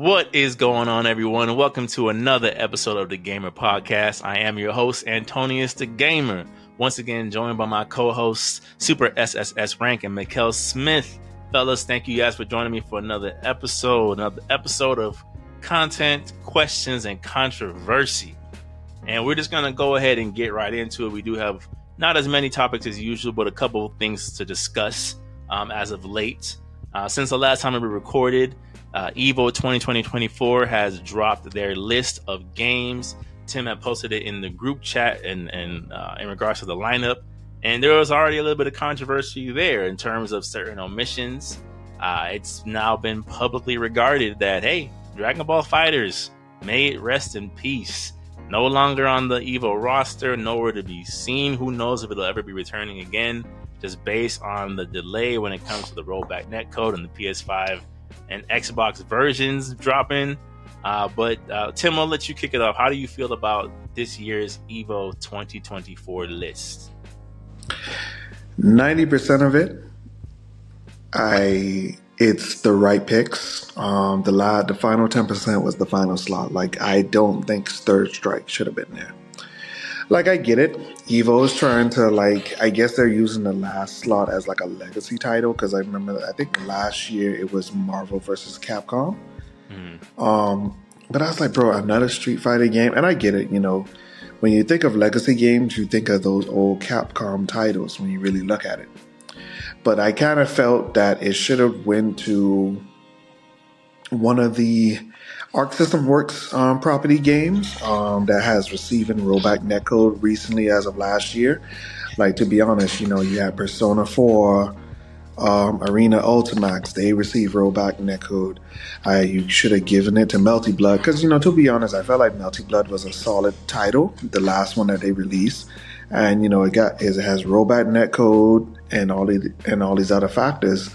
What is going on, everyone? Welcome to another episode of the Gamer Podcast. I am your host, Antonius the Gamer. Once again, joined by my co-hosts, Super SSS Rank and Mikkel Smith. Fellas, thank you guys for joining me for another episode, another episode of content, questions, and controversy. And we're just gonna go ahead and get right into it. We do have not as many topics as usual, but a couple of things to discuss um, as of late. Uh, since the last time we recorded, uh, Evo 2020-24 has dropped their list of games. Tim had posted it in the group chat and, and uh, in regards to the lineup. And there was already a little bit of controversy there in terms of certain omissions. Uh, it's now been publicly regarded that, hey, Dragon Ball FighterZ may it rest in peace. No longer on the Evo roster, nowhere to be seen. Who knows if it'll ever be returning again, just based on the delay when it comes to the rollback netcode and the PS5 and Xbox versions dropping. Uh, but uh, Tim, I'll let you kick it off. How do you feel about this year's Evo 2024 list? 90% of it, I it's the right picks. Um, the la- the final 10% was the final slot. Like I don't think Third Strike should have been there. Like I get it. Evo is trying to like I guess they're using the last slot as like a legacy title because I remember I think last year it was Marvel versus Capcom. Mm. Um, but I was like, bro, another Street Fighter game, and I get it. You know, when you think of legacy games, you think of those old Capcom titles when you really look at it but I kind of felt that it should have went to one of the Arc System Works um, property games um, that has receiving rollback netcode recently as of last year. Like to be honest, you know, you had Persona 4, um, Arena Ultimax, they received rollback netcode. I you should have given it to Melty Blood because you know to be honest, I felt like Melty Blood was a solid title, the last one that they released, and you know it got it has rollback netcode and all these and all these other factors.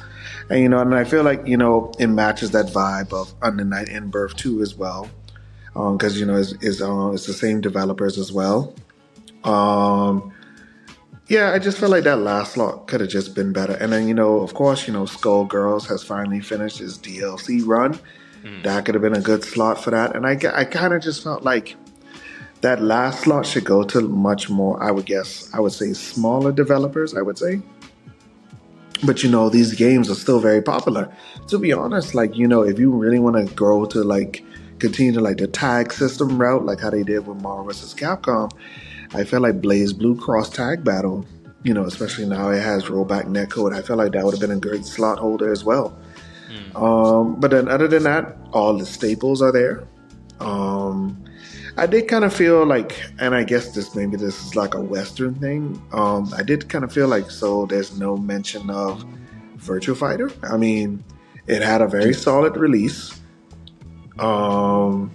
And you know, and I feel like you know it matches that vibe of Under Night in Birth too as well, because um, you know it's it's, uh, it's, the same developers as well. Um, yeah, I just feel like that last slot could have just been better. And then you know, of course, you know, Skullgirls has finally finished its DLC run. Mm. That could have been a good slot for that. And I I kind of just felt like that last slot should go to much more. I would guess I would say smaller developers. I would say but you know these games are still very popular. To be honest like you know if you really want to grow to like continue to like the tag system route like how they did with marvel vs capcom i feel like BlazBlue cross tag battle you know especially now it has rollback netcode i feel like that would have been a great slot holder as well. Mm. um, but then other than that all the staples are there. Um, I did kind of feel like, and I guess this maybe this is like a Western thing. Um, I did kind of feel like so there's no mention of Virtua Fighter. I mean, it had a very solid release. Um,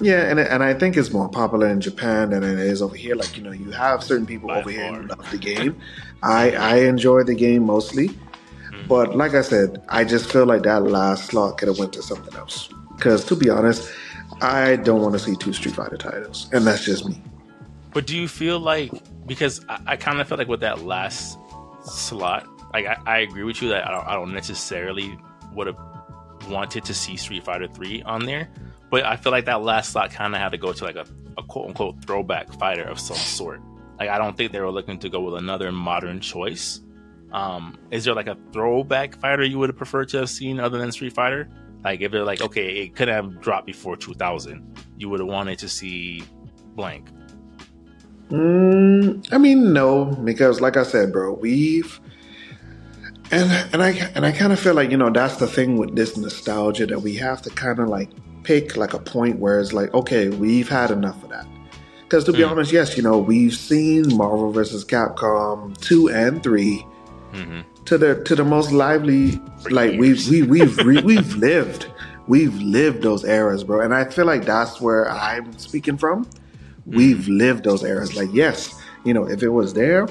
yeah, and and I think it's more popular in Japan than it is over here. Like you know, you have certain people By over far. here who love the game. I I enjoy the game mostly, mm-hmm. but like I said, I just feel like that last slot could have went to something else. Because to be honest, I don't want to see two Street Fighter titles, and that's just me. But do you feel like because I, I kind of feel like with that last slot, like I, I agree with you that I don't, I don't necessarily would have wanted to see Street Fighter Three on there, but I feel like that last slot kind of had to go to like a, a quote unquote throwback fighter of some sort. Like I don't think they were looking to go with another modern choice. Um, is there like a throwback fighter you would have preferred to have seen other than Street Fighter? Like if they're like, okay, it could have dropped before 2000, you would have wanted to see blank. Mm, I mean, no, because like I said, bro, we've and and I and I kind of feel like you know that's the thing with this nostalgia that we have to kind of like pick like a point where it's like, okay, we've had enough of that. Because to be mm. honest, yes, you know, we've seen Marvel versus Capcom two and 3 mm-hmm to the to the most lively like we've we, we've re, we've lived. We've lived those eras bro. And i feel like that's where i'm speaking from. Hmm. We've lived those eras. Like yes you know if it was there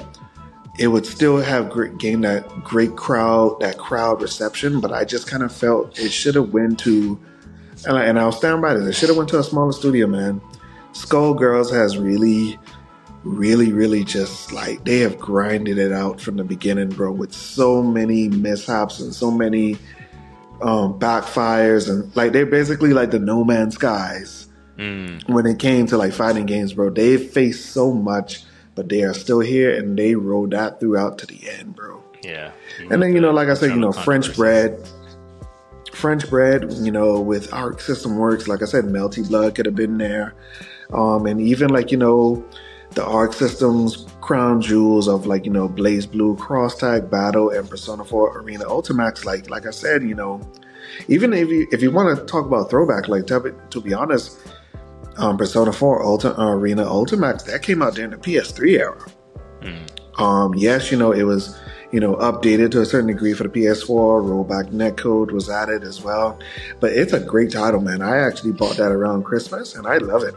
it would still have great gain that great crowd that crowd reception. But i just kind of felt it should have went to and, I, and i'll stand by this it should have went to a smaller studio man. Skullgirls has really really, really just like they have grinded it out from the beginning, bro, with so many mishaps and so many um, backfires and like they're basically like the No Man's Skies Mm. when it came to like fighting games, bro. They faced so much, but they are still here and they rode that throughout to the end, bro. Yeah. And then you know, like I said, you know, French bread, French bread, you know, with Arc System Works. Like I said, Melty Blood could have been there, um, and even like you know, the Arc Systems crown jewels of like you know, BlazBlue, Cross Tag Battle, and Persona 4 Arena Ultimax. Like like I said, you know, even if you if you want to talk about throwback, like to be, to be honest, um, Persona 4 Ulti- uh, Arena Ultimax that came out during the PS3 era. Um, yes, you know, it was, you know, updated to a certain degree for the PS4. Rollback netcode was added as well. But it's a great title, man. I actually bought that around Christmas and I love it.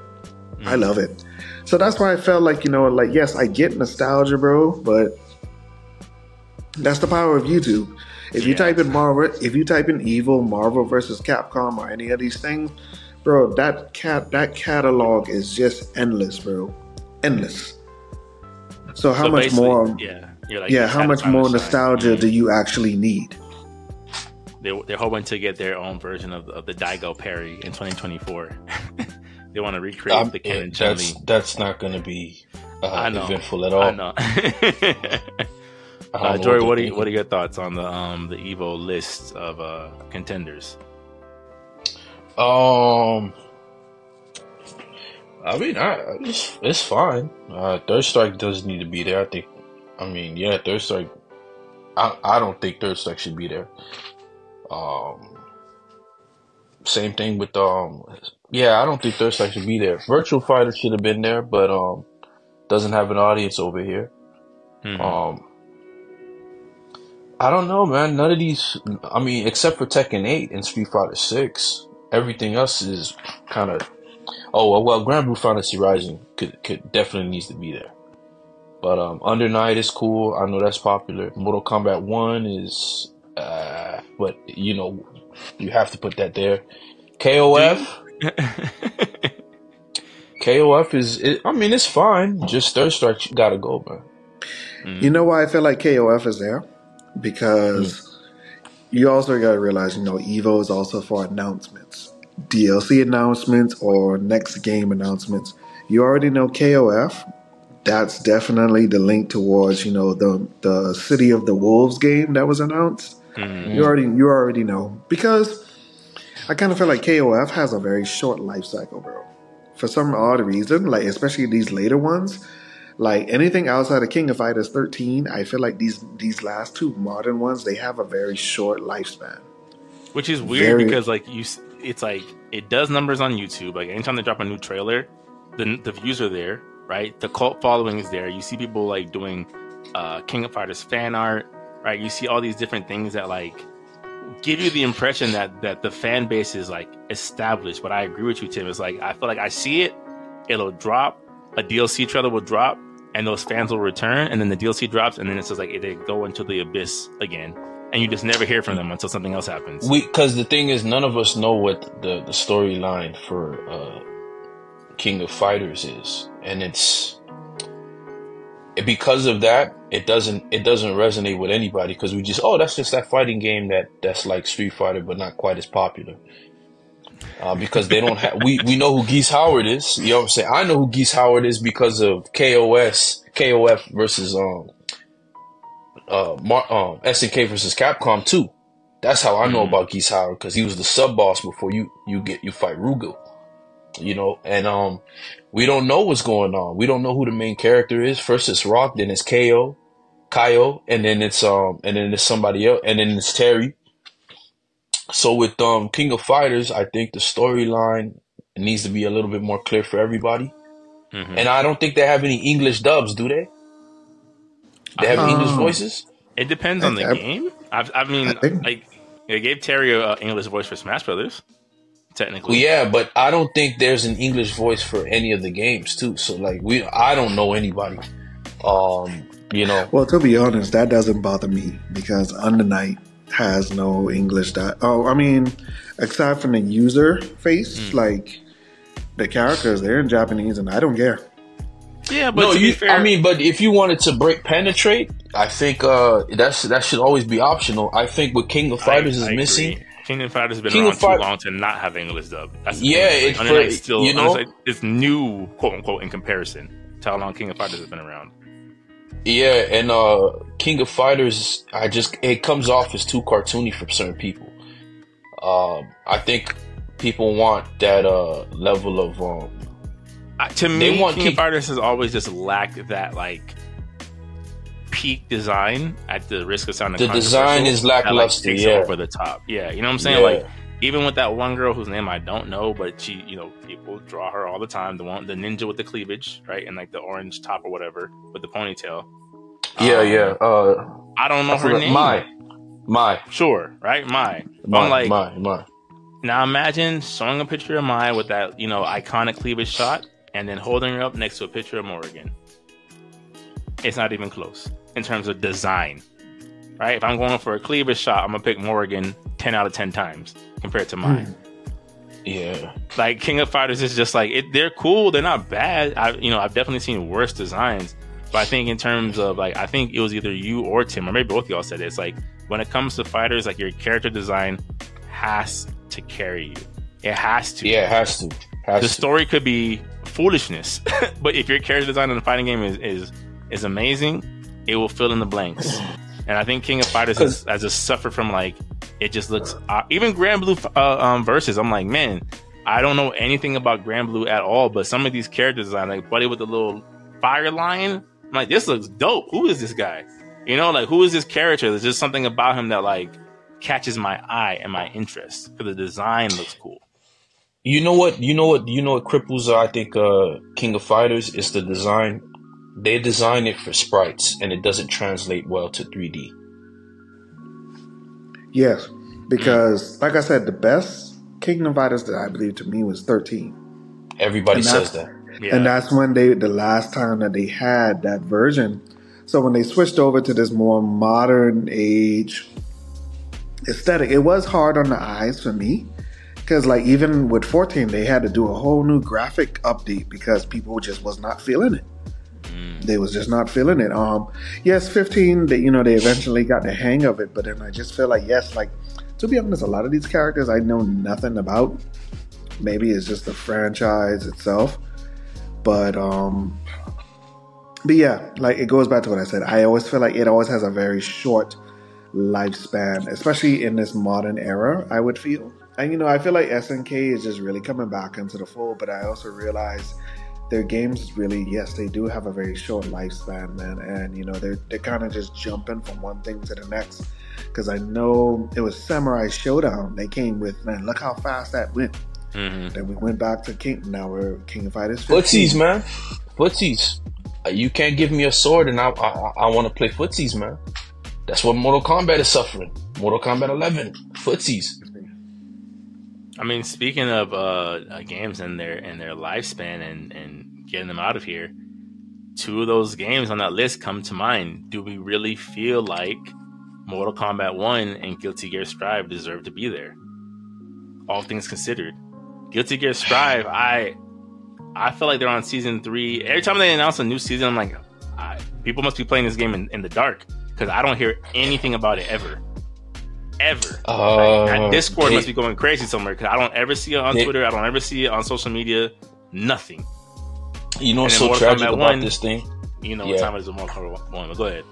I love it. So that's why I felt like, you know, like, yes, I get nostalgia, bro, but that's the power of YouTube. If you type in Marvel, if you type in Evo, Marvel versus Capcom, or any of these things, bro, that cat that catalog is just endless, bro, endless. So how So much more? Yeah. You're like, yeah, how much more nostalgia do you actually need? They, they're hoping to get their own version of, of the Daigo parry in 2024. they want to recreate Um, the Ken and that's that's not going to be uh, eventful at all. I know. I uh, Jory, what they're you, what are your thoughts on the um the Evo list of uh contenders? Um, I mean, I, it's it's fine. Uh, Third Strike doesn't need to be there. I think. I mean, yeah, Third Strike. I I don't think Third Strike should be there. Um, same thing with um. Yeah, I don't think Third Strike should be there. Virtua Fighter should have been there, but um, doesn't have an audience over here. Mhm. Um, I don't know, man. None of these, I mean, except for Tekken 8 and Street Fighter 6, everything else is kind of. Oh well, well, Granblue Fantasy Rising could could definitely needs to be there. But um, Under Night is cool. I know that's popular. Mortal Kombat One is, uh, but you know, you have to put that there. KOF, KOF is. It, I mean, it's fine. Just Third Strike gotta go, man. You know why I feel like KOF is there? Because you also got to realize, you know, Evo is also for announcements, DLC announcements or next game announcements. You already know KOF. That's definitely the link towards, you know, the the City of the Wolves game that was announced. Mhm. You already you already know because I kind of feel like KOF has a very short life cycle, bro. For some odd reason, like especially these later ones, like anything outside of King of Fighters 13, I feel like these these last two modern ones they have a very short lifespan. Which is weird Very- because like you, it's like it does numbers on YouTube. Like anytime they drop a new trailer, the the views are there, right? The cult following is there. You see people like doing uh, King of Fighters fan art, right? You see all these different things that like give you the impression that that the fan base is like established. But I agree with you, Tim. It's like I feel like I see it, it'll drop, a DLC trailer will drop, and those fans will return, and then the DLC drops, and then it's just like it go into the abyss again, and you just never hear from them until something else happens. Because the thing is, none of us know what the the storyline for uh, King of Fighters is, and it's because of that. It doesn't it doesn't resonate with anybody because we just oh that's just that fighting game that that's like Street Fighter but not quite as popular. Uh, because they don't have we we know who Geese Howard is. You know what I'm saying? I know who Geese Howard is because of KOS KOF versus um uh Mar- um SNK versus Capcom 2. That's how I know Mhm. about Geese Howard because he was the sub boss before you you get you fight Rugal. You know, and um we don't know what's going on. We don't know who the main character is. First it's Rock, then it's KO, Kyo, and then it's um and then it's somebody else, and then it's Terry. So with um King of Fighters, I think the storyline needs to be a little bit more clear for everybody. Mhm. And I don't think they have any English dubs, do they? They have English Um, voices. It depends on the I- I- game. I, I mean, I think- like they gave Terry a English voice for Smash Brothers. Well, Technically, yeah, but I don't think there's an English voice for any of the games too. So like we, I don't know anybody. Um, you know, Well, to be honest, that doesn't bother me because Under Night has no English. That oh, I mean, aside from the user face, Hmm. like the characters, they're in Japanese, and I don't care. yeah. But no, to you. be fair, I mean, but if you wanted to break penetrate, I think uh that's that should always be optional. I think what King of Fighters I is missing agree. King of Fighters has been King around of Fi- too long to not have English dub. That's Yeah, it's Night for- still, you know- it's new, quote unquote, in comparison to how long King of Fighters has been around. Yeah, and uh King of Fighters, I just it comes off as too cartoony for certain people. Um, I think people want that uh level of um Uh, to me, want King of Fighters has always just lacked that like peak design. At the risk of sounding The design is that, like, lackluster, yeah. over the top. Yeah, you know what I'm saying? Yeah. Like even with that one girl whose name I don't know, but she, you know, people draw her all the time. The one, the ninja with the cleavage, right, and like the orange top or whatever with the ponytail. yeah, Um, yeah. Uh I don't know I her name. my my Sure, right? My. My I'm like, my my. now imagine showing a picture of Mai with that, you know, iconic cleavage shot, and then holding her up next to a picture of Morrigan. It's not even close in terms of design, right? If I'm going for a cleavage shot, I'm gonna pick Morrigan ten out of ten times compared to mine. Hmm. Yeah. Like King of Fighters is just like it, they're cool, they're not bad. I, you know, I've definitely seen worse designs, but I think in terms of like, I think it was either you or Tim, or maybe both of y'all said. It's like when it comes to fighters, like your character design has to carry you. It has to. Yeah, it has to. Has the to. story could be foolishness, but if your character design in the fighting game is is, is amazing, it will fill in the blanks. And I think King of Fighters has, has just suffered from like it just looks uh, even Granblue uh, um, versus. I'm like, man, I don't know anything about Granblue at all, but some of these character design, like Buddy with the little fire lion. I'm like, this looks dope. Who is this guy? You know, like who is this character? There's just something about him that like catches my eye and my interest because the design looks cool. You know what? You know what? You know what cripples? I think uh, King of Fighters is the design. They design it for sprites, and it doesn't translate well to 3D. Yes, because like I said, the best King of Fighters that I believe to me was thirteen, Everybody And says that. Yeah. and that's when they the last time that they had that version. So when they switched over to this more modern age aesthetic, it was hard on the eyes for me because like even with 14 they had to do a whole new graphic update because people just was not feeling it they was just not feeling it. Um yes 15 they you know they eventually got the hang of it but then i just feel like yes like to be honest a lot of these characters i know nothing about. Maybe it's just the franchise itself but um but yeah like it goes back to what i said. I always feel like it always has a very short lifespan especially in this modern era i would feel. And you know i feel like snk is just really coming back into the fold but i also realize their games really yes they do have a very short lifespan man and you know they're, they're kind of just jumping from one thing to the next because i know it was Samurai Shodown they came with man look how fast that went hmm then we went back to king now we're king of fighters 15. Footsies, man. Footsies. Uh, You can't give me a sword, and I I, I want to play footsies, man. That's what Mortal Kombat is suffering. Mortal Kombat 11. Footsies. I mean, speaking of uh, uh, games and their and their lifespan and and getting them out of here, two of those games on that list come to mind. Do we really feel like Mortal Kombat One and Guilty Gear Strive deserve to be there? All things considered, Guilty Gear Strive, I I feel like they're on season three. Every time they announce a new season, I'm like, I, people must be playing this game in, in the dark because I don't hear anything about it ever, ever. Uh, That Discord must be going crazy somewhere because I don't ever see it on Twitter. I don't ever see it on social media. Nothing. You know what's so Mortal tragic Kombat about 1, this thing? You know what time it is in Mortal Kombat 1. But go ahead.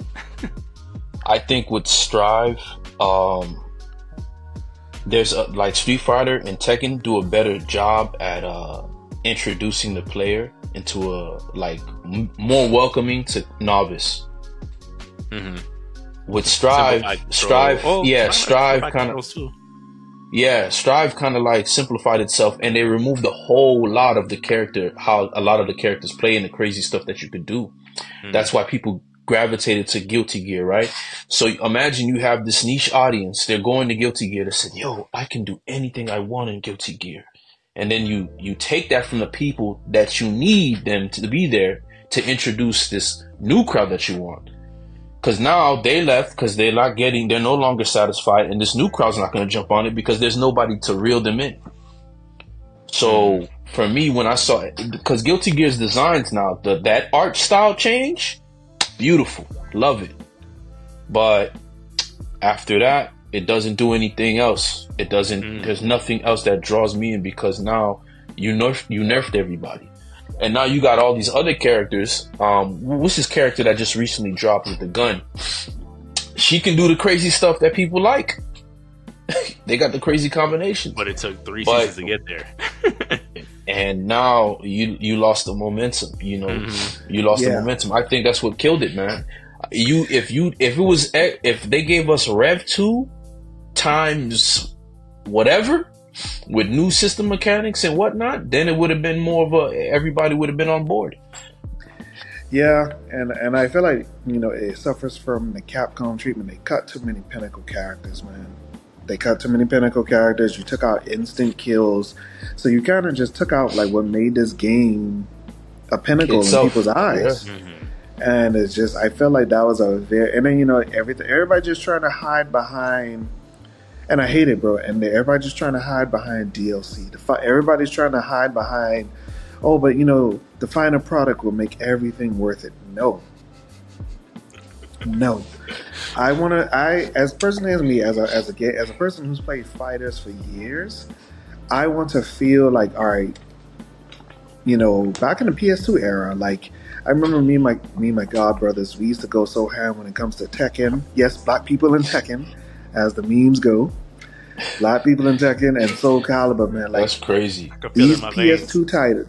I think with Strive, um, there's a, like Street Fighter and Tekken do a better job at uh, introducing the player into a like m- more welcoming to novice. Mm-hmm. With Strive, Strive, yeah, Strive kind of, yeah, Strive kind of like simplified itself, and they removed a whole lot of the character, how a lot of the characters play, and the crazy stuff that you could do. Mhm. That's why people gravitated to Guilty Gear, right? So imagine you have this niche audience. They're going to Guilty Gear. They said, "Yo, I can do anything I want in Guilty Gear," and then you you take that from the people that you need them to be there to introduce this new crowd that you want. Because now they left because they're not getting, they're no longer satisfied, and this new crowd's not going to jump on it because there's nobody to reel them in. So for me, when I saw it, because Guilty Gear's designs now, the, that art style change, beautiful, love it. But after that, it doesn't do anything else. It doesn't. Mm. There's nothing else that draws me in because now you nerf you nerfed everybody, and now you got all these other characters. Um, what's this character that just recently dropped with the gun? She can do the crazy stuff that people like. they got the crazy combinations, But it took three But- seasons to get there. and now you you lost the momentum. You know, Mhm. you lost the momentum. I think that's what killed it, man. You if you if it was e- if they gave us Rev two times whatever with new system mechanics and whatnot, then it would have been more of a everybody would have been on board. Yeah, and and I feel like you know it suffers from the Capcom treatment. They cut too many pinnacle characters, man. They cut too many pinnacle characters. You took out instant kills, so you kind of just took out like what made this game a pinnacle Itself, in people's eyes. Mhm. And it's just I felt like that was a very and then you know everything everybody just trying to hide behind. And I hate it, bro. And everybody's just trying to hide behind DLC. Everybody's trying to hide behind, oh, but you know, the final product will make everything worth it. No, no. I want to. I as person as me, as a as a as a person who's played fighters for years, I want to feel like, all right, you know, back in the PS2 era, like I remember me and my me and my god brothers, we used to go so ham when it comes to Tekken. Yes, black people in Tekken, as the memes go. A lot of people in Tekken and Soul Calibur, man. Like That's crazy. I could feel it in these. PS2 titles,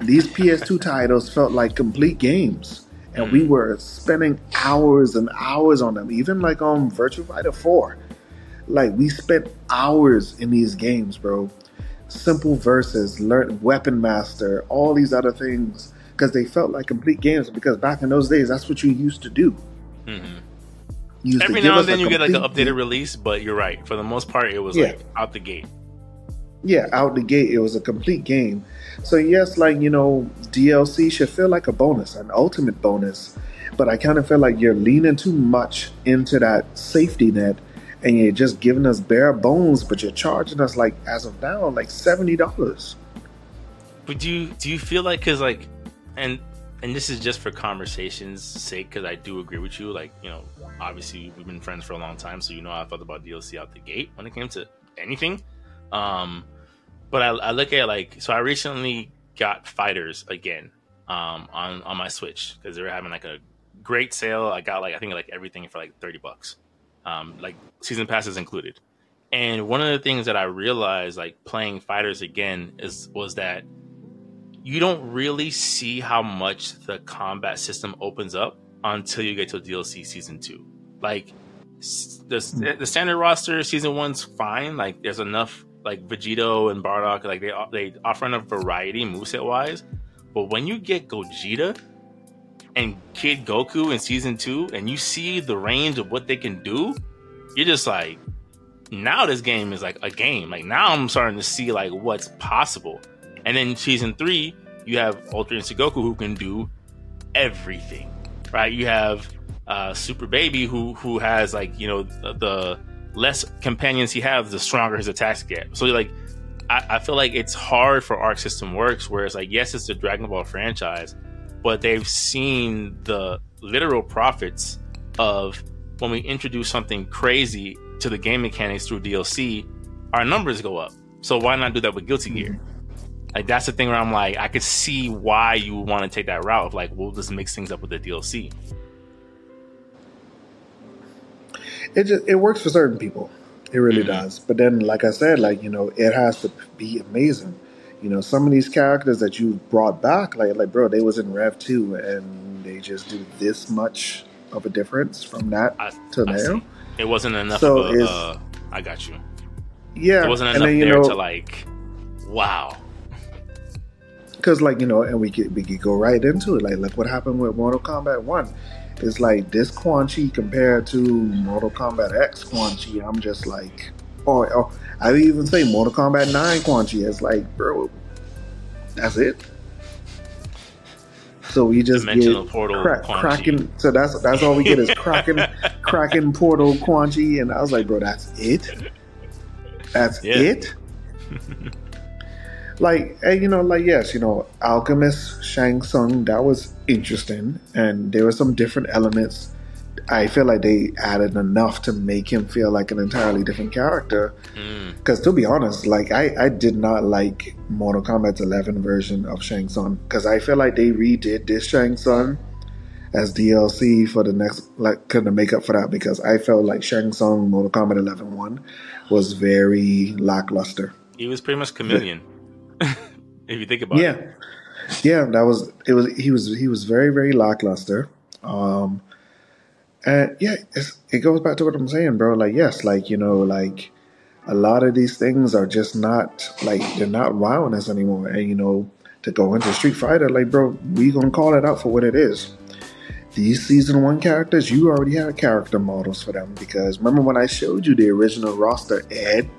these PS2 titles felt like complete games, and we were spending hours and hours on them. Even like on Virtua Fighter 4, like we spent hours in these games, bro. Simple verses, learn Weapon Master, all these other things, because they felt like complete games. Because back in those days, that's what you used to do. Mhm. Used Every now and then you get like an updated release, but you're right. For the most part, it was Yeah. like out the gate. yeah, out the gate, it was a complete game. So yes, like you know, DLC should feel like a bonus, an ultimate bonus. But I kind of feel like you're leaning too much into that safety net, and you're just giving us bare bones. But you're charging us like, as of now, like seventy dollars. But do you do you feel like because like, and and this is just for conversation's sake because I do agree with you. Like you know, obviously we've been friends for a long time, so you know how I felt about DLC out the gate when it came to anything. Um, but I, I look at like so. I recently got Fighters again um, on on my Switch because they were having like a great sale. I got like I think like everything for like thirty bucks, um, like season passes included. And one of the things that I realized, like playing Fighters again, is was that you don't really see how much the combat system opens up until you get to DLC season two. Like the hmm. the standard roster season one's fine. Like there's enough like Vegito and Bardock. Like they they offer enough variety moveset wise. But when you get Gogeta and Kid Goku in season two, and you see the range of what they can do, you're just like, now this game is like a game. Like now I'm starting to see like what's possible. And then season three, you have Ultra Instinct Goku who can do everything, right? You have uh, Super Baby who who has like you know the, the less companions he has, the stronger his attacks get. So like, I, I feel like it's hard for Arc System Works, where it's like yes, it's the Dragon Ball franchise, but they've seen the literal profits of when we introduce something crazy to the game mechanics through DLC, our numbers go up. So why not do that with Guilty Gear? Like that's the thing where I'm like, I could see why you would want to take that route of like, we'll just mix things up with the DLC. It just it works for certain people. It really Mhm. does. But then, like I said, like you know, it has to be amazing. You know, some of these characters that you brought back, like like bro, they was in Rev two, and they just do this much of a difference from that I, to I now. see. It wasn't enough So of a, uh, I got you. Yeah, There wasn't enough then you there know, to like, wow. Because like you know, and we could we could go right into it. Like look what happened with Mortal Kombat One. It's like this Quan Chi compared to Mortal Kombat X Quan Chi. I'm just like, oh, oh I even say Mortal Kombat Nine Quan Chi. It's like, bro, that's it. So we just Dimensional get portal Chi. cracking. So that's that's all we get is cracking, cracking portal Quan Chi, and I was like, bro, that's it. That's Yeah. it. like and, you know like yes you know alchemist shang Tsung that was interesting and there were some different elements I feel like they added enough to make him feel like an entirely different character. Hmm. Because to be honest, like I, I did not like Mortal Kombat's 11 version of Shang Tsung because I feel like they redid this Shang Tsung as DLC for the next like kind of make up for that because I felt like Shang Tsung Mortal Kombat 11 one was very lackluster. He was pretty much chameleon. if you think about Yeah, it. yeah, Yeah, that was it. Was he was he was very very lackluster. Um, and yeah, it goes back to what I'm saying, bro. Like yes, like you know, like a lot of these things are just not like they're not wowing us anymore. And you know, to go into Street Fighter, like bro, we gonna call it out for what it is. These season one characters, you already had character models for them because remember when I showed you the original roster, Ed,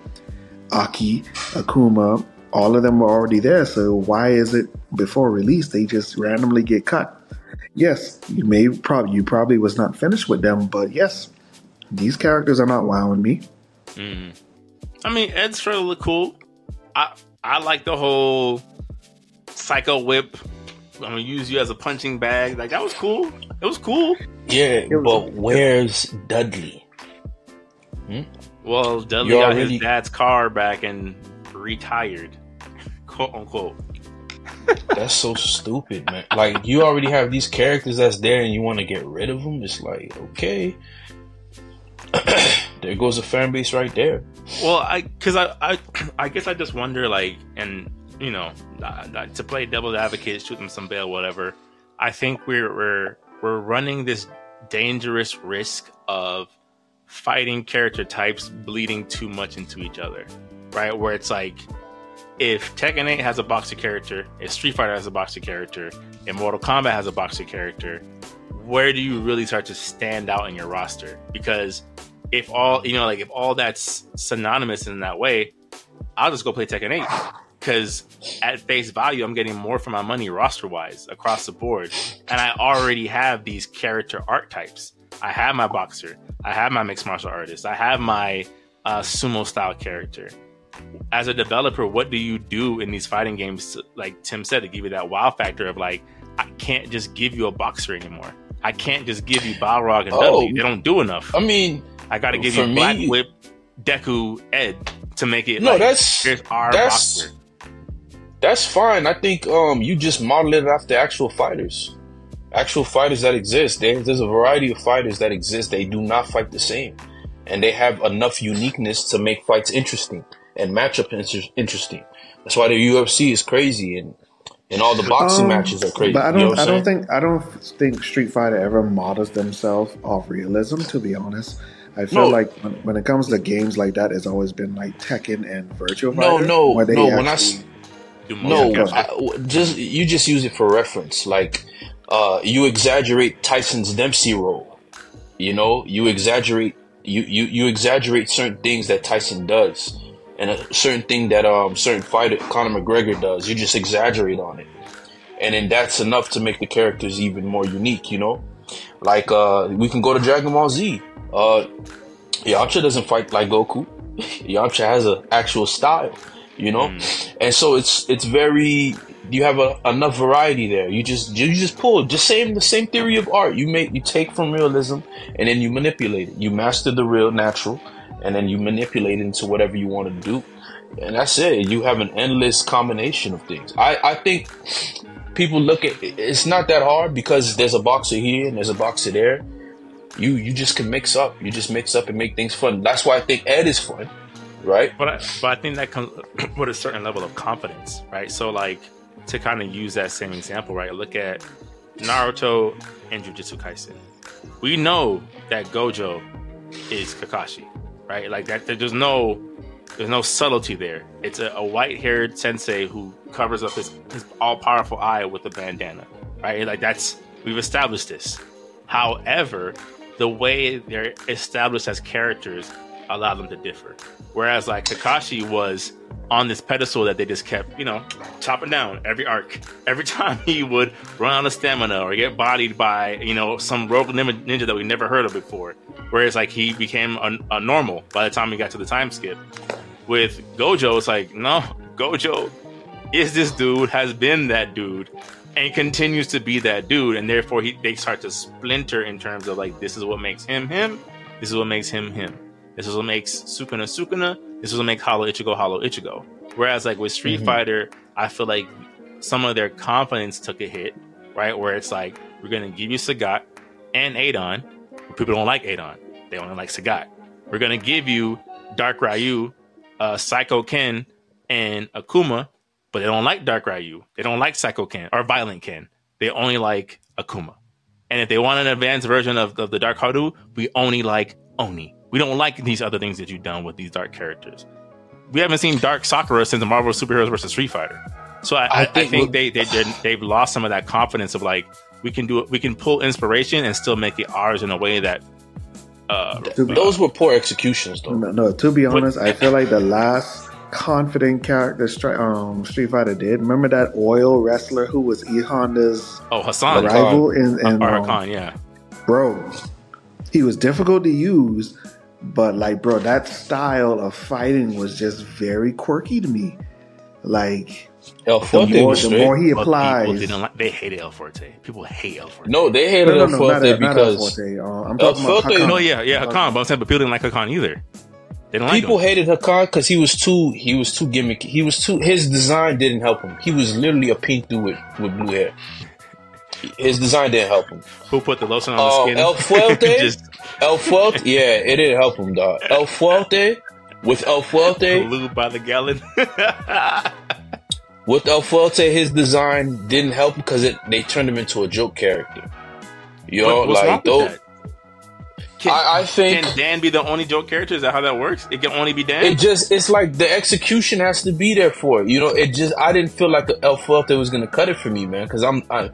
Aki, Akuma, all of them were already there. So why is it before release they just randomly get cut? Yes, you may probably you probably was not finished with them, but yes, these characters are not wowing me. Mm-hmm. I mean, Ed's trailer look cool. I I like the whole psycho whip. I'm gonna use you as a punching bag. Like that was cool. It was cool. Yeah, was- but where's Dudley? Hmm? Well, Dudley You got already- his dad's car back and retired, quote unquote. That's so stupid, man. Like you already have these characters that's there, and you want to get rid of them. It's like okay, there goes a fan base right there. Well, I because I, I I guess I just wonder like, and you know, uh, to play devil's advocate, shoot them some bail, whatever. I think we're we're we're running this dangerous risk of fighting character types bleeding too much into each other, right? Where it's like, if Tekken 8 has a boxer character, if Street Fighter has a boxer character, if Mortal Kombat has a boxer character, where do you really start to stand out in your roster? Because if all you know, like if all that's synonymous in that way, I'll just go play Tekken 8 because at face value, I'm getting more for my money roster wise across the board, and I already have these character archetypes. I have my boxer, I have my mixed martial artist, I have my uh, sumo style character. As a developer, what do you do in these fighting games? To, like Tim said, to give you that wow factor of like, I can't just give you a boxer anymore. I can't just give you Balrog and Oh. Dudley. They don't do enough. I mean, I got to give you me- Black Whip, Deku, Ed to make it. No, like, that's- our that's- boxer. that's fine. I think um you just model it after actual fighters, actual fighters that exist. There, there's a variety of fighters that exist. They do not fight the same, and they have enough uniqueness to make fights interesting and matchup inter- interesting. That's why the UFC is crazy and and all the boxing Um, matches are crazy. But I don't. what I I'm don't think. I don't think Street Fighter ever models themselves off realism. To be honest, I feel No. like when, when it comes to games like that, it's always been like Tekken and Virtual No, Fighter. no, where they no, when I s- actually- Do No, motion Yeah, capture. I, w- just you just use it for reference. Like uh, you exaggerate Tyson's Dempsey roll. You know, you exaggerate you, you you exaggerate certain things that Tyson does, and a certain thing that um certain fighter Conor McGregor does. You just exaggerate on it, and then that's enough to make the characters even more unique. You know, like uh, we can go to Dragon Ball Z. Uh, Yamcha doesn't fight like Goku. Yamcha has an actual style, you know, and so it's it's very you have a, enough variety there. You just you just pull just same the same theory of art. You make you take from realism and then you manipulate it. You master the real natural, and then you manipulate it into whatever you want to do, and that's it. You have an endless combination of things. I I think people look at it's not that hard because there's a boxer here and there's a boxer there you you just can mix up. You just mix up and make things fun. That's why I think Ed is fun, right? But I, but I think that comes with a certain level of confidence, right? So like to kind of use that same example, right? Look at Naruto and Jujutsu Kaisen. We know that Gojo is Kakashi, right? Like that. There's no there's no subtlety there. It's a, a white-haired sensei who covers up his, his all-powerful eye with a bandana, right? Like that's we've established this. However, the way they're established as characters allow them to differ. Whereas like Kakashi was on this pedestal that they just kept, you know, chopping down every arc. Every time he would run out of stamina or get bodied by, you know, some rogue nin- ninja that we never heard of before. Whereas like he became a, a normal by the time he got to the time skip. With Gojo, it's like, no, Gojo is this dude, has been that dude, and continues to be that dude, and therefore he they start to splinter in terms of like this is what makes him him, this is what makes him him, this is what makes Sukuna Sukuna, this is what makes Hollow Ichigo Hollow Ichigo. Whereas like with Street mm-hmm. Fighter, I feel like some of their confidence took a hit, right? Where it's like we're gonna give you Sagat and Adon. People don't like Adon; they only like Sagat. We're gonna give you Dark Ryu, uh, Psycho Ken, and Akuma, but they don't like Dark Ryu. They don't like Psycho Ken or Violent Ken. They only like Akuma. And if they want an advanced version of, of the Dark Haru, we only like Oni. We don't like these other things that you've done with these dark characters. We haven't seen Dark Sakura since the Marvel Superheroes versus Street Fighter. So I, I, I think, I think they, they they've lost some of that confidence of like we can do it. We can pull inspiration and still make it ours in a way that. Uh, those were poor executions, though. No, no to be honest, but, I feel like the last confident character um, Street Fighter did. Remember that oil wrestler who was E Honda's oh Hassan rival in, in um, Khan, yeah, bro. He was difficult to use, but like, bro, that style of fighting was just very quirky to me. Like, El Fuerte the more, the more he applies, didn't like, they hated El Fuerte. People hate El Fuerte. No, they hated no, no, no, El Fuerte not, because not El Fuerte. Uh, I'm talking El about Hakan. No, yeah, yeah, Hakan. But I'm saying, but people didn't like Hakan either. They don't People like hated Hakan because he was too he was too gimmicky. He was too his design didn't help him. He was literally a pink dude with, with blue hair. His design didn't help him. Who put the lotion on uh, the skin? El Fuerte. Just... El Fuerte. Yeah, it didn't help him, dog. El Fuerte with El Fuerte. Blue by the gallon. with El Fuerte, his design didn't help because it they turned him into a joke character. Yo, know, what, like those. Can, I, I, think can Dan be the only joke character? Is that how that works? It can only be Dan. It just it's like the execution has to be there for it. You know, it just I didn't feel like El Fuerte was gonna cut it for me, man. Because I'm I,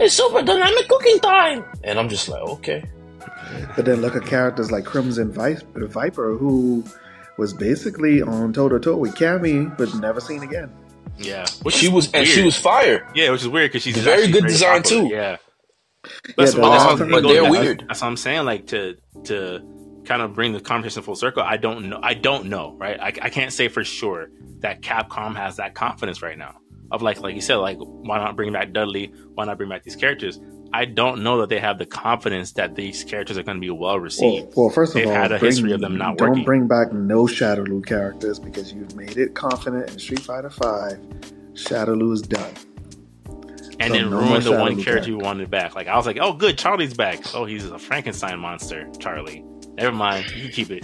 it's super dynamic cooking time, and I'm just like okay. But then look at characters like Crimson Viper, who was basically on toe to toe with Cammy, but never seen again. Yeah, which she was, weird. and she was fire. Yeah, which is weird because she's very good design popular. too. Yeah, that's, yeah, that's, that's but they're weird. That's what I'm saying. Like to to kind of bring the conversation full circle. I don't know. I don't know. Right. I, I can't say for sure that Capcom has that confidence right now. Of like, like you said, like why not bring back Dudley? Why not bring back these characters? I don't know that they have the confidence that these characters are going to be well received. Well, well first of They've all, had a bring, history of them not don't working. bring back no Shadaloo characters because you've made it confident in Street Fighter Five. Shadaloo is done and so then no ruin the one character you wanted back. Like I was like, oh, good, Charlie's back. Oh, he's a Frankenstein monster, Charlie. Never mind, you keep it.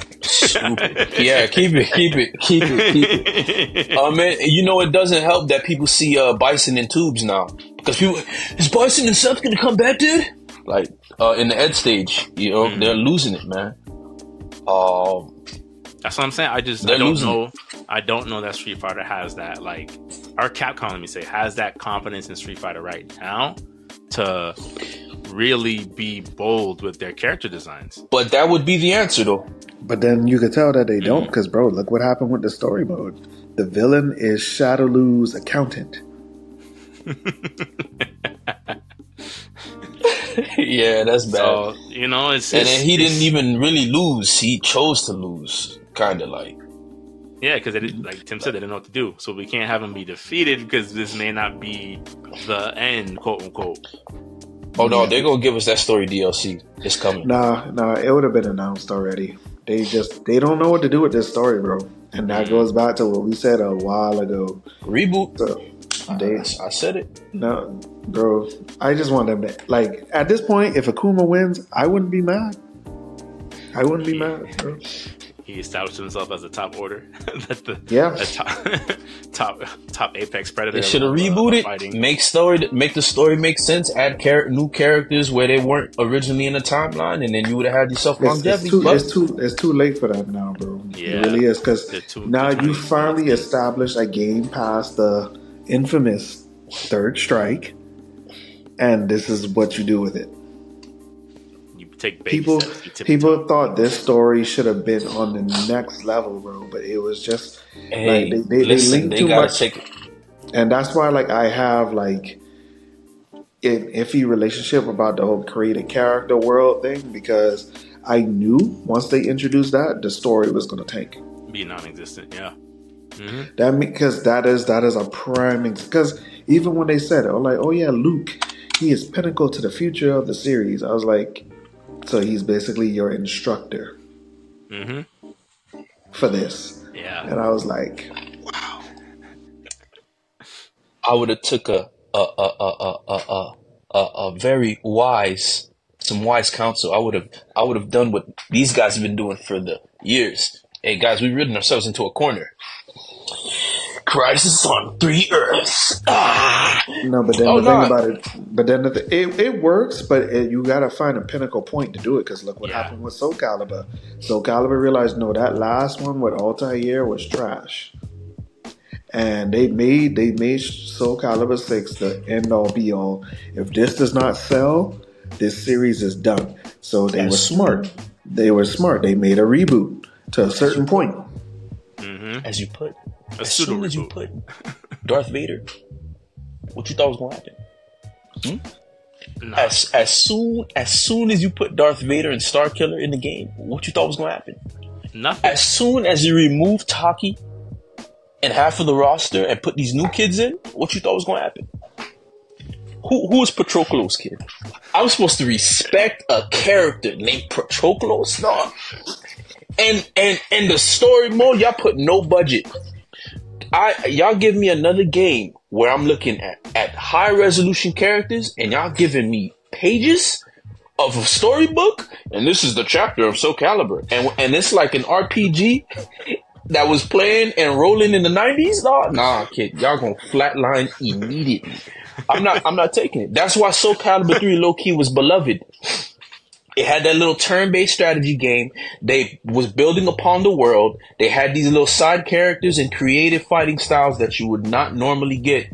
yeah, keep it, keep it, keep it, keep it. Oh uh, man, you know it doesn't help that people see uh, Bison in tubes now because people is Bison and Seth gonna come back, dude? Like uh, in the Ed stage, you know, mm. they're losing it, man. Um, that's what I'm saying. I just I don't know. I don't know that Street Fighter has that like, our Capcom, let me say, has that confidence in Street Fighter right now to really be bold with their character designs. But that would be the answer, though. But then you could tell that they don't, because mm-hmm. bro, look what happened with the story mode. The villain is Shadaloo's accountant. yeah, that's bad. So, you know, it's and then he didn't even really lose; he chose to lose kind of like. Yeah, because like Tim said, they didn't know what to do. So we can't have him be defeated because this may not be the end, quote unquote. Oh no, they're gonna give us that story DLC. It's coming. Nah, nah, it would have been announced already. They just they don't know what to do with this story, bro. And that mm. goes back to what we said a while ago. Reboot. So they, I said it. No, bro. I just want them to like at this point. If Akuma wins, I wouldn't be mad. I wouldn't be mad. Bro he established himself as a top order. that the yeah top, top top apex predator. They should have rebooted. Uh, make story make the story make sense. Add char- new characters where they weren't originally in the timeline, and then you would have had yourself longevity. It's, too, it's too it's too late for that now, bro. Yeah, it really is because now you finally established a game past the infamous third strike, and this is what you do with it take people. People thought this story should have been on the next level, bro. But it was just hey, like they, they, listen, they linked too much, take... and that's why like I have like an iffy relationship about the whole created character world thing because I knew once they introduced that the story was going to tank, be non-existent. Yeah. Mhm. That because that is that is a prime because even when they said it, I'm like, oh yeah, Luke, he is pinnacle to the future of the series. I was like, so he's basically your instructor Mhm. for this, Yeah. and I was like, wow. I would have took a a a a a a a, a, a very wise some wise counsel. I would have I would have done what these guys have been doing for the years. Hey guys, we've ridden ourselves into a corner. Crisis on three Earths. Ah! no, but then Oh, the thing no. about it, but then the th- it it works, but it, you got to find a pinnacle point to do it. Because look what Yeah. happened with Soul Calibur. Soul Calibur realized no, that last one with Altair was trash. and they made they made Soul Calibur Six the end all be all. If this does not sell, this series is done. So they As were smart. They were smart. They made a reboot to a certain point. Mm-hmm. As you put, A as soon as you put Darth Vader, what you thought was going to happen? Hmm? Nah. As as soon as soon as you put Darth Vader and Starkiller in the game, what you thought was going to happen? Nothing. As soon as you remove Taki and half of the roster and put these new kids in, what you thought was going to happen? Who who is Patroclus kid? I'm supposed to respect a character named Patroclus? no. And and and the story mode, y'all put no budget. I y'all give me another game where I'm looking at at high resolution characters, and y'all giving me pages of a storybook, and this is the chapter of Soul Calibur, and and it's like an RPG that was playing and rolling in the '90s. Nah, nah, kid, y'all gonna flatline immediately. I'm not. I'm not taking it. That's why Soul Calibur 3 low key was beloved. It had that little turn-based strategy game. They was building upon the world. They had these little side characters and creative fighting styles that you would not normally get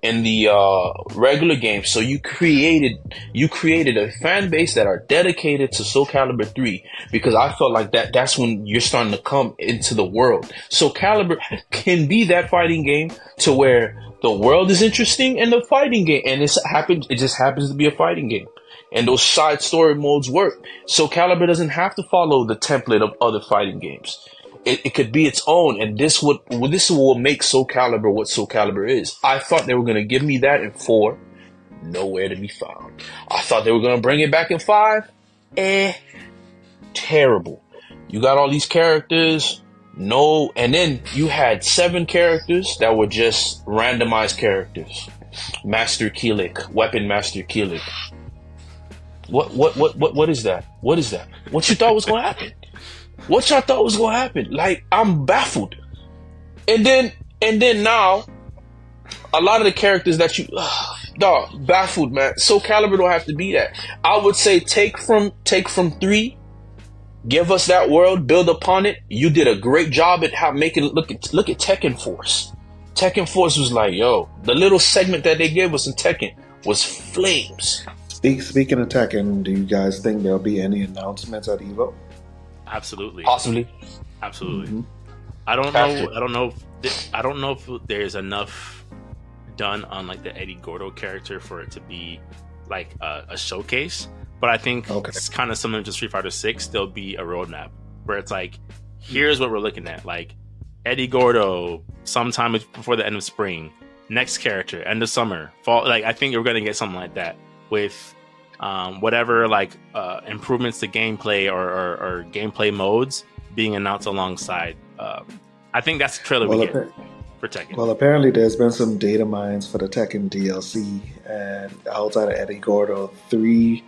in the uh, regular game. So you created you created a fan base that are dedicated to Soul Calibur 3 because I felt like that that's when you're starting to come into the world. Soul Calibur can be that fighting game to where the world is interesting and the fighting game and it's happens it just happens to be a fighting game. And those side story modes work. Soul Calibur doesn't have to follow the template of other fighting games it, it could be its own, and this would this will make Soul Calibur what Soul Calibur is. I thought they were gonna give me that in four, nowhere to be found. I thought they were gonna bring it back in five, eh, terrible. You got all these characters, no, and then you had seven characters that were just randomized characters. Master Kilik, Weapon Master Kilik. What what what what what is that? What is that? What you thought was gonna happen? What y'all thought was gonna happen? Like I'm baffled. And then and then now, a lot of the characters that you, dog, baffled man. Soul Calibur don't have to be that. I would say take from take from three, give us that world, build upon it. You did a great job at how making it look at look at Tekken Force. Tekken Force was like, yo, the little segment that they gave us in Tekken was flames. Speak, speaking of Tekken, do you guys think there'll be any announcements at Evo? Absolutely. Possibly. Absolutely. Mhm. I don't Have know. to. I don't know. If th- I don't know if there's enough done on like the Eddie Gordo character for it to be like a, a showcase. But I think Okay. it's kind of similar to Street Fighter Six. There'll be a roadmap where it's like, here's what we're looking at. Like Eddie Gordo, sometime before the end of spring. Next character, end of summer, fall. Like I think you're gonna get something like that with um, whatever like uh, improvements to gameplay or, or, or gameplay modes being announced alongside. Um, I think that's the trailer Well, we get for Tekken. well, apparently there's been some data mines for the Tekken DLC, and outside of Eddie Gordo, three.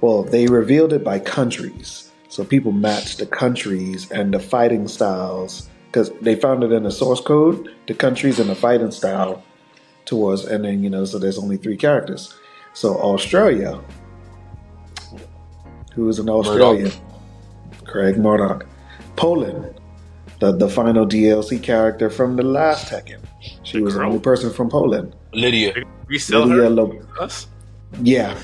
Well, they revealed it by countries, so people matched the countries and the fighting styles because they found it in the source code, the countries and the fighting style towards, and then you know, so there's only three characters. So Australia, who is an Australian, Craig Marduk. Poland, the the final DLC character from the last Tekken. She The was the only person from Poland. Lidia. Resell Lidia her Lo- us? yeah,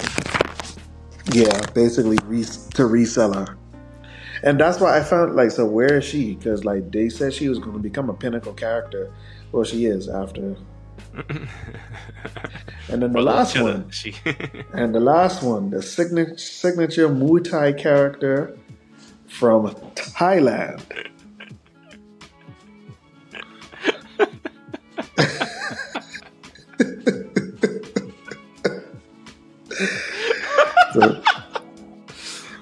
yeah, basically re- to resell her. And that's why I found like, so where is she? Because like they said she was going to become a pinnacle character. Well, she is after. and then the last one, and the last one, the signature signature Muay Thai character from Thailand.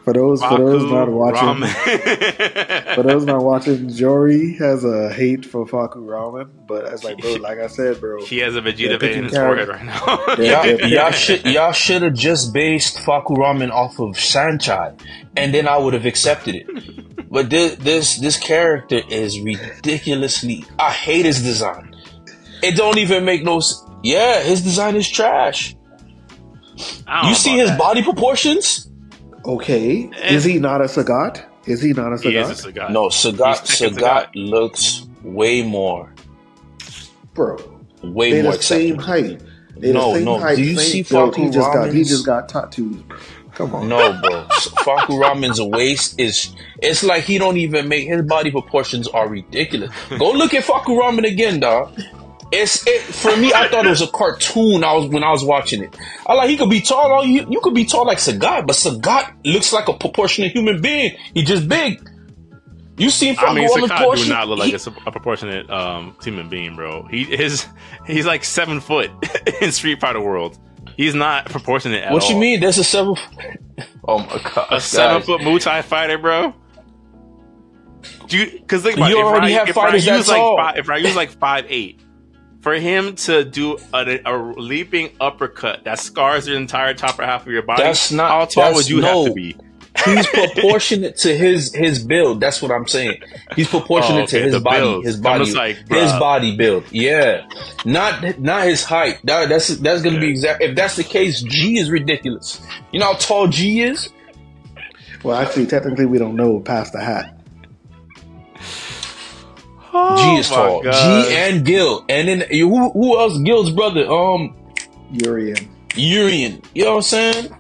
For those for those not watching, for those not watching, Jory has a hate for Fahkumram, but it's like, bro, like I said, bro, he has a They're Vegeta vein in his forehead right now. Yeah, Y'all, y'all should y'all should have just based Fahkumram off of Sanchai, and then I would have accepted it. But this this this character is ridiculously. I hate his design. It don't even make no. Yeah, his design is trash. You see his that. body proportions? Okay, is he not a Sagat? Is he not a He is Sagat, a Sagat. No, Sagat He's Tekken Sagat looks way more, bro? way They're more the same acceptable. height. They're No, the same no. height. Do you same see build. He just got he Ramen's- just got tattoos. Bro. Come on, No, bro. Fahkumram's waist is. It's like he don't even make his body proportions are ridiculous. Go look at Fahkumram again, dog. It's it for me. I thought it was a cartoon. I was when I was watching it. I like he could be tall. all You you could be tall like Sagat, but Sagat looks like a proportionate human being. He just big. You seen Faku I mean, Sakai do not look like He- a, a proportionate um, human being, bro. He is he's like seven foot in Street Fighter world. He's not proportionate at what all. you mean? There's a seven. Oh my god! A seven guys. foot Muay Thai fighter, bro. Do you? Because think about You it. If already I, have if fighters I use like tall. five, if I use like five eight, for him to do a, a leaping uppercut that scars the entire top or half of your body, That's not- how tall that's- would you no. have to be? He's proportionate to his his build. That's what I'm saying. He's proportionate Oh, okay, to his the body. build. His body. like, his body build. Yeah, not not his height. That, that's that's gonna be exact. If that's the case, G is ridiculous. You know how tall G is? well, actually, technically, we don't know past the hat. Oh G is my tall. God. G and Gill, and then who who else? Gill's brother, um, Urien. Urien. You know what I'm saying?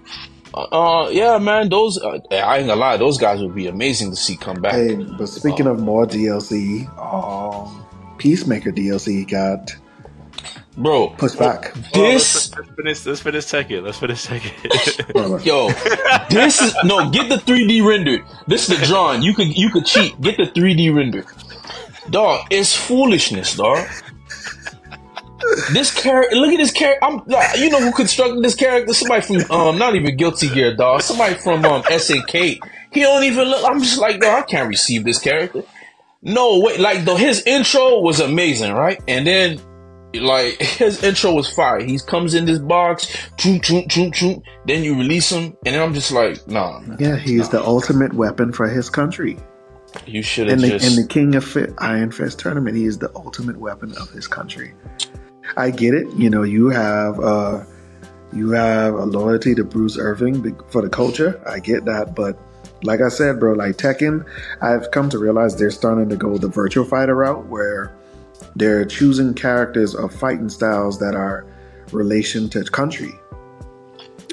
Uh, yeah, man. Those uh, I ain't gonna lie. Those guys would be amazing to see come back. Hey, but speaking of more DLC, um, Peacemaker DLC got Bro, pushed back. Well, this let's, let's finish. Let's finish Tekken. Let's finish Tekken. Yo, this is no get the 3D rendered. This is the drawing. You could you could cheat. Get the 3D rendered. Dog, it's foolishness, dog. This character, look at this character. I'm, you know who constructed this character? Somebody from, um, not even Guilty Gear, dog. Somebody from, um, SNK. He don't even look. I'm just like, dog, I can't receive this character. No, wait, like though his intro was amazing, right? And then, like his intro was fire. He comes in this box, choom choom choom choom. Then you release him, and then I'm just like, nah, Yeah, he's the ultimate weapon for his country. You should In have the just. in the King of Fit Iron Fist tournament, he is the ultimate weapon of his country. I get it. You know, you have uh, you have a loyalty to Bruce Irvin for the culture. I get that, but like I said, bro, like Tekken, I've come to realize they're starting to go the Virtua Fighter route where they're choosing characters of fighting styles that are relation to country.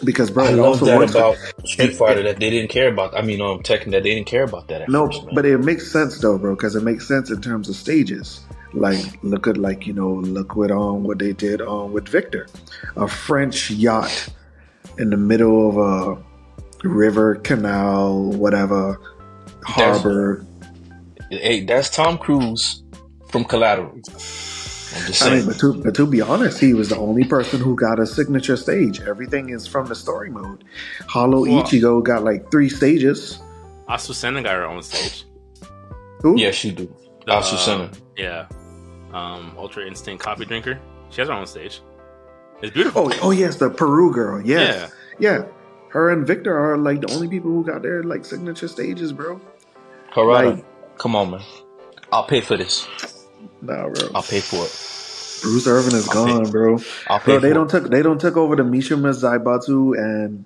Because, bro, I love also that works. about Street it- Fighter that they didn't care about. I mean, um, Tekken that they didn't care about that. At No, first, but it makes sense though, bro, because it makes sense in terms of stages. Like, look at like you know, look what um what they did um with Victor, a French yacht in the middle of a river, canal, whatever, harbor. hey, that's Tom Cruise from Collateral. I'm just I mean, but to but to be honest, he was the only person who got a signature stage. Everything is from the story mode. Hollow Well- Ichigo got like three stages. Azucena got her own stage. Who? yes, she do. The, Azucena. um, yeah. Um, Ultra Instinct Coffee Drinker. She has her own stage. It's beautiful. Oh, oh yes, the Peru girl. Yes. Yeah. Her and Victor are like the only people who got their like signature stages, bro. Harada, Like- come on, man. I'll pay for this. Nah, bro. I'll pay for it. Bruce Irvin is I'll pay- gone, bro. I'll pay Bro, for they it. don't took they don't took over the Mishima Zaibatsu and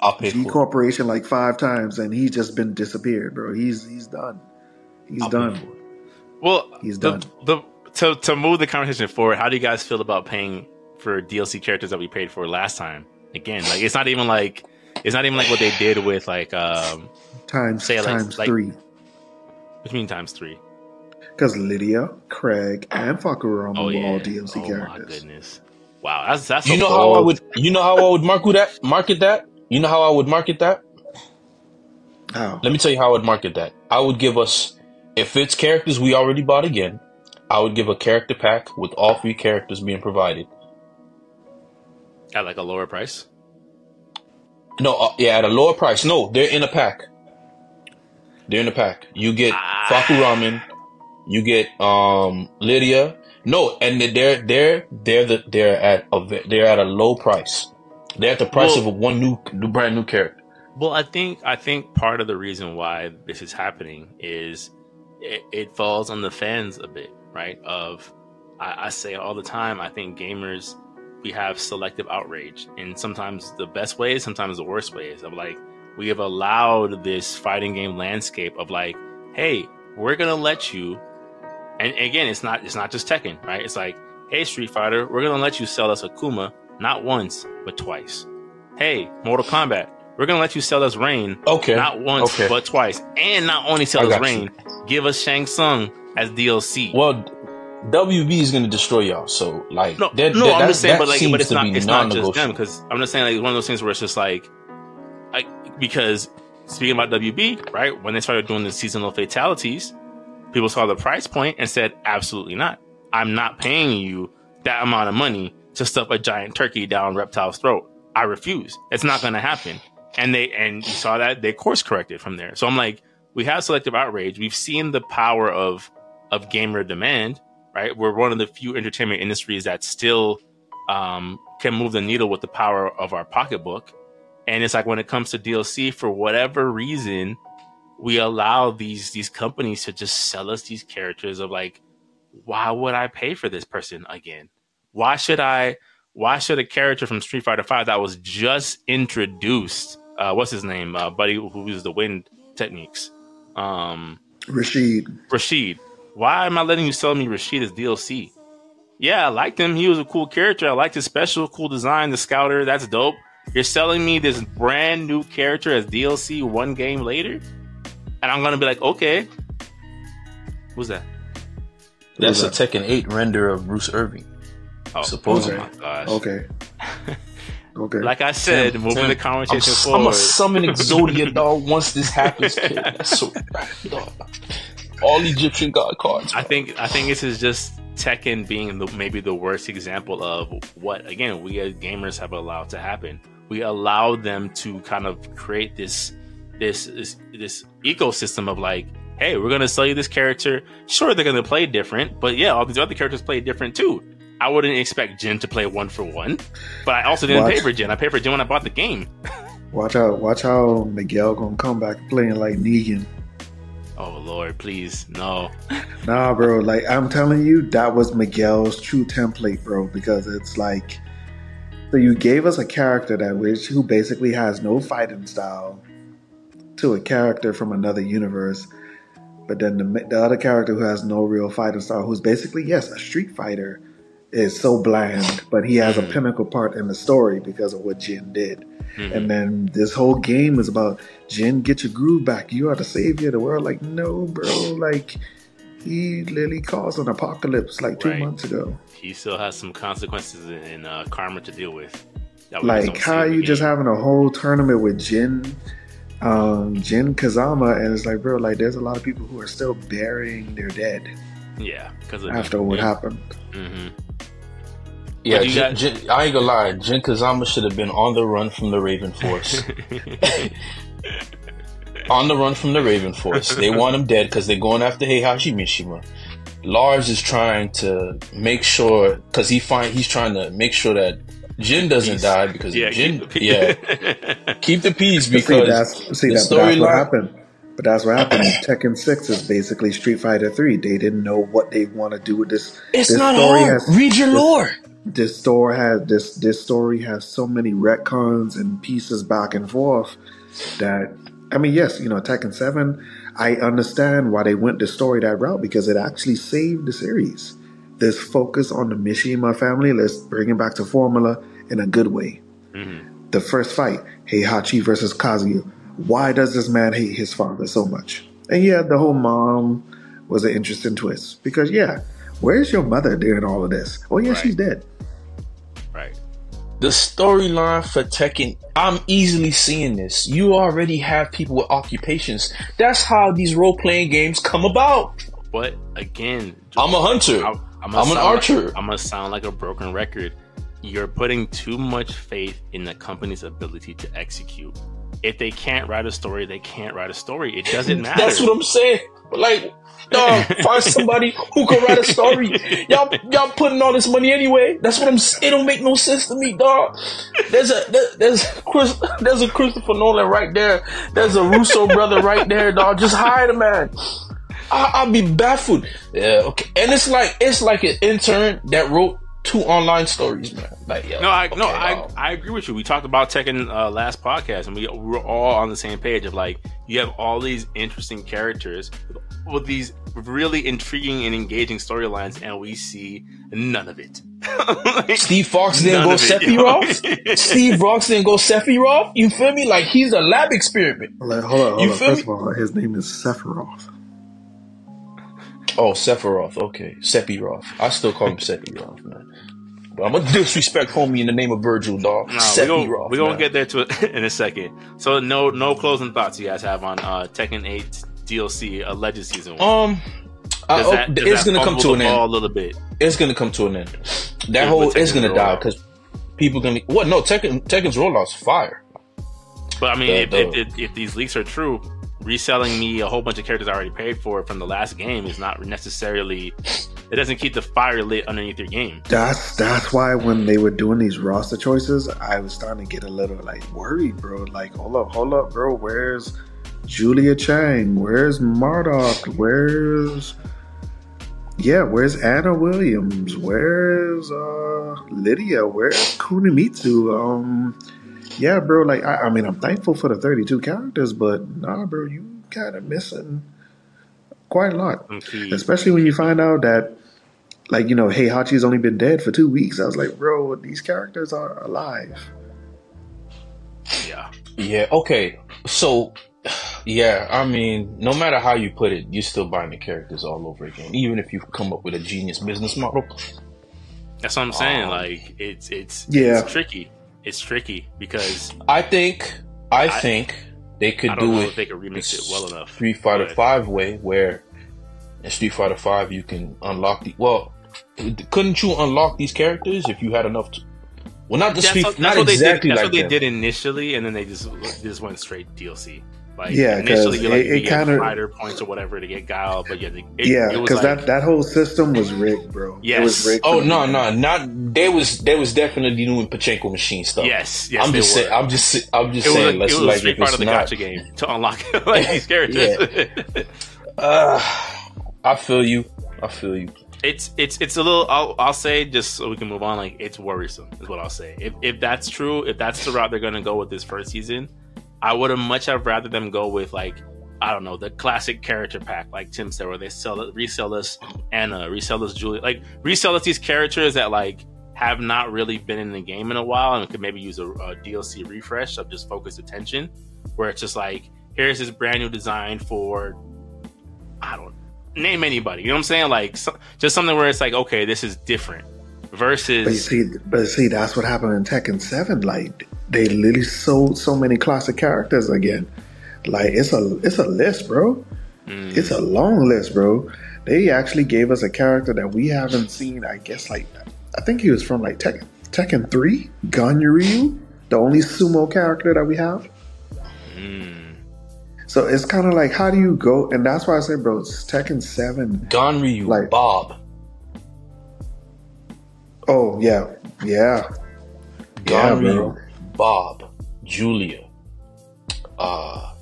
I'll pay G for it. Corporation like five times, and he's just been disappeared, bro. He's he's done. He's I'll done. Well, He's the, done. The, to to move the conversation forward, how do you guys feel about paying for DLC characters that we paid for last time? Again, like it's not even like it's not even like what they did with like um, Times Say, like- times like- three. which mean times three. Because Lidia, Craig, and Fahkumram Oh were yeah, all DLC oh my characters. goodness, wow, that's that's You a know how I would. You know how I would market that. Market that. You know how I would market that. How? Let me tell you how I would market that. I would give us, if it's characters we already bought again, I would give a character pack with all three characters being provided. at like a lower price. No, uh, yeah, at a lower price. No, they're in a pack. They're in a pack. You get Ah. Fahkumram, you get um Lidia. No, and they're they're they're the they're at a they're at a low price. They're at the price Well- of one new, new brand new character. Well, I think I think part of the reason why this is happening is it, it falls on the fans a bit, right? Of I, I say all the time, I think gamers we have selective outrage, and sometimes the best ways, sometimes the worst ways. Of like we have allowed this fighting game landscape of like, hey, we're gonna let you, and again, it's not it's not just Tekken, right? It's like, hey, Street Fighter, we're gonna let you sell us Akuma not once but twice. Hey, Mortal Kombat, we're gonna let you sell us Rain Okay. not once Okay. but twice, and not only sell us Rain, give us Shang Tsung as DLC. Well, WB is going to destroy y'all. So like, no, that, no, that- I'm just saying, but like, but it's not it's not just them because I'm just saying like it's one of those things where it's just like, like because speaking about WB, right? When they started doing the seasonal fatalities, people saw the price point and said, absolutely not. I'm not paying you that amount of money to stuff a giant turkey down Reptile's throat. I refuse. It's not going to happen. And they and you saw that they course corrected from there. So I'm like, we have selective outrage. We've seen the power of of gamer demand, right? We're one of the few entertainment industries that still um, can move the needle with the power of our pocketbook. And it's like when it comes to DLC, for whatever reason, we allow these these companies to just sell us these characters of like, why would I pay for this person again? Why should I? Why should a character from Street Fighter Five that was just introduced? Uh, what's his name? Uh, buddy, who uses the wind techniques? Um, Rashid. Rashid. Why am I letting you sell me Rashid as DLC? Yeah, I liked him. He was a cool character. I liked his special, cool design, the scouter. That's dope. You're selling me this brand new character as DLC one game later? And I'm gonna be like, okay. Who's that? That's a Who's that? Tekken 8 render of Bruce Irvin. Oh, Supposedly. oh my gosh. Okay. Okay. Like I said, Tim, moving Tim, the I'm, conversation s- I'm forward. a summoning Exodia dog once this happens, kid. That's so dog. All Egyptian god cards. I think I think this is just Tekken being the, maybe the worst example of what again we as gamers have allowed to happen. We allow them to kind of create this this this, this ecosystem of like, hey, we're gonna sell you this character. Sure, they're gonna play different, but yeah, all these other characters play different too. I wouldn't expect Jin to play one for one, but I also didn't Watch. pay for Jin. I paid for Jin when I bought the game. Watch out! Watch how Miguel gonna come back playing like Negan. Oh Lord, please no. Nah, bro. Like I'm telling you, that was Miguel's true template, bro. Because it's like, so you gave us a character that which who basically has no fighting style to a character from another universe, but then the, the other character who has no real fighting style, who's basically yes a street fighter, is so bland, but he has a Mhm. pinnacle part in the story because of what Jin did. Mhm. And then this whole game is about Jin, get your groove back. You are the savior of the world. Like, no, bro. Like, he literally caused an apocalypse like two Right. months ago. he still has some consequences and uh, karma to deal with. that we just Like, how the you just having a whole tournament with Jin, um, Jin Kazama, and it's like, bro, like, there's a lot of people who are still burying their dead yeah because after what happened. yeah, But Jin, got- Jin, I ain't gonna lie. Jin Kazama should have been on the run from the Raven Force. on the run from the Raven Force. They want him dead because they're going after Heihachi Mishima. Lars is trying to make sure because he find he's trying to make sure that Jin doesn't Peace. die because yeah, Jin keep the- yeah keep the peace But see, because that's see the that, but that's what storyline- happened. But that's what happened. Tekken Six is basically Street Fighter Three. They didn't know what they want to do with this. it's this not story hard. has- Read your this- lore. this story has this this story has so many retcons and pieces back and forth that I mean, yes, you know, Tekken Seven. I understand why they went the story that route because it actually saved the series. This focus on the Mishima family. Let's bring it back to formula in a good way. Mhm. The first fight, Heihachi versus Kazuya. Why does this man hate his father so much? And yeah, the whole mom was an interesting twist because yeah, where's your mother during all of this? Oh yeah, Right. she's dead. right The storyline for Tekken, I'm easily seeing this. You already have people with occupations. That's how these role playing games come about. but again I'm a hunter. I, I'm, I'm an archer. I'm gonna sound like a broken record. You're putting too much faith in the company's ability to execute. If they can't write a story, they can't write a story. It doesn't matter. That's what I'm saying. Like, dog, find somebody who can write a story. Y'all, y'all putting all this money anyway. That's what I'm. saying. It don't make no sense to me, dog. There's a there, there's Chris, there's a Christopher Nolan right there. There's a Russo brother right there, dog. Just hire the man. I, I'll be baffled. Yeah, okay. And it's like it's like an intern that wrote two online stories, man. Like, yo, No, I no, okay, I, wow. I agree with you. We talked about Tekken uh, last podcast, and we, we were all on the same page of like you have all these interesting characters with, with these really intriguing and engaging storylines, and we see none of it. Like, Steve Fox didn't go of it. Sephiroth. Steve Fox didn't go Sephiroth. You feel me? Like he's a lab experiment. Like, hold on, hold You on. feel First me? of all, his name is Sephiroth. Oh, Sephiroth. Okay, Sephiroth. I still call him Sephiroth, man. But I'm gonna disrespect homie in the name of Virgil, dog. We Sephiroth. gonna, we gonna get there to it in a second. So no no closing thoughts you guys have on uh, Tekken 8 DLC alleged season one. Um, I, oh, that- it's gonna come to an end. a little bit. It's gonna come to an end. That Yeah, whole is gonna die because people gonna what? No, Tekken Tekken's rollout's fire. But I mean, The- if, the- if, if, if these leaks are true, reselling me a whole bunch of characters I already paid for from the last game is not necessarily. It doesn't keep the fire lit underneath your game. That's that's why when they were doing these roster choices, I was starting to get a little like worried, bro. Like, hold up, hold up, bro. Where's Julia Chang? Where's Marduk? Where's yeah? Where's Anna Williams? Where's uh Lidia? Where's Kunimitsu? Um, yeah, bro. Like, I, I mean, I'm thankful for the 32 characters, but nah, bro, you kind of missing quite a lot. Some key, Especially when you find out that, like, you know, Heihachi's only been dead for two weeks. I was like, bro, these characters are alive. yeah. Yeah. Okay. So, yeah. I mean, no matter how you put it, you're still buying the characters all over again. Even if you come up with a genius business model. That's what I'm saying. Um, like, it's it's Yeah. it's tricky. It's tricky because I think. I, I- think they could I don't do know it. if they could remix it well enough. Street Fighter but- Five way, where in Street Fighter Five you can unlock the. Well, couldn't you unlock these characters if you had enough? To, well, not the That's, Street, that's not what exactly they did. That's like what they that. did initially, and then they just just went straight DLC. Like Yeah, 'cause initially, you like it- it kinda- fighter points or whatever to get Guile, but yeah, it, yeah, because like, that, that whole system was rigged, bro. It Yes. was rigged. Oh from no, no, not they was they was definitely doing Pachinko machine stuff. yes, yes, I'm just saying. I'm just I'm just it saying. a, let's it was like Street if Fighter the not. gacha game to unlock like these characters. Uh, I feel you. I feel you. it's it's it's a little. I'll I'll say just so we can move on. Like it's worrisome is what I'll say. If if that's true, if that's the route they're gonna go with this first season, I would have much have rather them go with like I don't know the classic character pack, like Tim said, where they sell resell us Anna, resell us Julia, like resell us these characters that like have not really been in the game in a while and could maybe use a, a DLC refresh of just focused attention, where it's just like here's this brand new design for I don't name anybody. You know what I'm saying? Like so, just something where it's like okay, this is different But you versus see, but see, that's what happened in Tekken Seven. Like they literally sold so many classic characters again. Like it's a it's a list, bro. Mm, It's a long list, bro. They actually gave us a character that we haven't seen. I guess like I think he was from like Tekken Tekken Three, Ganryu, the only sumo character that we have. mm, So it's kind of like how do you go? And that's why I say, bro, it's Tekken Seven. Ganryu, Like- Bob, Oh yeah, yeah, Yeah, bro. Bob, Julia, uh,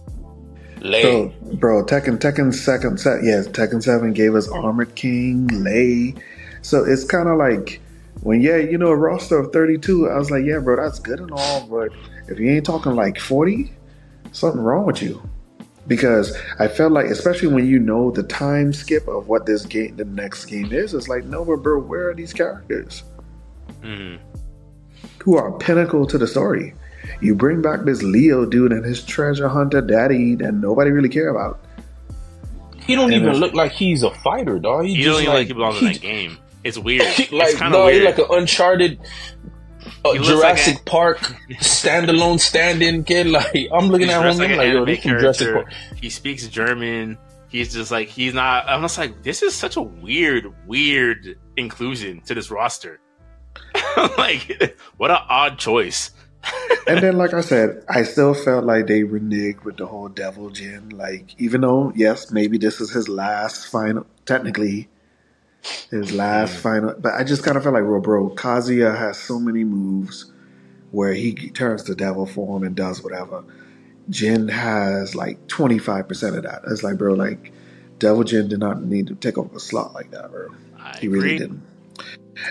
Lei. Bro, bro, Tekken Tekken second set, yes, Tekken Seven gave us Armored King, Lei. So it's kind of like when yeah, you know, a roster of thirty two. I was like, yeah, bro, that's good and all, but if you ain't talking like forty, something wrong with you. Because I felt like, especially when you know the time skip of what this game, the next game is, it's like, no, but bro, where are these characters mm. who are pinnacle to the story? You bring back this Leo dude and his treasure hunter daddy that nobody really care about. He don't And even look like he's a fighter, dog. He You just don't even like, like he belongs he, in that game. It's weird. like it's kind of no, weird. he like an Uncharted, uh, Jurassic like Park standalone stand-in kid. Like I'm looking He's at him, like I'm an like, yo, this from Jurassic character. Park. He speaks German. He's just like he's not. I'm just like this is such a weird, weird inclusion to this roster. like, what an odd choice. and then, like I said, I still felt like they reneged with the whole Devil Jin. Like, even though, yes, maybe this is his last final, technically, his last mm. final, but I just kind of felt like, well, bro, Kazuya has so many moves where he turns to devil form and does whatever. Jin has like 25% of that. It's like, bro, like, Devil Jin did not need to take over a slot like that, bro. I he agree. really didn't.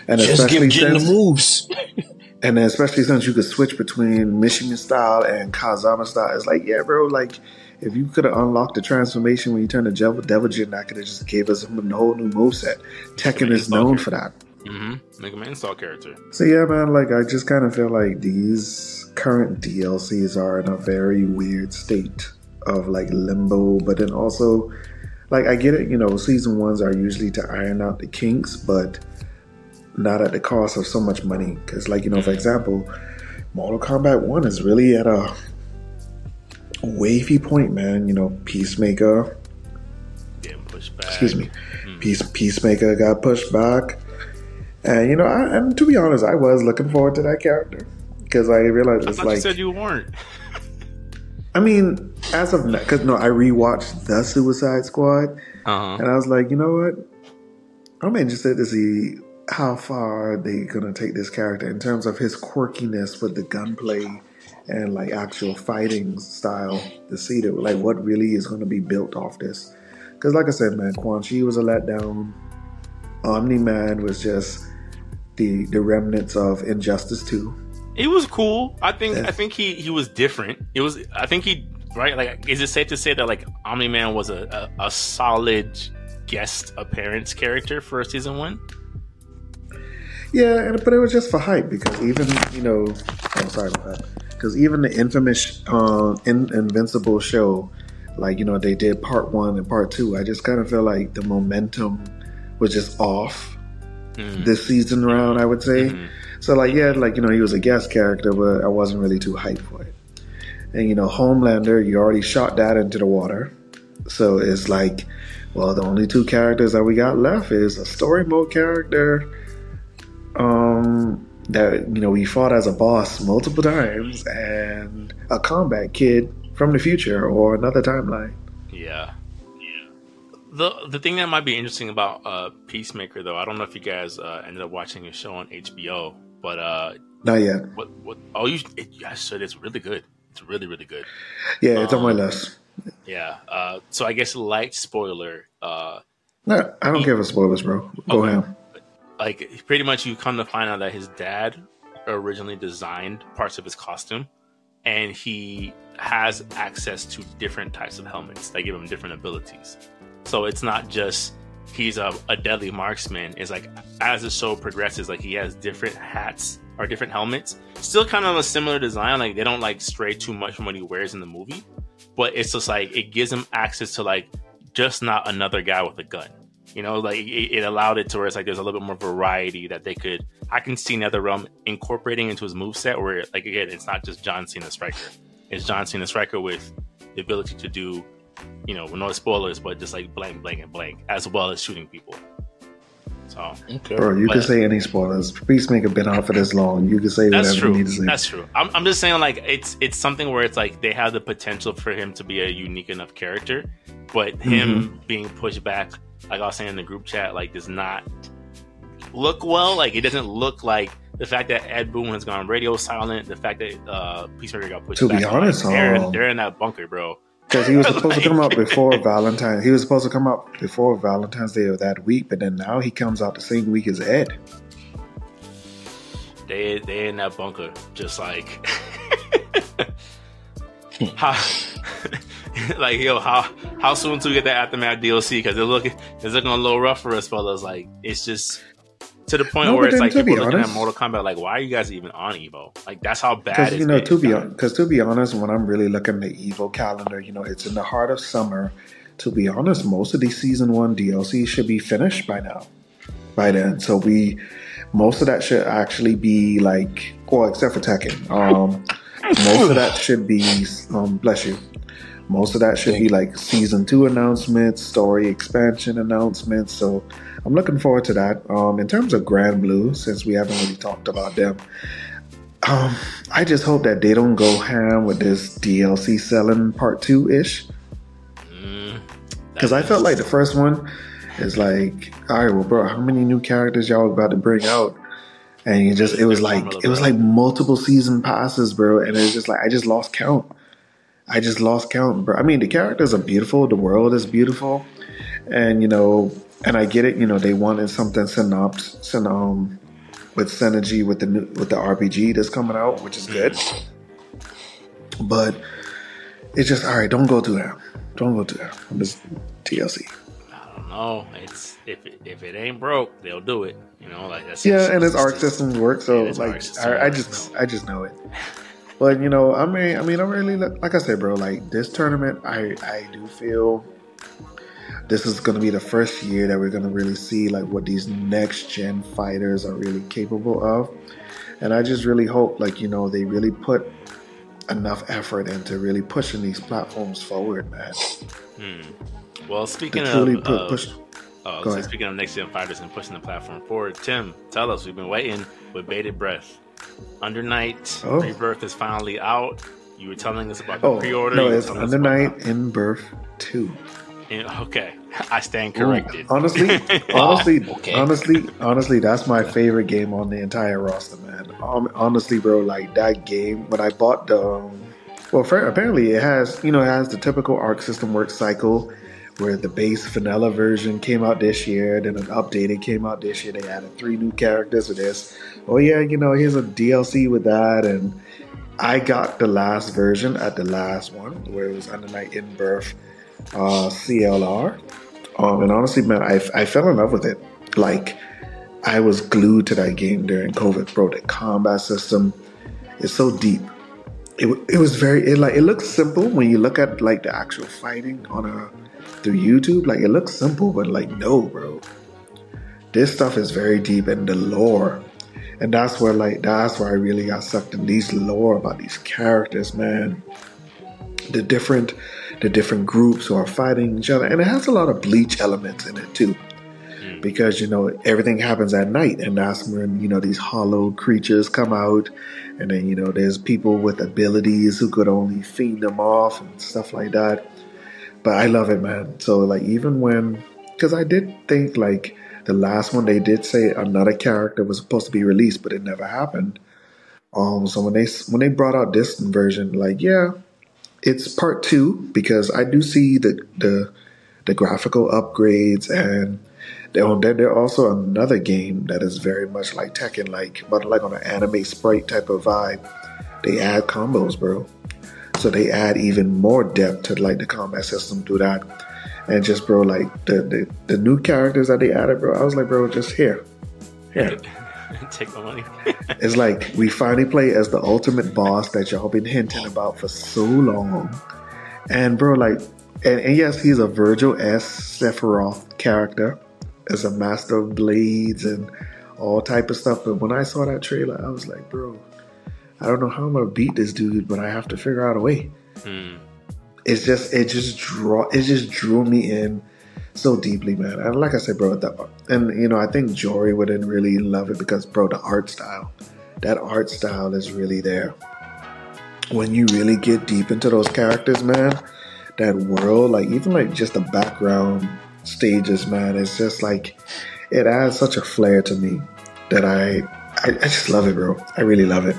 And Just especially give Jin the moves. and especially since you could switch between Mishima style and Kazama style, it's like, yeah, bro, like if you could have unlocked the transformation when you turned to Devil, Devil Jin, that could have just gave us a whole new moveset. Tekken is known for that. Mm-hmm. Make him an install character. So yeah, man, like I just kind of feel like these current DLCs are in a very weird state of like limbo, but then also like I get it, you know, season ones are usually to iron out the kinks, but not at the cost of so much money. Because, like, you know, for example, Mortal Kombat 1 is really at a wavy point, man. You know, Peacemaker. Getting pushed back. Excuse me. Mm. Peace, Peacemaker got pushed back. And, you know, I, and to be honest, I was looking forward to that character. Because I realized I it's like. you said you weren't. I mean, as of now, because no, I rewatched the Suicide Squad, uh-huh. and I was like, you know what? I'm interested to see how far are they gonna take this character in terms of his quirkiness with the gunplay and like actual fighting style to see that like what really is gonna be built off this. Because like I said, man, Quan Chi was a letdown. Omni Man was just the the remnants of Injustice Two. It was cool. I think I think he he was different. It was I think he right like is it safe to say that like Omni Man was a, a, a solid guest appearance character for season one? Yeah, but it was just for hype because even you know, oh sorry about that. Because even the infamous uh, In- Invincible show, like you know, they did part one and part two. I just kind of feel like the momentum was just off mm. this season round. I would say. Mm-hmm. So like yeah, like you know, he was a guest character, but I wasn't really too hyped for it. And you know, Homelander, you already shot that into the water. So it's like, well, the only two characters that we got left is a story mode character um, that you know we fought as a boss multiple times, and a combat kid from the future or another timeline. Yeah. Yeah. The, the thing that might be interesting about uh, Peacemaker, though, I don't know if you guys uh, ended up watching a show on HBO, but uh, not yet. What? What? Oh, you? It, I said it's really good. It's really, really good. Yeah, it's um, on my um, list. Yeah. Uh, so I guess light spoiler. Uh, no, I don't he, care for spoilers, bro. Go okay. ahead like pretty much you come to find out that his dad originally designed parts of his costume and he has access to different types of helmets that give him different abilities. So it's not just he's a, a deadly marksman. It's like as the show progresses like he has different hats or different helmets. Still kind of a similar design like they don't like stray too much from what he wears in the movie but it's just like it gives him access to like just not another guy with a gun you know, like it, it, allowed it to where it's like there's a little bit more variety that they could. I can see NetherRealm incorporating into his move set where, like again, it's not just John Cena Striker. It's John Cena Striker with the ability to do, you know, no spoilers, but just like blank, blank, and blank, as well as shooting people. So, okay. bro, you but, can say any spoilers. Peacemaker been out for this long. You can say whatever true. you need to say. That's true. I'm, I'm just saying, like it's it's something where it's like they have the potential for him to be a unique enough character, but him mm-hmm. being pushed back like I was saying in the group chat, like does not look well. Like it doesn't look like the fact that Ed Boon has gone radio silent, the fact that uh, Peacemaker got pushed. To back, be honest, like, they're, um, they're, in that bunker, bro. Because he was supposed like, to come out before Valentine. He was supposed to come out before Valentine's Day of that week, but then now he comes out the same week as Ed. They they in that bunker, just like. how, like yo, how how soon to get that aftermath DLC? Because it's looking it's looking a little rough for us fellas. Like it's just to the point no, where it's like people looking honest, at Mortal Kombat like, why are you guys even on Evo? Like that's how bad. You know, to be because to be honest, when I'm really looking at the Evo calendar, you know, it's in the heart of summer. To be honest, most of these season one DLC should be finished by now. By then, so we most of that should actually be like, well, except for Tekken. Um, most of that should be, um, bless you Most of that should be like season two announcements, story expansion announcements. So I'm looking forward to that. Um, in terms of Granblue, since we haven't really talked about them, um, I just hope that they don't go ham with this DLC selling part two ish. Because I felt like the first one is like, all right, well, bro, how many new characters y'all about to bring out? And you just, it was like, it was like multiple season passes, bro. And it's just like, I just lost count. I just lost count, bro. I mean, the characters are beautiful. The world is beautiful. And, you know, and I get it, you know, they wanted something synops, um, with synergy with the new, with the RPG that's coming out, which is good. But it's just, all right, don't go to that. Don't go to that. This DLC. I don't know. It's if it, if it ain't broke, they'll do it. You know, like that's yeah, and its Arc System Works. So like, I, I, just I just know it. But you know, I mean, I mean, I really like I said, bro. Like this tournament, I I do feel this is going to be the first year that we're going to really see like what these next gen fighters are really capable of, and I just really hope like you know they really put enough effort into really pushing these platforms forward, man. Hmm. Well, speaking of, put, of push, oh, so speaking of next gen fighters and pushing the platform forward, Tim, tell us. We've been waiting with bated breath. Under Night oh. Rebirth is finally out. You were telling us about the oh, pre-order. No, it's Under Night in Birth Two. Okay, I stand corrected. Ooh, honestly, honestly, okay. honestly, honestly, that's my favorite game on the entire roster, man. Um, honestly, bro, like that game when I bought the, um, well, apparently it has, you know, it has the typical Arc System Works cycle where the base vanilla version came out this year, then an updated came out this year. They added three new characters with this. Oh yeah, you know, here's a DLC with that, and I got the last version at the last one where it was Under Night in Birth uh, CLR. Um, and honestly, man, I, I fell in love with it. Like, I was glued to that game during COVID, bro. The combat system is so deep. It, it was very it like it looks simple when you look at like the actual fighting on a through YouTube. Like it looks simple, but like no, bro. This stuff is very deep in the lore, and that's where like that's where I really got sucked in these lore about these characters, man. The different the different groups who are fighting each other. And it has a lot of bleach elements in it too. Because, you know, everything happens at night and that's when, you know, these hollow creatures come out and then, you know, there's people with abilities who could only feed them off and stuff like that. But I love it, man. So like even when because I did think like the last one they did say another character was supposed to be released, but it never happened. Um, so when they when they brought out this version, like yeah, it's part two because I do see the the, the graphical upgrades and then there's also another game that is very much like Tekken, like but like on an anime sprite type of vibe. They add combos, bro. So they add even more depth to like the combat system through that. And just bro, like the, the the new characters that they added, bro. I was like, bro, just here, here. Take my money. it's like we finally play as the ultimate boss that y'all been hinting about for so long. And bro, like, and, and yes, he's a Virgil S. Sephiroth character as a master of blades and all type of stuff. But when I saw that trailer, I was like, bro, I don't know how I'm gonna beat this dude, but I have to figure out a way. Hmm. It's just it just draw it just drew me in so deeply, man. And like I said, bro, the, and you know, I think Jory wouldn't really love it because, bro, the art style, that art style is really there. When you really get deep into those characters, man, that world, like even like just the background stages, man, it's just like it adds such a flair to me that I, I, I just love it, bro. I really love it.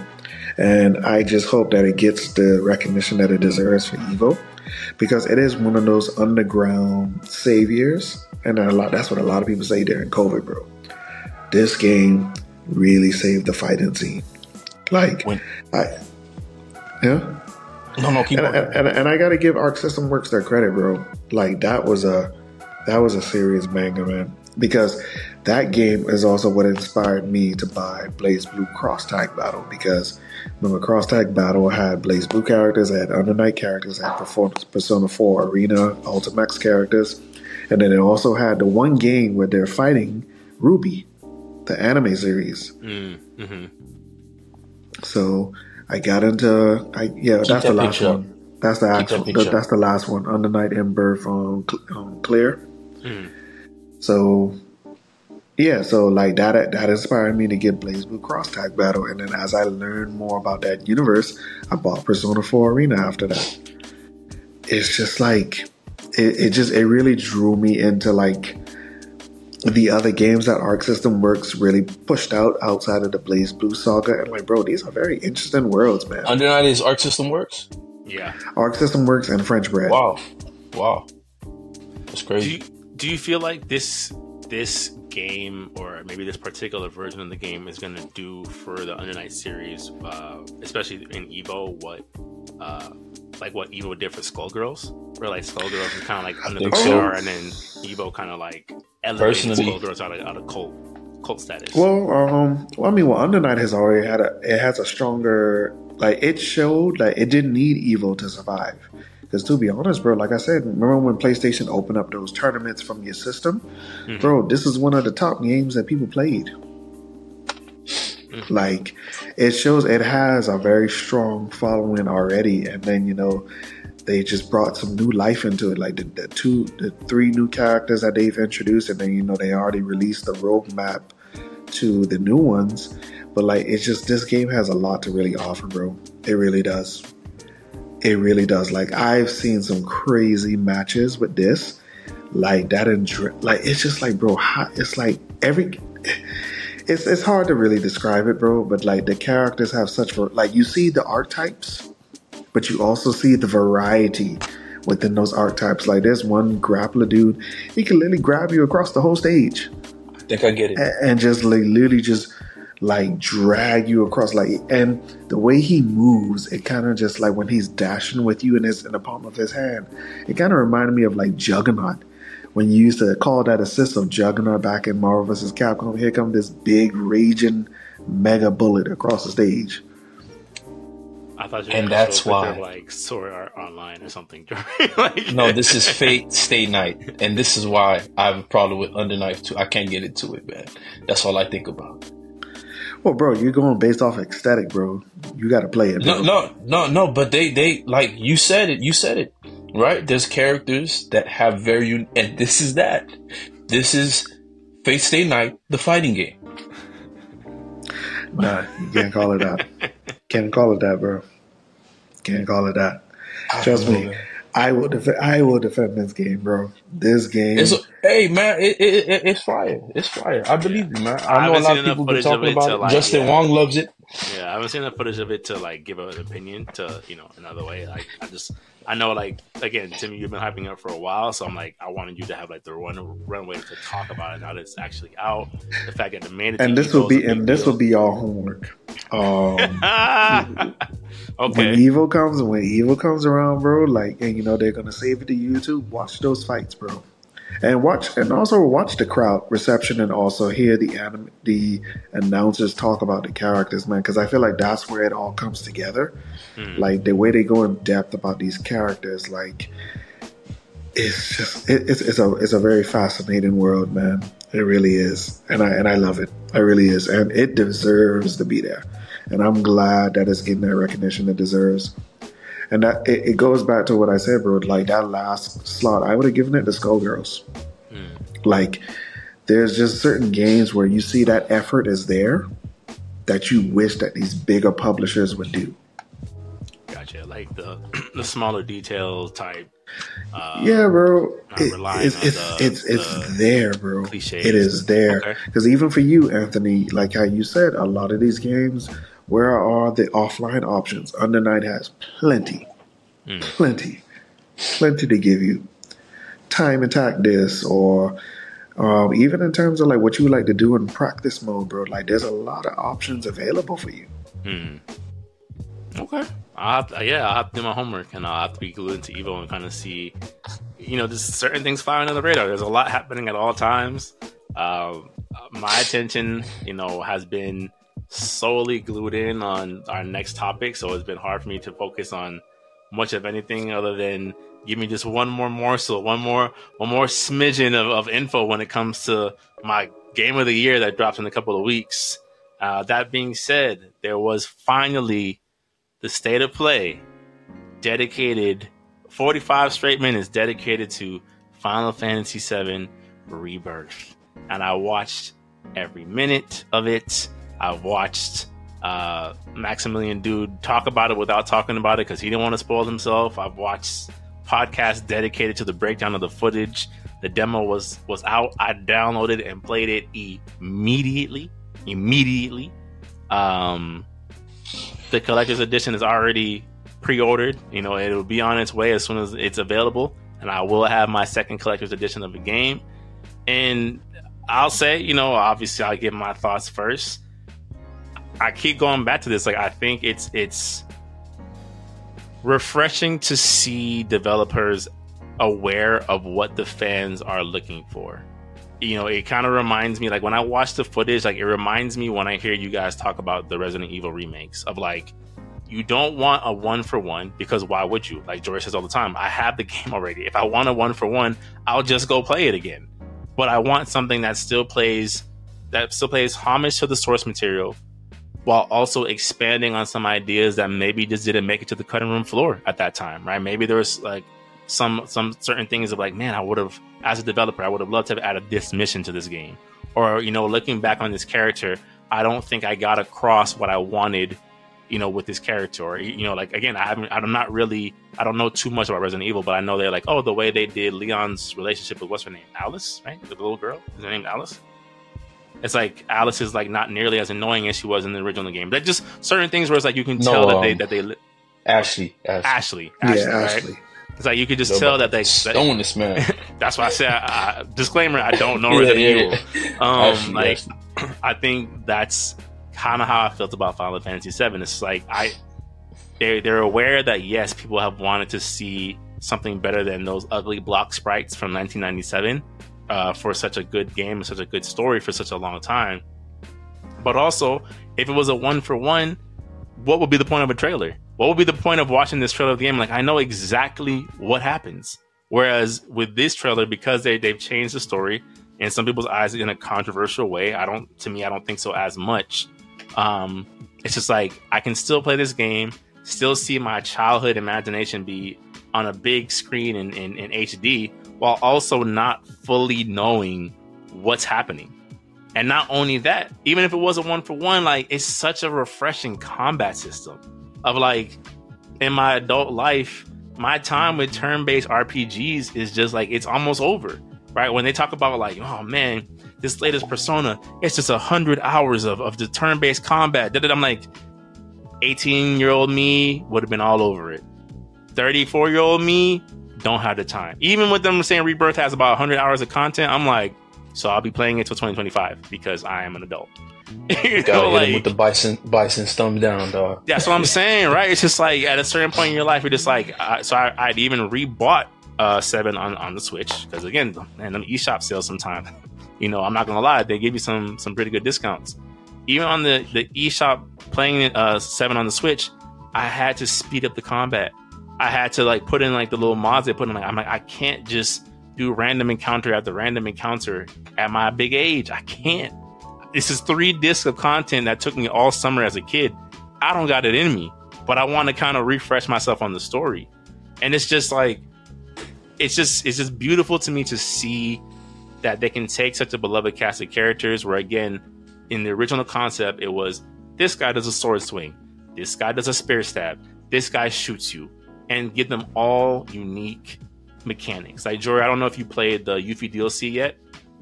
And I just hope that it gets the recognition that it deserves for Evo because it is one of those underground saviors. And a lot, that's what a lot of people say during COVID, bro. This game really saved the fighting scene. Like, when? I, yeah. No, no, keep and, and, and, and I got to give Arc System Works their credit, bro. Like that was a that was a serious banger, man. Because that game is also what inspired me to buy BlazBlue Cross Tag Battle because Remember, Cross Tag Battle had BlazBlue characters, had Under Night characters, had Persona 4 Arena Ultimax characters, and then it also had the one game where they're fighting RWBY, the anime series. Mm, mm-hmm. So I got into, I yeah, Keep that's that the last one. That's the Keep actual. that The, that's the last one. Under Night in Birth on um, Clear. Hmm. So yeah, so like that that inspired me to get BlazBlue Cross Tag Battle, and then as I learned more about that universe, I bought Persona 4 Arena after that. It's just like it, it just it really drew me into like the other games that Arc System Works really pushed out outside of the BlazBlue saga, and like, bro, these are very interesting worlds, man. Under Night is Arc System Works. Yeah. Arc System Works and French Bread. Wow, wow, that's Do crazy. Do you feel like this this game or maybe this particular version of the game is going to do for the Under Night series, uh, especially in Evo, what uh, like what Evo did for Skullgirls, where like Skullgirls is kind of like under the so. radar, and then Evo kind of like elevated Personally- Skullgirls out of out of cult cult status. Well, um, well, I mean, well, Under Night has already had a, it has a stronger, like, it showed that it didn't need Evo to survive. Because to be honest, bro, like I said, remember when PlayStation opened up those tournaments from your system? Mhm. Bro, this is one of the top games that people played. Like, it shows it has a very strong following already, and then you know, they just brought some new life into it. Like the, the two, the three new characters that they've introduced, and then you know they already released the roadmap to the new ones. But like, it's just this game has a lot to really offer, bro. It really does. It really does. Like I've seen some crazy matches with this, like that, and like it's just like, bro, how, it's like every. It's it's hard to really describe it, bro. But like the characters have such like you see the archetypes, but you also see the variety within those archetypes. Like there's one grappler dude, he can literally grab you across the whole stage I think I get it. a- and just like literally just like drag you across like and the way he moves it kind of just like when he's dashing with you in his in the palm of his hand it kind of reminded me of like juggernaut when you used to call that assist of juggernaut back in marvel vs capcom here come this big raging mega bullet across the stage I thought you were And that's show a picture of, why- like Sword Art Online or something. like, No, this is Fate Stay Night, and this is why I have a problem with Under Night too. I can't get into it, man. That's all I think about. Well bro you're going based off ecstatic, bro you got to play it bro. No, no, no, no. But they, they like you said it. You said it, right? There's characters that have very, un- and this is that. This is Fate Stay Night, the fighting game. Nah, you can't call it that can't call it that bro can't call it that Trust me, I will defend. I will defend this game, bro. This game. It's hey man, it, it, it, it's fire. It's fire. I believe you, man. I I know a lot of people been talking about to, it. like, Justin yeah. Wong loves it. Yeah, I haven't seen enough footage of it to like give an opinion to you know another way. Like I just I know like again, Timmy, you've been hyping up for a while, so I'm like I wanted you to have like the run runway to talk about it now that it's actually out. The fact that the mandatory and this will be and this will be all homework. Um, when okay. Evo comes, when Evo comes around, bro, like, and you know they're gonna save it to YouTube. Watch those fights, bro, and watch and also watch the crowd reception, and also hear the anim- the announcers talk about the characters, man, because I feel like that's where it all comes together. Hmm. Like the way they go in depth about these characters, like it's just it, it's it's a it's a very fascinating world, man. It really is, and I and I love it. It really is, and it deserves to be there. And I'm glad that it's getting that recognition it deserves. And that it, it goes back to what I said, bro. Like that last slot, I would have given it to Skullgirls. Hmm. Like there's just certain games where you see that effort is there that you wish that these bigger publishers would do. Gotcha. Like the the smaller detail type. Uh, yeah, bro. It- it's it's the- it's it's the there, bro. cliches. It is there Okay. because even for you, Anthony, like how you said, a lot of these games, where are the offline options? Under Night has plenty, Mm. plenty, plenty to give you. Time attack this, or um, even in terms of like what you would like to do in practice mode, bro. Like there's a lot of options available for you. Hmm. Okay. I'll have to, yeah, I'll have to do my homework and I'll have to be glued into Evo and kind of see, you know, just certain things flying under the radar. There's a lot happening at all times. Um, my attention, you know, has been solely glued in on our next topic, so it's been hard for me to focus on much of anything other than give me just one more morsel, one more, one more smidgen of, of info when it comes to my game of the year that drops in a couple of weeks. Uh, that being said, there was finally the state of play dedicated 45 straight minutes dedicated to Final Fantasy VII Rebirth. And I watched every minute of it. I watched uh, Maximilian Dood talk about it without talking about it because he didn't want to spoil himself. I've watched podcasts dedicated to the breakdown of the footage. The demo was was out. I downloaded and played it immediately. Immediately. Um, the collector's edition is already pre-ordered. You know, it'll be on its way as soon as it's available, and I will have my second collector's edition of the game. And I'll say, you know, obviously I'll give my thoughts first. I keep going back to this. Like, I think it's it's refreshing to see developers aware of what the fans are looking for. You know, it kind of reminds me like when I watch the footage, like it reminds me when I hear you guys talk about the Resident Evil remakes of like you don't want a one for one because why would you? Like George says all the time, I have the game already. If I want a one for one, I'll just go play it again. But I want something that still plays that still plays homage to the source material while also expanding on some ideas that maybe just didn't make it to the cutting room floor at that time, right? Maybe there was like some some certain things of like, man, I would have as a developer, I would have loved to have added this mission to this game. Or, you know, looking back on this character, I don't think I got across what I wanted you know, with this character. Or, you know, like again, I haven't, I'm not really, I don't know too much about Resident Evil, but I know they're like, oh, the way they did Leon's relationship with what's her name, Alice, right? The little girl, is her name Alice? It's like Alice is like not nearly as annoying as she was in the original game. But just certain things where it's like you can No, tell that um, they that they Ashley, Ashley, Ashley, Ashley, yeah, right? Ashley. It's like you could just They're tell that they. to stone this man. that's why I said, uh, disclaimer: I don't know Yeah, Resident yeah, Evil. yeah. Um, Ashley, like Ashley. I think that's kind of how I felt about Final Fantasy VII. It's like I they they're aware that yes, people have wanted to see something better than those ugly block sprites from 1997 uh, for such a good game and such a good story for such a long time. But also, if it was a one for one, what would be the point of a trailer? What would be the point of watching this trailer of the game? Like I know exactly what happens. Whereas with this trailer, because they they've changed the story in some people's eyes in a controversial way, I don't. To me, I don't think so as much. Um, it's just like I can still play this game, still see my childhood imagination be on a big screen in, in, in HD, while also not fully knowing what's happening. And not only that, even if it was a one for one, like it's such a refreshing combat system of like in my adult life, my time with turn based RPGs is just like it's almost over. Right? When they talk about like, oh man, this latest persona, it's just a hundred hours of, of the turn based combat. I'm like, 18 year old me would have been all over it. 34 year old me don't have the time. Even with them saying Rebirth has about 100 hours of content, I'm like, so I'll be playing it till 2025 because I am an adult. you Gotta know, hit him like, with the bison, bison thumb down, dog. that's what I'm saying, right? It's just like at a certain point in your life, you're just like, uh, so I, I'd even rebought uh, Seven on, on the Switch because again, and them eShop sales sometimes, you know, I'm not gonna lie, they give you some some pretty good discounts. Even on the the eShop playing uh, Seven on the Switch, I had to speed up the combat. I had to like put in like the little mods they put in. Like I'm like I can't just do random encounter after random encounter at my big age. I can't. This is three discs of content that took me all summer as a kid. I don't got it in me, but I want to kind of refresh myself on the story. And it's just like, it's just it's just beautiful to me to see that they can take such a beloved cast of characters. Where again, in the original concept, it was this guy does a sword swing, this guy does a spear stab, this guy shoots you, and give them all unique mechanics. Like Jory, I don't know if you played the Yuffie DLC yet.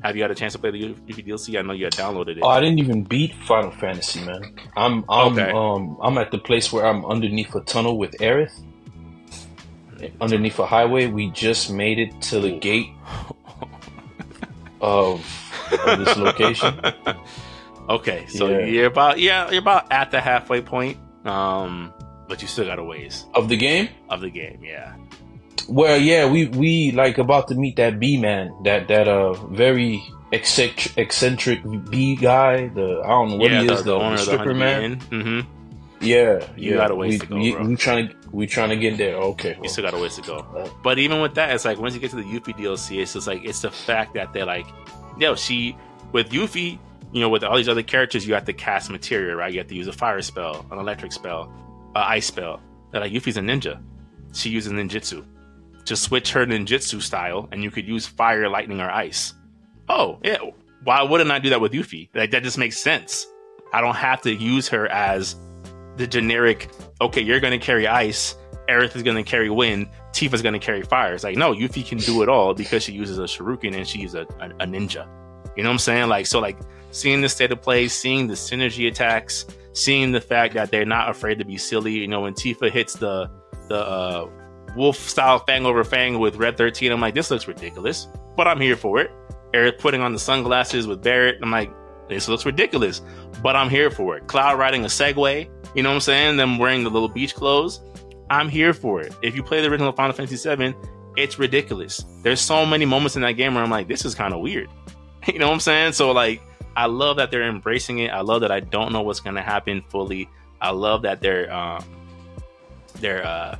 Have you had a chance to play the Yuffie DLC? I know you had downloaded it. Oh, I didn't even beat Final Fantasy, man. I'm I'm Okay. um I'm at the place where I'm underneath a tunnel with Aerith. Underneath a highway, we just made it to the gate of, of this location. okay, so Yeah. you're about yeah, you're about at the halfway point. Um, but you still got a ways Of the game? of the game. Yeah. Well, yeah, we we like about to meet that B man, that that uh very eccentric, eccentric B guy. The I don't know what yeah, he the, is, the, owner the stripper man. Mm-hmm. Yeah, You yeah. got a ways we, to go, we, bro. we trying to we trying to get there. Okay, You well, still got a ways to go. uh, But even with that, it's like once you get to the Yuffie DLC, it's just like it's the fact that they're like, yo, she with Yuffie, you know, with all these other characters, you have to cast material, right? You have to use a fire spell, an electric spell, an ice spell. They're like Yuffie's a ninja. she uses ninjutsu. To switch her ninjutsu style, and you could use fire, lightning, or ice. Oh, yeah. Why wouldn't I do that with Yuffie? Like that just makes sense. I don't have to use her as the generic. Okay, you're going to carry ice. Aerith is going to carry wind. Tifa's going to carry fire. It's like no, Yuffie can do it all because she uses a shuriken and she's a, a, a ninja. You know what I'm saying? Like so, like seeing the state of play, seeing the synergy attacks, seeing the fact that they're not afraid to be silly. You know, when Tifa hits the the uh, wolf style fang over fang with Red 13, I'm like, this looks ridiculous, but I'm here for it. Aerith putting on the sunglasses with Barret, I'm like, this looks ridiculous, but I'm here for it. Cloud riding a Segway, you know what I'm saying? Them wearing the little beach clothes. I'm here for it. If you play the original Final Fantasy VII, it's ridiculous. There's so many moments in that game where I'm like, this is kind of weird. You know what I'm saying? So like, I love that they're embracing it. I love that I don't know what's gonna happen fully. I love that they're um, they're uh,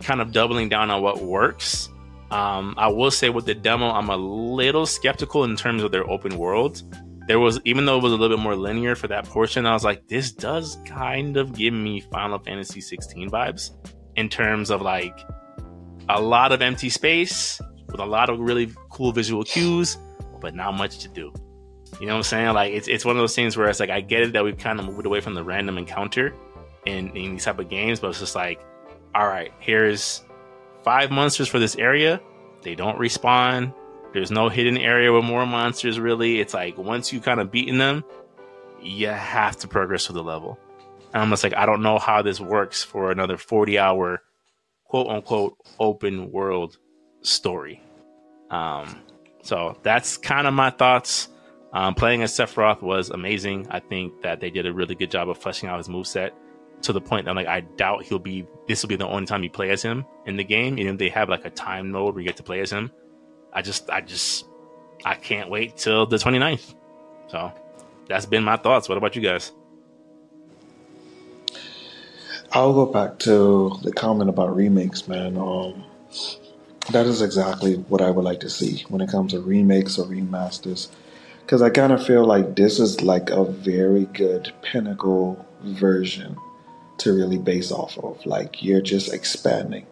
kind of doubling down on what works. Um, I will say with the demo, I'm a little skeptical in terms of their open world. There was, even though it was a little bit more linear for that portion, I was like, this does kind of give me Final Fantasy 16 vibes in terms of like a lot of empty space with a lot of really cool visual cues, but not much to do. You know what I'm saying? Like it's it's one of those things where it's like I get it that we've kind of moved away from the random encounter in, in these type of games, but it's just like, all right, here's five monsters for this area. They don't respawn. There's no hidden area with more monsters really. It's like once you kind of beaten them, you have to progress to the level. And I'm just like, I don't know how this works for another 40 hour quote unquote open world story. Um, so that's kind of my thoughts. Um, playing as Sephiroth was amazing. I think that they did a really good job of fleshing out his moveset to the point that I'm like I doubt he'll be this will be the only time you play as him in the game. And they have like a time mode where you get to play as him. I just I just I can't wait till the 29th. So that's been my thoughts. What about you guys? I'll go back to the comment about remakes, man. Um, that is exactly what I would like to see when it comes to remakes or remasters. Because I kind of feel like this is like a very good pinnacle version to really base off of. Like you're just expanding.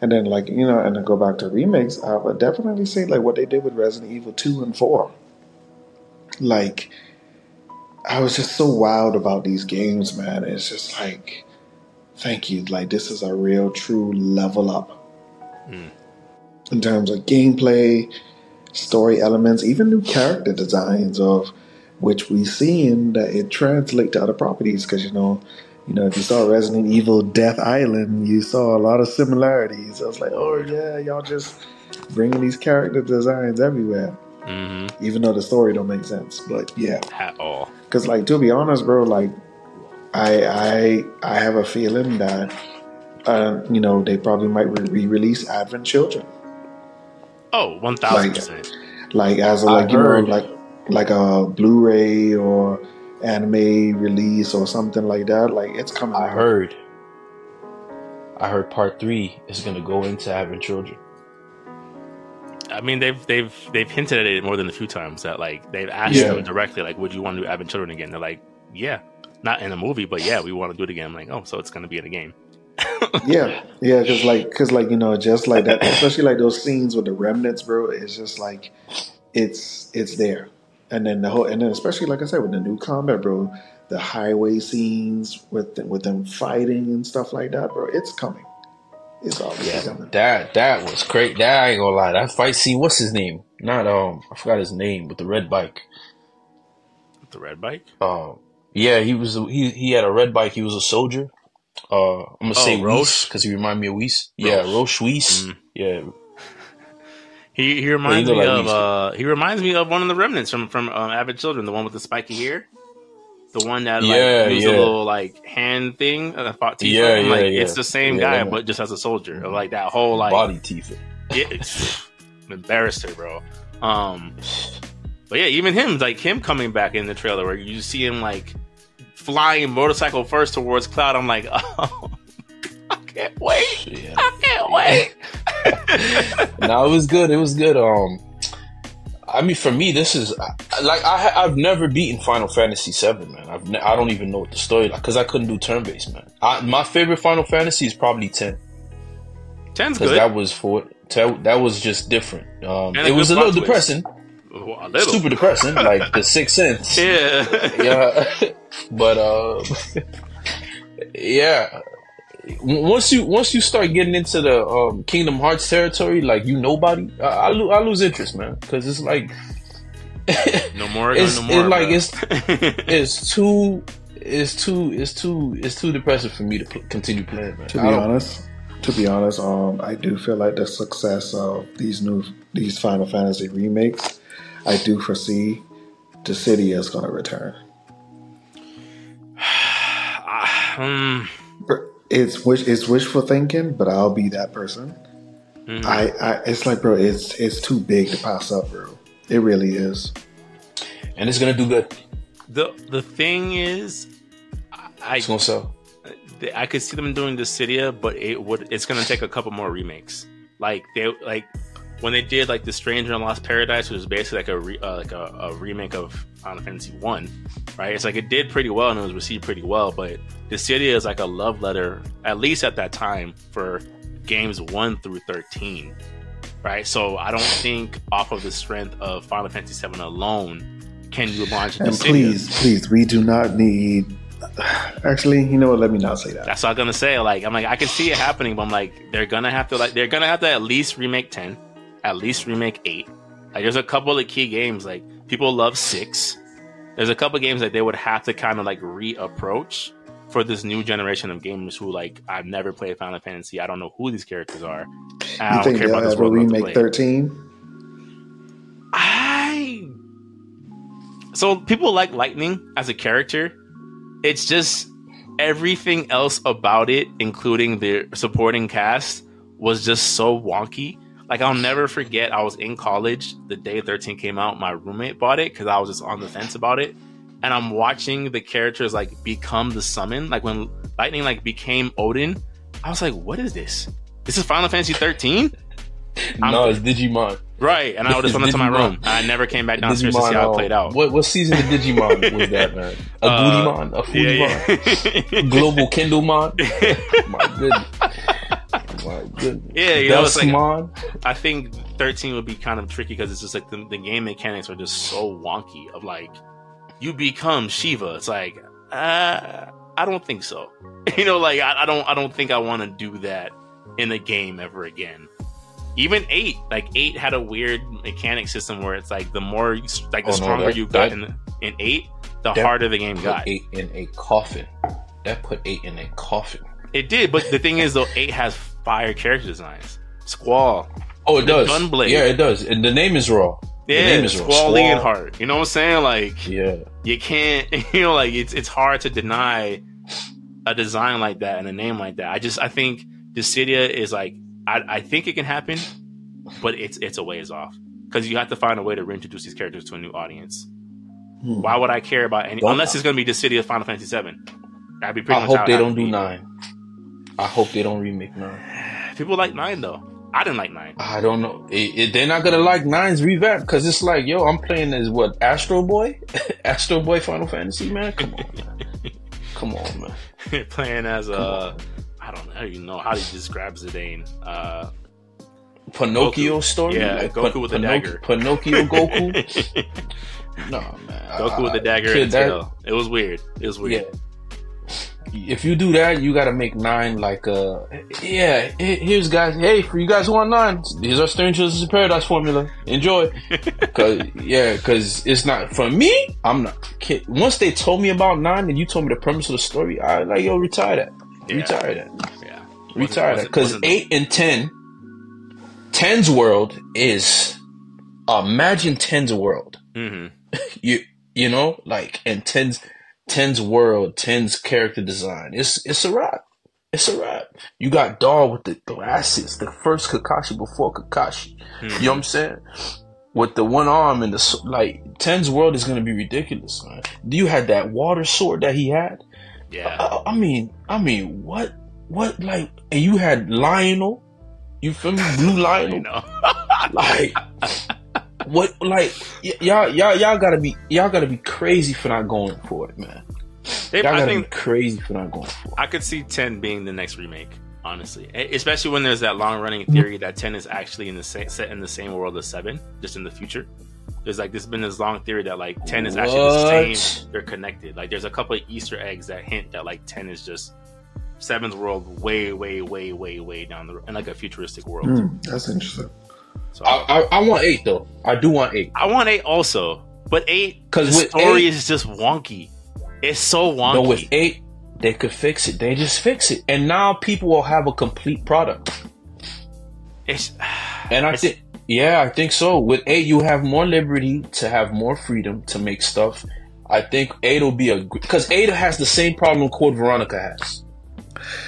And then, like, you know, and then go back to remakes, I would definitely say like what they did with Resident Evil 2 and 4. Like, I was just so wild about these games, man. It's just like, thank you. Like, this is a real, true level up mm. in terms of gameplay, story elements, even new character designs of which we seen that it translate to other properties. Because you know, you know, if you saw Resident Evil Death Island, you saw a lot of similarities. I was like, oh yeah, y'all just bringing these character designs everywhere. Mm-hmm. Even though the story don't make sense, but yeah, at all. Because like to be honest, bro, like I I I have a feeling that uh, you know they probably might re-release Advent Children. Oh, one thousand percent. Like as a like you know like like a Blu-ray or anime release or something like that. Like it's coming. I out. heard. I heard part three is going to go into Advent Children. I mean, they've they've they've hinted at it more than a few times that like they've asked yeah. them directly, like, "Would you want to do Advent Children again?" They're like, "Yeah, not in a movie, but yeah, we want to do it again." I'm like, "Oh, so it's going to be in a game." Yeah, yeah, because like, because like you know, just like that, especially like those scenes with the remnants, bro. It's just like, it's it's there and then the whole, and then especially like I said with the new combat, bro, the highway scenes with them, with them fighting and stuff like that, bro. It's coming. It's obviously yeah, coming. That that was great. That I ain't gonna lie. That fight scene. What's his name? Not um, I forgot his name. With the red bike. The red bike. Um, yeah, he was. He he had a red bike. He was a soldier. Uh, I'm gonna oh, say Roche because he reminded me of Whis. Yeah, Roche Whis. Mm. Yeah, he he reminds me of uh, he reminds me of one of the remnants from from um, Advent Children, the one with the spiky hair, the one that like yeah, used yeah. a little like hand thing that fought Tifa. Yeah, yeah, like, yeah. It's the same yeah, guy, but just as a soldier. Mm-hmm. Like that whole like body Tifa. Yeah, embarrassed her, bro. Um, but yeah, even him, like him coming back in the trailer where you see him like flying motorcycle first towards Cloud. I'm like, oh I can't wait. Yeah. I can't wait. no, it was good. It was good. Um, I mean, for me, this is like I, I've never beaten Final Fantasy VII, man. I've ne- I don't even know what the story like because I couldn't do turn based, man. I, my favorite Final Fantasy is probably ten. Ten's good. that was for that, that was just different. Um, it was a little twist. depressing, Well, a little. super depressing, like the Sixth Sense. Yeah. yeah, but uh, yeah. Once you once you start getting into the um, Kingdom Hearts territory, like you nobody, I, I, lo- I lose interest, man, because it's like no more. It's- no more. it like it's- it's too it's too it's too it's too depressing for me to pl- continue playing, man. To be honest, to be honest, um, I do feel like the success of these new these Final Fantasy remakes, I do foresee Dissidia is going to return. Um, It's wish it's wishful thinking, but I'll be that person. mhm. I, I it's like, bro, it's it's too big to pass up, bro. It really is. and it's gonna do good. the the thing is, I It's gonna sell. I could see them doing Dissidia, but it would it's gonna take a couple more remakes. Like they like when they did like the Stranger in Lost Paradise, which was basically like a re, uh, like a, a remake of Final Fantasy One, right? It's like it did pretty well and it was received pretty well, but Dissidia is like a love letter, at least at that time, for games one through thirteen, right? So I don't think off of the strength of Final Fantasy Seven alone can you launch And please, please, we do not need. Actually, you know what? Let me not say that. That's what I'm gonna say. Like, I'm like, I can see it happening, but I'm like, they're gonna have to like, they're gonna have to at least remake ten, at least remake eight. Like, there's a couple of key games like people love six. There's a couple games that they would have to kind of like reapproach for this new generation of gamers who like I've never played Final Fantasy. I don't know who these characters are. I You don't think care they'll about this ever world remake thirteen? I so people like Lightning as a character. It's just everything else about it, including the supporting cast, was just so wonky. Like I'll never forget. I was in college the day 13 came out. My roommate bought it because I was just on the fence about it, and I'm watching the characters like become the summon. Like when Lightning like became Odin, I was like, "What is this? This is Final Fantasy 13." No, it's Digimon. Right, and I would just went into my room. I never came back downstairs to see how it played out. What what season of Digimon was that, man? A Uh, Goodymon, a Yeah, Foodymon, yeah. Global Kindlemon. My goodness. My goodness. Yeah, you know, it's like-. I think 13 would be kind of tricky because it's just like the, the game mechanics are just so wonky. Of like, you become Shiva. It's like, uh, I don't think so. You know, like I, I don't, I don't think I want to do that in a game ever again. Even eight, like eight had a weird mechanic system where it's like the more, you, like the Oh, no, stronger that- you got that- in in eight, the harder the game Put got. eight in a coffin. That put eight in a coffin. It did, but the thing is, though, eight has fire character designs. Squall, Oh, it does. Gunblade. Yeah, it does. And the name is raw. The yeah, name is raw. Squall Squall. Leonhart. You know what I'm saying? Like, Yeah. you can't, you know, like it's it's hard to deny a design like that and a name like that. I just, I think Dissidia is like, I, I think it can happen, but it's it's a ways off because you have to find a way to reintroduce these characters to a new audience. Hmm. Why would I care about any Well, unless it's going to be Dissidia Final Fantasy Seven? I'd be pretty I much hope it they has don't do be. nine. I hope they don't remake nine. People like nine though. I didn't like nine. I don't know. It, it- they're not gonna like Nine's revamp because it's like, yo, I'm playing as what Astro Boy, Astro Boy Final Fantasy, man. Come on, man. Come on, man. playing as Come a I don't know, I don't even know how to describe Zidane. Uh, Pinocchio Goku. story, Yeah, Goku with the dagger. Pinocchio Goku. No, man. Goku with the Uh, dagger and that- tail. It was weird. It was weird. Yeah. If you do that, you gotta make nine like uh yeah. Here's guys. Hey, for you guys who want nine, these are Strangers in Paradise formula. Enjoy. Cause yeah, cause it's not for me. I'm not. Kid. Once they told me about nine and you told me the premise of the story, I like yo retire that. Yeah. Retire that. Yeah. Retire that. Cause eight and ten, 10's world is imagine 10's world Mhm. you you know like and 10's 10's world 10's character design. It's it's a wrap. It's a wrap. You got Dar with the glasses the first Kakashi before Kakashi. Mhm. you know what I'm saying? With the one arm and the like 10's world is gonna be ridiculous man. You had that water sword that he had? Yeah. I, I mean I mean what what like and you had Lionel? You feel me? Blue Lionel? like what like y- y'all y'all y'all gotta be y'all gotta be crazy for not going for it man They- y'all I gotta think be crazy for not going for it I could see 10 being the next remake. honestly, especially when there's that long running theory that ten is actually in the sa- set in the same world as seven, just in the future. There's like there's been this long theory that like ten is actually the same. They're connected. Like there's a couple of Easter eggs that hint that like ten is just seven's world way, way, way, way, way down the road in like a futuristic world. Hmm, that's interesting. So I, I, I want eight though. I do want eight. I want eight also, but eight because with story eight- is just wonky. It's so wonky. But with eight, they could fix it. They just fix it, and now people will have a complete product. it's And I think, yeah, I think so. With eight, you have more liberty to have more freedom to make stuff. I think eight will be a because eight has the same problem Code Veronica has,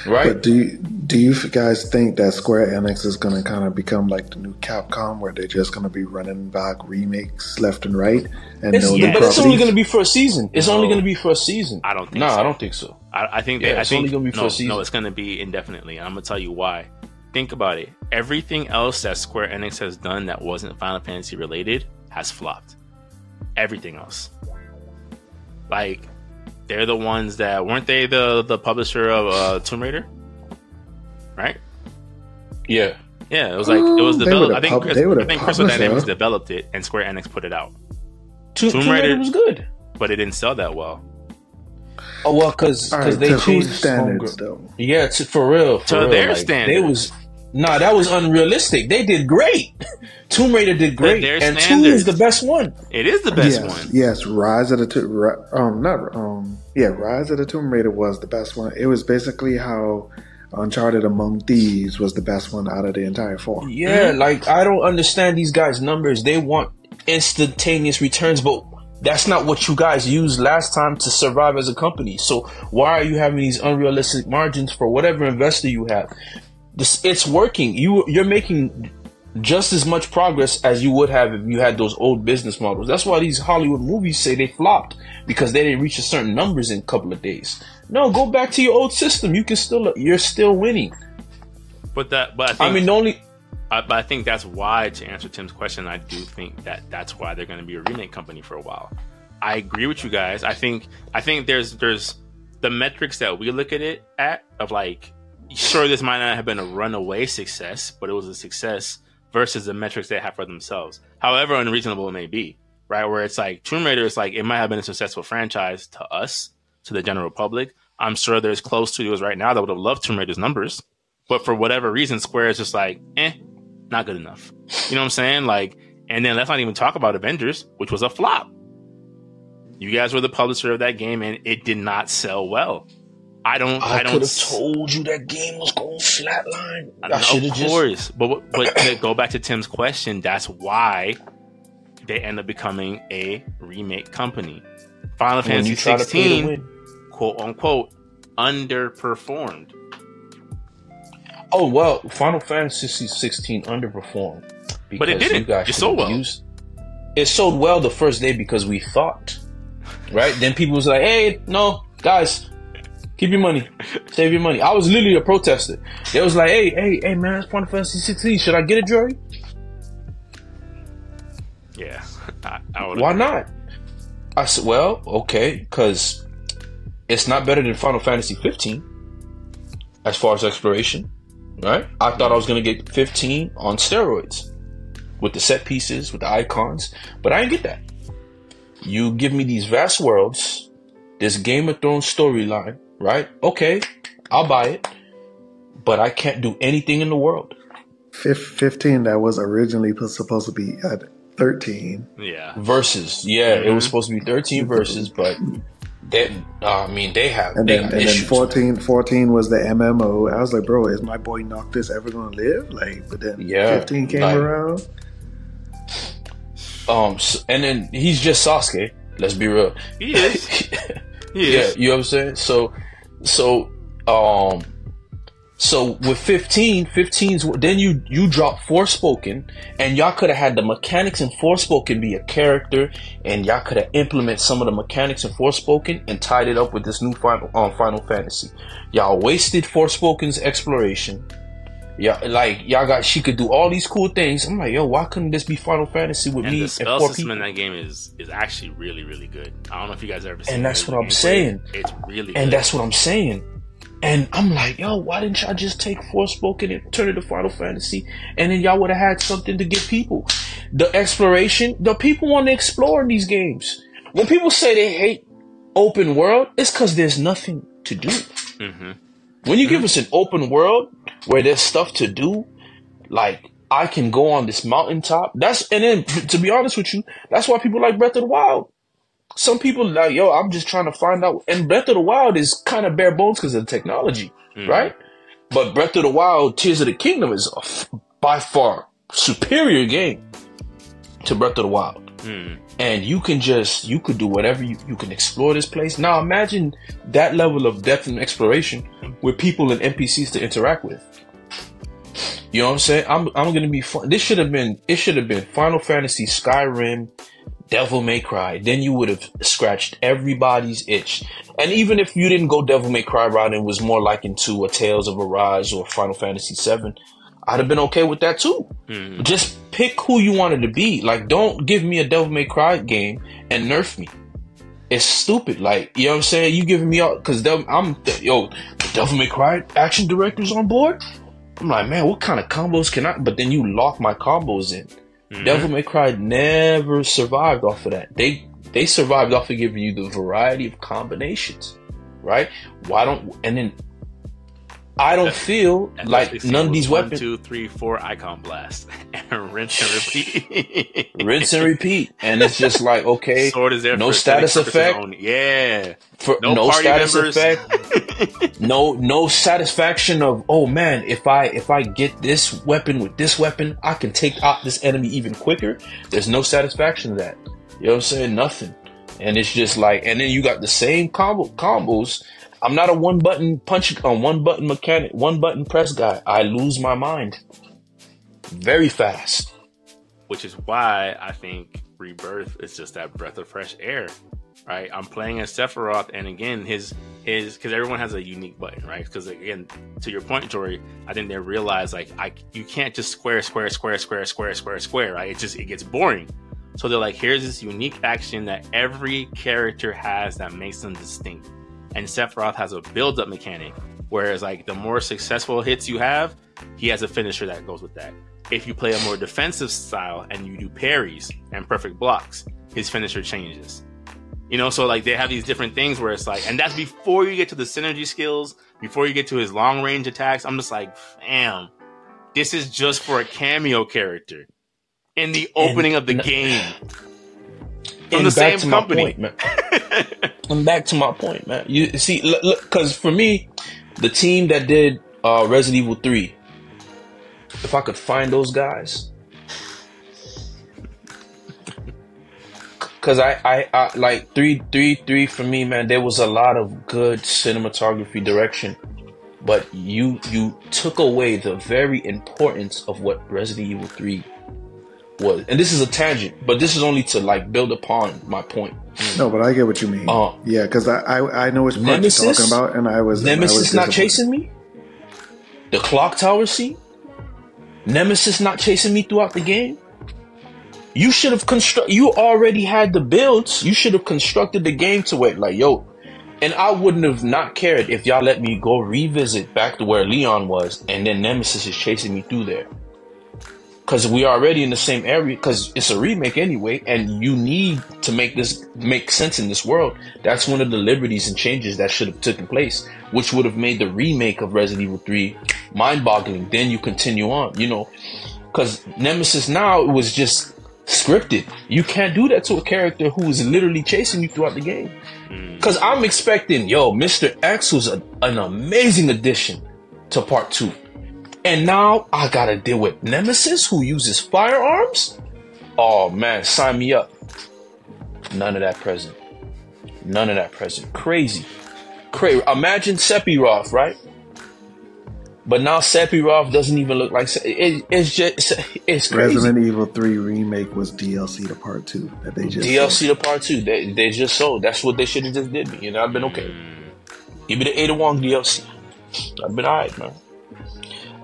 right? But do you do you guys think that Square Enix is going to kind of become like the new Capcom, where they're just going to be running back remakes left and right and It's, no yeah, but it's only going to be for a season. It's No. only going to be for a season. I don't think No, so. I don't think so. I, I think Yeah, that I it's think only gonna be for a season. no, it's gonna be indefinitely, and I'm gonna tell you why. Think about it. Everything else that Square Enix has done that wasn't Final Fantasy related has flopped. Everything else, like they're the ones that weren't they the the publisher of uh, Tomb Raider, right? Yeah, Yeah, it was like it was Oh, developed. I think pub- Chris- they were the I think Crystal. Dynamics developed it, and Square Enix put it out, Tomb, Tomb Tomb Raider Raider- was good. but it didn't sell that well. Oh well, because All right, they to changed standards Homegirl. though? Yeah, to, for real. For To real. their like, standards. They was nah, that was unrealistic. They did great. Tomb Raider did great, their and two is the best one. It is the best yes, one. Yes, Rise of the Tomb. Um, not um. Yeah, Rise of the Tomb Raider was the best one. It was basically how Uncharted Among Thieves was the best one out of the entire four. Yeah, like I don't understand these guys' numbers. They want instantaneous returns, but that's not what you guys used last time to survive as a company. So why are you having these unrealistic margins for whatever investor you have? This it's working. You you're making just as much progress as you would have if you had those old business models. That's why these Hollywood movies say they flopped because they didn't reach a certain numbers in a couple of days. No, go back to your old system. You can still you're still winning. But that, but I think I mean, only I, but I think that's why, to answer Tim's question, I do think that that's why they're going to be a remake company for a while. I agree with you guys. I think I think there's there's the metrics that we look at it at of like, sure, this might not have been a runaway success, but it was a success versus the metrics they have for themselves. However unreasonable it may be, right? Where it's like Tomb Raider is like it might have been a successful franchise to us, to the general public. I'm sure there's close studios right now that would have loved Tomb Raider's numbers, but for whatever reason, Square is just like, eh, not good enough. You know what I'm saying? Like, and then let's not even talk about Avengers, which was a flop. You guys were the publisher of that game, and it did not sell well. I don't. I, I, don't. could have told you that game was going flatline. I I, of have just. course, but but to go back to Tim's question, that's why they end up becoming a remake company. Final When Fantasy you try to pay to 16, quote unquote, underperformed. Oh well, Final Fantasy 16 underperformed because But it didn't. you guys It sold well. used- It sold well the first day because we thought, right? then people was like, "Hey, no, guys, keep your money, save your money." I was literally a protester. They was like, "Hey, hey, hey, man, it's Final Fantasy 16. Should I get a jury? Yeah, I, I. Why not?" I said, "Well, okay, because it's not better than Final Fantasy 15 as far as exploration, right? I thought I was gonna get 15 on steroids with the set pieces, with the icons, but I didn't get that. You give me these vast worlds, this Game of Thrones storyline, right? Okay, I'll buy it, but I can't do anything in the world. Fifteen that was originally supposed to be at thirteen. Yeah. Versus, yeah, it was Mhm. supposed to be 13 Versus, but they, uh, I mean, they have And they then, got and then issues, 14, 14 was the MMO. I was like, bro, is my boy Noctis ever gonna live? Like, but then Yeah, fifteen came like- around. Um, s and then he's just Sasuke. Let's be real. He is. He yeah, is. you know what I'm saying. So, so, um, so with 15, 15's then you you drop Forspoken, and y'all could have had the mechanics in Forspoken be a character, and y'all could have implemented some of the mechanics in Forspoken and tied it up with this new final um, Final Fantasy. Y'all wasted Forspoken's exploration. Yeah, like y'all got she could do all these cool things. I'm like, yo, why couldn't this be Final Fantasy with And me the and spell four system people? in that game is is actually really really good. I don't know if you guys ever seen. And that's what I'm saying. It's really And good. that's what I'm saying. And I'm like, yo, why didn't y'all just take Forspoken and turn it to Final Fantasy? And then y'all would have had something to give people. The exploration, the people want to explore in these games. When people say they hate open world, it's because there's nothing to do. Mm-hmm. When you give us an open world where there's stuff to do, like I can go on this mountaintop. That's and then to be honest with you, that's why people like Breath of the Wild. Some people like, yo, I'm just trying to find out. And Breath of the Wild is kind of bare bones because of the technology, mm-hmm. right? But Breath of the Wild, Tears of the Kingdom is a f- by far superior game to Breath of the Wild. Mm-hmm. And you can just, you could do whatever you, you can explore this place. Now imagine that level of depth and exploration with people and NPCs to interact with. You know what I'm saying? I'm, I'm gonna be fun. This should have been, it should have been Final Fantasy, Skyrim, Devil May Cry. Then you would have scratched everybody's itch. And even if you didn't go Devil May Cry route and was more like into a Tales of Arise or Final Fantasy 7, I'd have been okay with that too. Mm-hmm. Just pick who you wanted to be. Like, don't give me a Devil May Cry game and nerf me. It's stupid. Like, you know what I'm saying? You giving me all, cause I'm, yo, the Devil May Cry action director's on board? I'm like, man, what kind of combos can I, but then you lock my combos in. Mm-hmm. Devil May Cry never survived off of that. They, they survived off of giving you the variety of combinations, right? Why don't, and then I don't feel like none of these one, weapons two, three, four icon blast and rinse and repeat. rinse and repeat, and it's just like okay, Sword is there. no status effect. only. Yeah. for No no, status members. effect, no no satisfaction of oh man, if I if I get this weapon with this weapon, I can take out this enemy even quicker. There's no satisfaction of that. You know what I'm saying? Nothing. And it's just like, and then you got the same combo combos. I'm not a one button punch, a one button mechanic, one button press guy. I lose my mind very fast. which is why I think Rebirth is just that breath of fresh air, right? I'm playing as Sephiroth, and again, his his because everyone has a unique button, right? Because again, to your point, Jory, I think they realize like I you can't just square, square, square, square, square, square, square, right? It just it gets boring. So they're like, here's this unique action that every character has that makes them distinct. And Sephiroth has a build-up mechanic, whereas like the more successful hits you have, he has a finisher that goes with that. If you play a more defensive style and you do parries and perfect blocks, his finisher changes. You know, so like they have these different things where it's like, and that's before you get to the synergy skills, before you get to his long range attacks. I'm just like, fam, this is just for a cameo character in the opening of the game. From the same company. point. and back to my point, man. You see, look, because for me, the team that did uh, Resident Evil Three, if I could find those guys, because I, I, I like three, three, three for me, man. There was a lot of good cinematography direction, but you, you took away the very importance of what Resident Evil Three was. And this is a tangent, but this is only to like build upon my point. No, but I get what you mean. Uh, yeah, because I, I I know which part you're talking about, and I was and I Nemesis was not chasing me. The clock tower scene. Nemesis not chasing me throughout the game. You should have construct. You already had the builds. You should have constructed the game to where like yo, and I wouldn't have not cared if y'all let me go revisit back to where Leon was, and then Nemesis is chasing me through there. Cause we are already in the same area. Cause it's a remake anyway, and you need to make this make sense in this world. That's one of the liberties and changes that should have taken place, which would have made the remake of Resident Evil 3 mind-boggling. Then you continue on, you know, because Nemesis now it was just scripted. You can't do that to a character who is literally chasing you throughout the game. Mm. Because I'm expecting, yo, Mr. X was a, an amazing addition to part two. And now I gotta deal with Nemesis who uses firearms? Oh man, sign me up. None of that present. None of that present. Crazy. Crazy. Imagine Sephiroth, right? But now Sephiroth doesn't even look like it, it's just it's crazy. Resident Evil 3 remake was DLC to part two that they just DLC to part two. They they just sold. That's what they should have just did me. You know, I've been okay. Give me the Ada Wong DLC. I've been alright, man.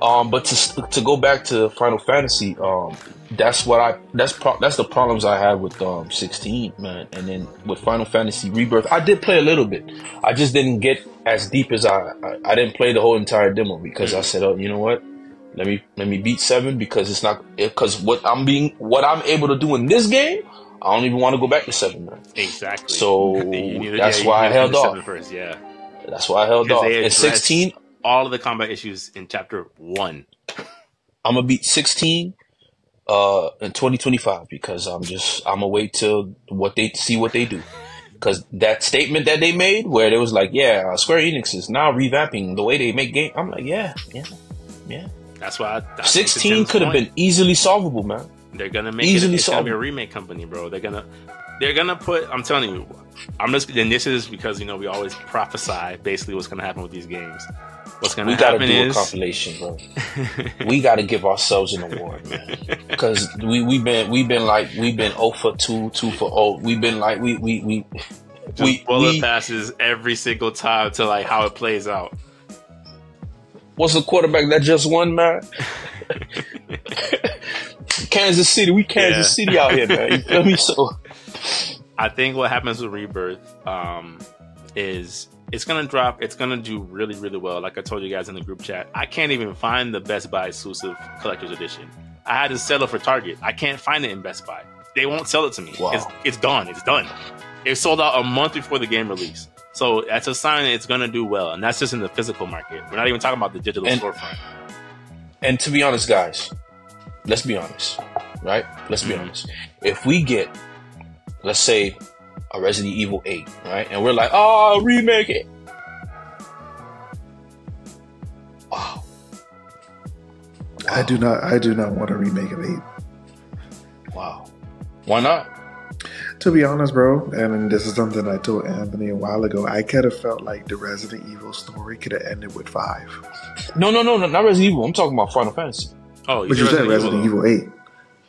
Um, but to to go back to Final Fantasy, um, that's what I that's pro- that's the problems I had with um 16, man. And then with Final Fantasy Rebirth, I did play a little bit. I just didn't get as deep as I I, I didn't play the whole entire demo because I said, oh, you know what? Let me let me beat seven because it's not because what I'm being what I'm able to do in this game, I don't even want to go back to seven, man. Exactly. So You need to- that's yeah, why I held off. First, yeah. That's why I held off. addressed 16, all of the combat issues in chapter one. I'm gonna beat 16 uh in 2025 because I'm just I'm gonna wait till what they see what they do. Because that statement that they made, where it was like, yeah, uh, Square Enix is now revamping the way they make game. I'm like, yeah, yeah, yeah. That's why I, I 16 could have been easily solvable, man. They're gonna make easily it. It's gonna be a solvable. remake company, bro. They're gonna they're gonna put. I'm telling you. I'm just. And this is because you know we always prophesy basically what's gonna happen with these games. What's gonna We gotta happen do a compilation, bro. we gotta give ourselves an award, man. Because we we've been we've been like we've been 0 for two, two for 0. We've been like we we we just we, bullet we passes every single time to like how it plays out. what's the quarterback that just won, man? Kansas City, we Kansas Yeah. City out here, man. You feel me? So I think what happens with Rebirth um, is it's gonna drop. It's gonna do really, really well. Like I told you guys in the group chat, I can't even find the Best Buy exclusive collector's edition. I had to settle for Target. I can't find it in Best Buy. They won't sell it to me. Wow. It's, it's gone. It's done. It sold out a month before the game release. So that's a sign that it's gonna do well, and that's just in the physical market. We're not even talking about the digital And- storefront. and to be honest, guys, let's be honest, right? Let's be Mhm. honest. If we get, let's say, a Resident Evil 8, right? And we're like, oh, remake it. Wow. I do not. I do not want a remake of eight. Wow. Why not? To be honest, bro, and this is something I told Anthony a while ago. I could have felt like the Resident Evil story could have ended with five, No, no, no, no, not Resident Evil. I'm talking about Final Fantasy. Oh, but you said Resident Evil. Evil eight.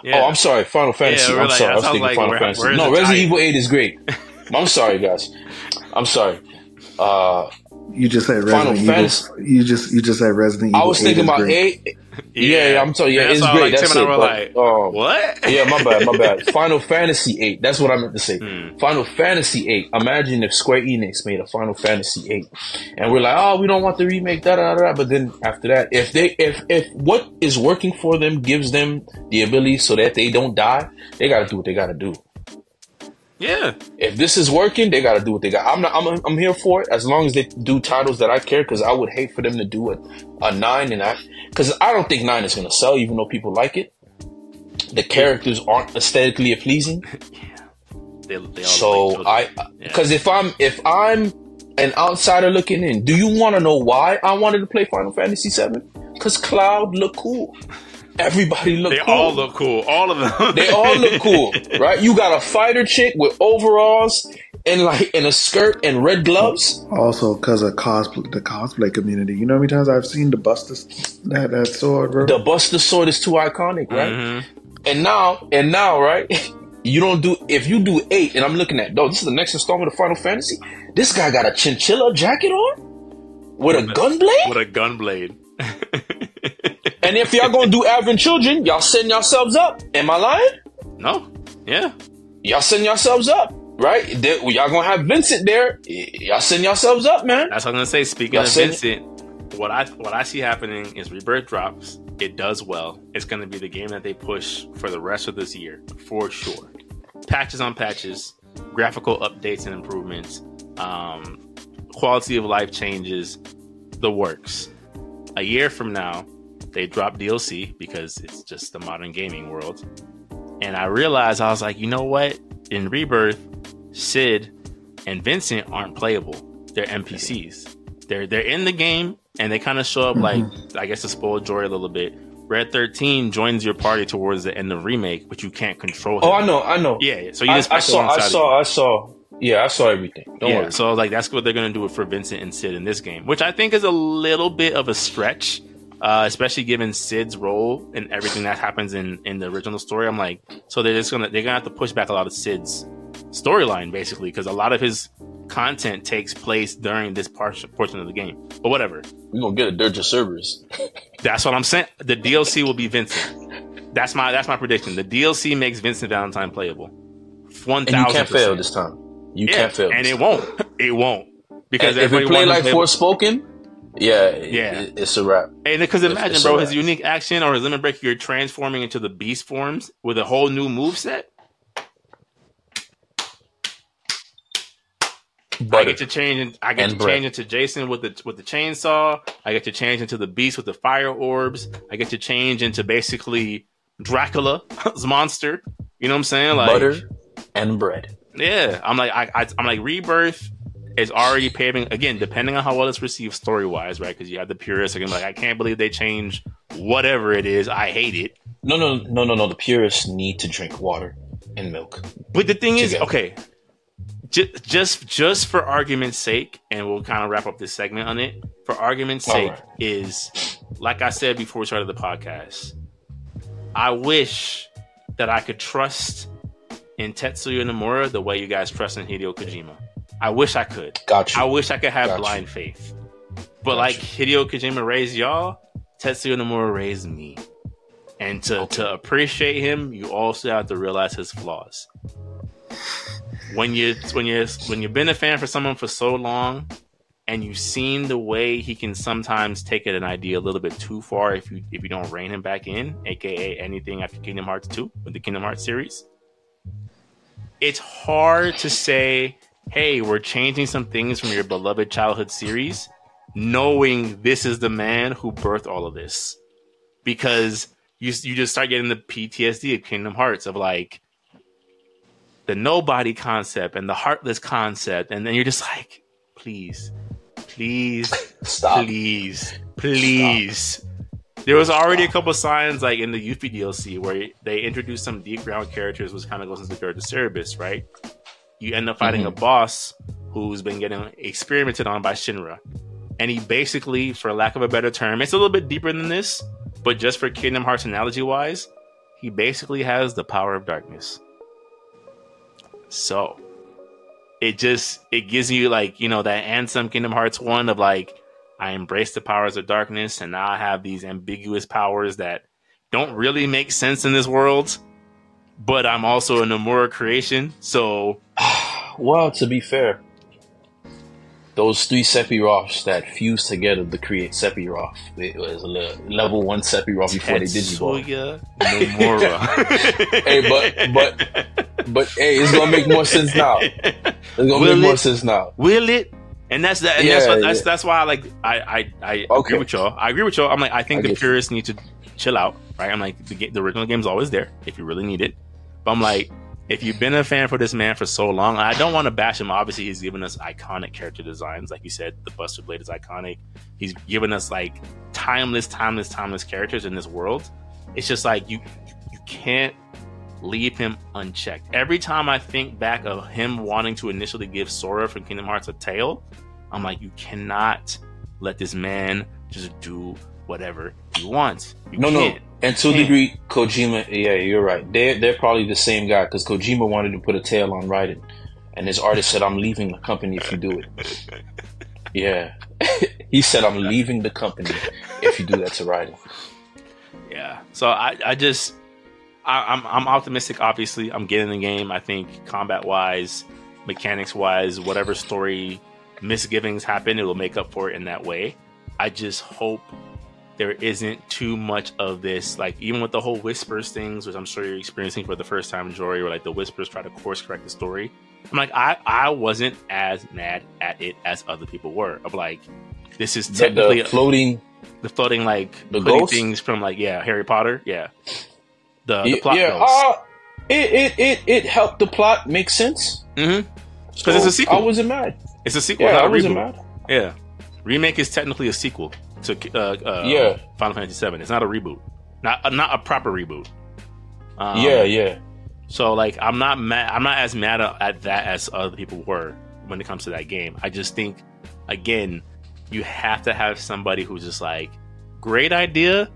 Yeah. Oh, I'm sorry, Final Fantasy. we're I'm like- sorry, I that was thinking like Final where- Fantasy. where's No, Resident tie? Evil 8 is great. I'm sorry, guys. I'm sorry. Uh, You just said Final Resident Evil. Fantasy- You just you just said Resident Evil. I was thinking is about great. 8. Yeah, yeah, I'm telling you, yeah, it's great. Like, That's Tim it. But, like, um, what? yeah, my bad, my bad. Final Fantasy 8. That's what I meant to say. Hmm. Final Fantasy 8. Imagine if Square Enix made a Final Fantasy 8. And we're like, oh, we don't want the remake, da da da. da. But then after that, if they, if, if what is working for them gives them the ability so that they don't die, they gotta do what they gotta do. Yeah. If this is working, they gotta do what they got. I'm not. I'm, I'm here for it as long as they do titles that I care. Because I would hate for them to do a, a nine and I. Because I don't think nine is gonna sell, even though people like it. The characters aren't aesthetically pleasing. They, they all So look like I. children. Yeah. Because if I'm if I'm an outsider looking in, do you want to know why I wanted to play Final Fantasy VII? Because Cloud looked cool. Everybody looked they cool. all look cool. All of them. They all look cool, right? You got a fighter chick with overalls and like in a skirt and red gloves. Also, because of cosplay, the cosplay community. You know how many times I've seen the Buster that that sword, bro. The Buster Sword is too iconic, right? Mhm. And now, and now, right? You don't do if you do eight, and I'm looking at, oh, this is the next installment of Final Fantasy. This guy got a chinchilla jacket on with a gun blade. With a gun blade. And if y'all gonna do Advent Children, y'all setting yourselves up. Am I lying? no. Yeah. Y'all setting yourselves up, right? There- y'all gonna have Vincent there. Y'all setting yourselves up, man. That's what I'm gonna say. Speaking Y'all of it. Vincent, what I what I see happening is Rebirth drops. It does well. It's gonna be the game that they push for the rest of this year for sure. Patches on patches, graphical updates and improvements, um, quality of life changes, the works. A year from now, they drop DLC because it's just the modern gaming world. And I realized I was like, you know what? In Rebirth, Cid and Vincent aren't playable. They're NPCs. They're they're in the game and they kind of show up like I guess to spoil Jory a little bit. Red 13 joins your party towards the end of remake, but you can't control him. Oh, I know, I know. Yeah, yeah. so you just I it saw, I saw, I saw. Yeah, I saw everything. Don't yeah, worry. so like that's what they're gonna do with for Vincent and Cid in this game, which I think is a little bit of a stretch, uh, especially given Cid's role and everything that happens in in the original story. I'm like, so they're just gonna they're gonna have to push back a lot of Cid's storyline basically because a lot of his content takes place during this portion portion of the game. But whatever. We're gonna get a dirge of Cerberus. That's what I'm saying. The DLC will be Vincent. That's my that's my prediction. The DLC makes Vincent Valentine playable. One And you thousand can't fail this time. You can't fail. and it time. won't. It won't because And if it play like Forspoken, yeah, Yeah. it- it's a wrap. And because imagine, it's bro, his unique action or his limit break, you're transforming into the beast forms with a whole new move set. I get to change. in- I get to bread. change into Jason with the with the chainsaw. I get to change into the beast with the fire orbs. I get to change into basically Dracula's monster. You know what I'm saying? Like Butter and bread. Yeah, I'm like I, I I'm like Rebirth is already paving again, depending on how well it's received story wise, right? Because you have the purists again, like I can't believe they changed whatever it is. I hate it. No, no, no, no, no. The purists need to drink water and milk. But the thing is, okay, just just just for argument's sake, and we'll kind of wrap up this segment on it. For argument's sake, right. is like I said before we started the podcast. I wish that I could trust in Tetsuya Nomura the way you guys trust in Hideo Kojima. I wish I could. Got you. I wish I could have Got you. blind faith. But Got like. Hideo Kojima raised y'all, Tetsuya Nomura raised me. And to, Okay. to appreciate him, you also have to realize his flaws. When you when you when you've been a fan for someone for so long, and you've seen the way he can sometimes take it an idea a little bit too far if you if you don't rein him back in, aka anything after Kingdom Hearts 2 with the Kingdom Hearts series. It's hard to say, hey, we're changing some things from your beloved childhood series, knowing this is the man who birthed all of this. Because you you just start getting the PTSD of Kingdom Hearts of like the nobody concept and the heartless concept, and then you're just like, please, please, Stop. please, please. There was already a couple signs like in the Yuffie DLC where they introduced some deep ground characters, which kind of goes into of Cerberus, right? You end up fighting a mm-hmm. boss who's been getting experimented on by Shinra. And he basically, for lack of a better term, it's a little bit deeper than this, but just for Kingdom Hearts analogy wise, he basically has the power of darkness. So it just it gives you like, you know, that Ansem Kingdom Hearts one of like, I embrace the powers of darkness and now I have these ambiguous powers that don't really make sense in this world. But I'm also a Nomura creation, so Well, to be fair, those three Sephiroths that fused together to create Sephiroth, it was a le- level one Sephiroth before they digivolved. Tetsuya Nomura. Hey, but- but- But hey, it's gonna make more sense now. It's gonna Will make more sense now. Will it? And that's that. And that's, Yeah, what, that's yeah. that's why I like I I, I agree with y'all. I agree with y'all. I'm like I think I the get you. purists need to chill out, right? I'm like the, ga- the original game's always there if you really need it. But I'm like, if you've been a fan for this man for so long, I don't want to bash him. Obviously, he's given us iconic character designs, like you said. The Buster Blade is iconic. He's given us like timeless, timeless, timeless characters in this world. It's just like you you can't leave him unchecked. Every time I think back of him wanting to initially give Sora from Kingdom Hearts a tail, I'm like, you cannot let this man just do whatever he wants. You No, no. And to a degree, Kojima, yeah, you're right. They're they're probably the same guy because Kojima wanted to put a tail on Raiden, and his artist said, "I'm leaving the company if you do it." Yeah, he said, "I'm leaving the company if you do that to Raiden." Yeah. So I, I just, I, I'm, I'm optimistic. Obviously, I'm getting the game. I think combat wise, mechanics wise, whatever story misgivings happen, it will make up for it in that way. I just hope there isn't too much of this, like even with the whole whispers things, which I'm sure you're experiencing for the first time, Jory, where like the whispers try to course correct the story. I'm like, I, I wasn't as mad at it as other people were. Of like, this is technically the floating, the floating like The putting ghost? things from like yeah Harry Potter yeah the, the plot yeah, uh, it, it it it helped the plot make sense. mm-hmm. 'Cause it's a sequel. I wasn't mad. it's a sequel Yeah, I wasn't reboot mad. yeah remake is technically a sequel to uh, uh, Yeah. Final Fantasy VII it's not a reboot not uh, not a proper reboot um, yeah, yeah. so like I'm not mad I'm not as mad at that as other people were when it comes to that game I just think again you have to have somebody who's just like great idea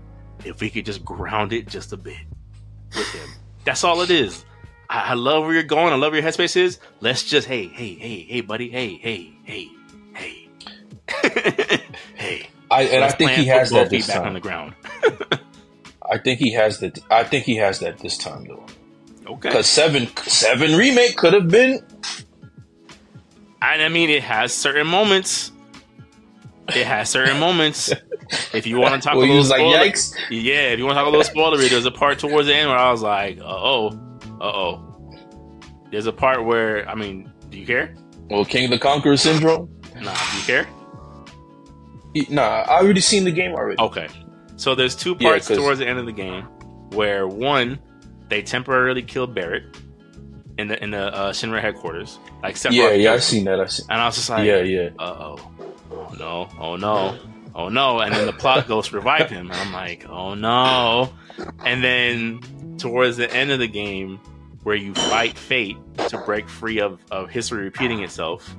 if we could just ground it just a bit with him that's all it is I, I love where you're going. I love where your headspace is. Let's just hey, hey, hey, hey, buddy, hey, hey, hey, hey, hey. I and I think he has that this back on the time. ground. I think he has that. I think he has that this time though. Okay. Because seven seven remake could have been. And I mean, it has certain moments. It has certain moments. If you want to talk Where a he little was like, spoiler, "Yikes!" yeah. If you want to talk a little spoilery, there's a part towards the end where I was like, uh oh, uh oh. There's a part where I mean, do you care? Well, King of the Conqueror syndrome. Nah, do you care? Nah, I already seen the game already. Okay. So there's two Yeah, towards the end of the game where one, they temporarily kill Barret in the in the uh, Shinra headquarters. Like yeah, yeah, I killed him. seen that. I seen. And I was just like, yeah, yeah. uh oh, oh no, oh no, oh no. And then the plot goes to revive him. And I'm like, oh no. And then towards the end of the game, where you fight fate to break free of, of history repeating itself,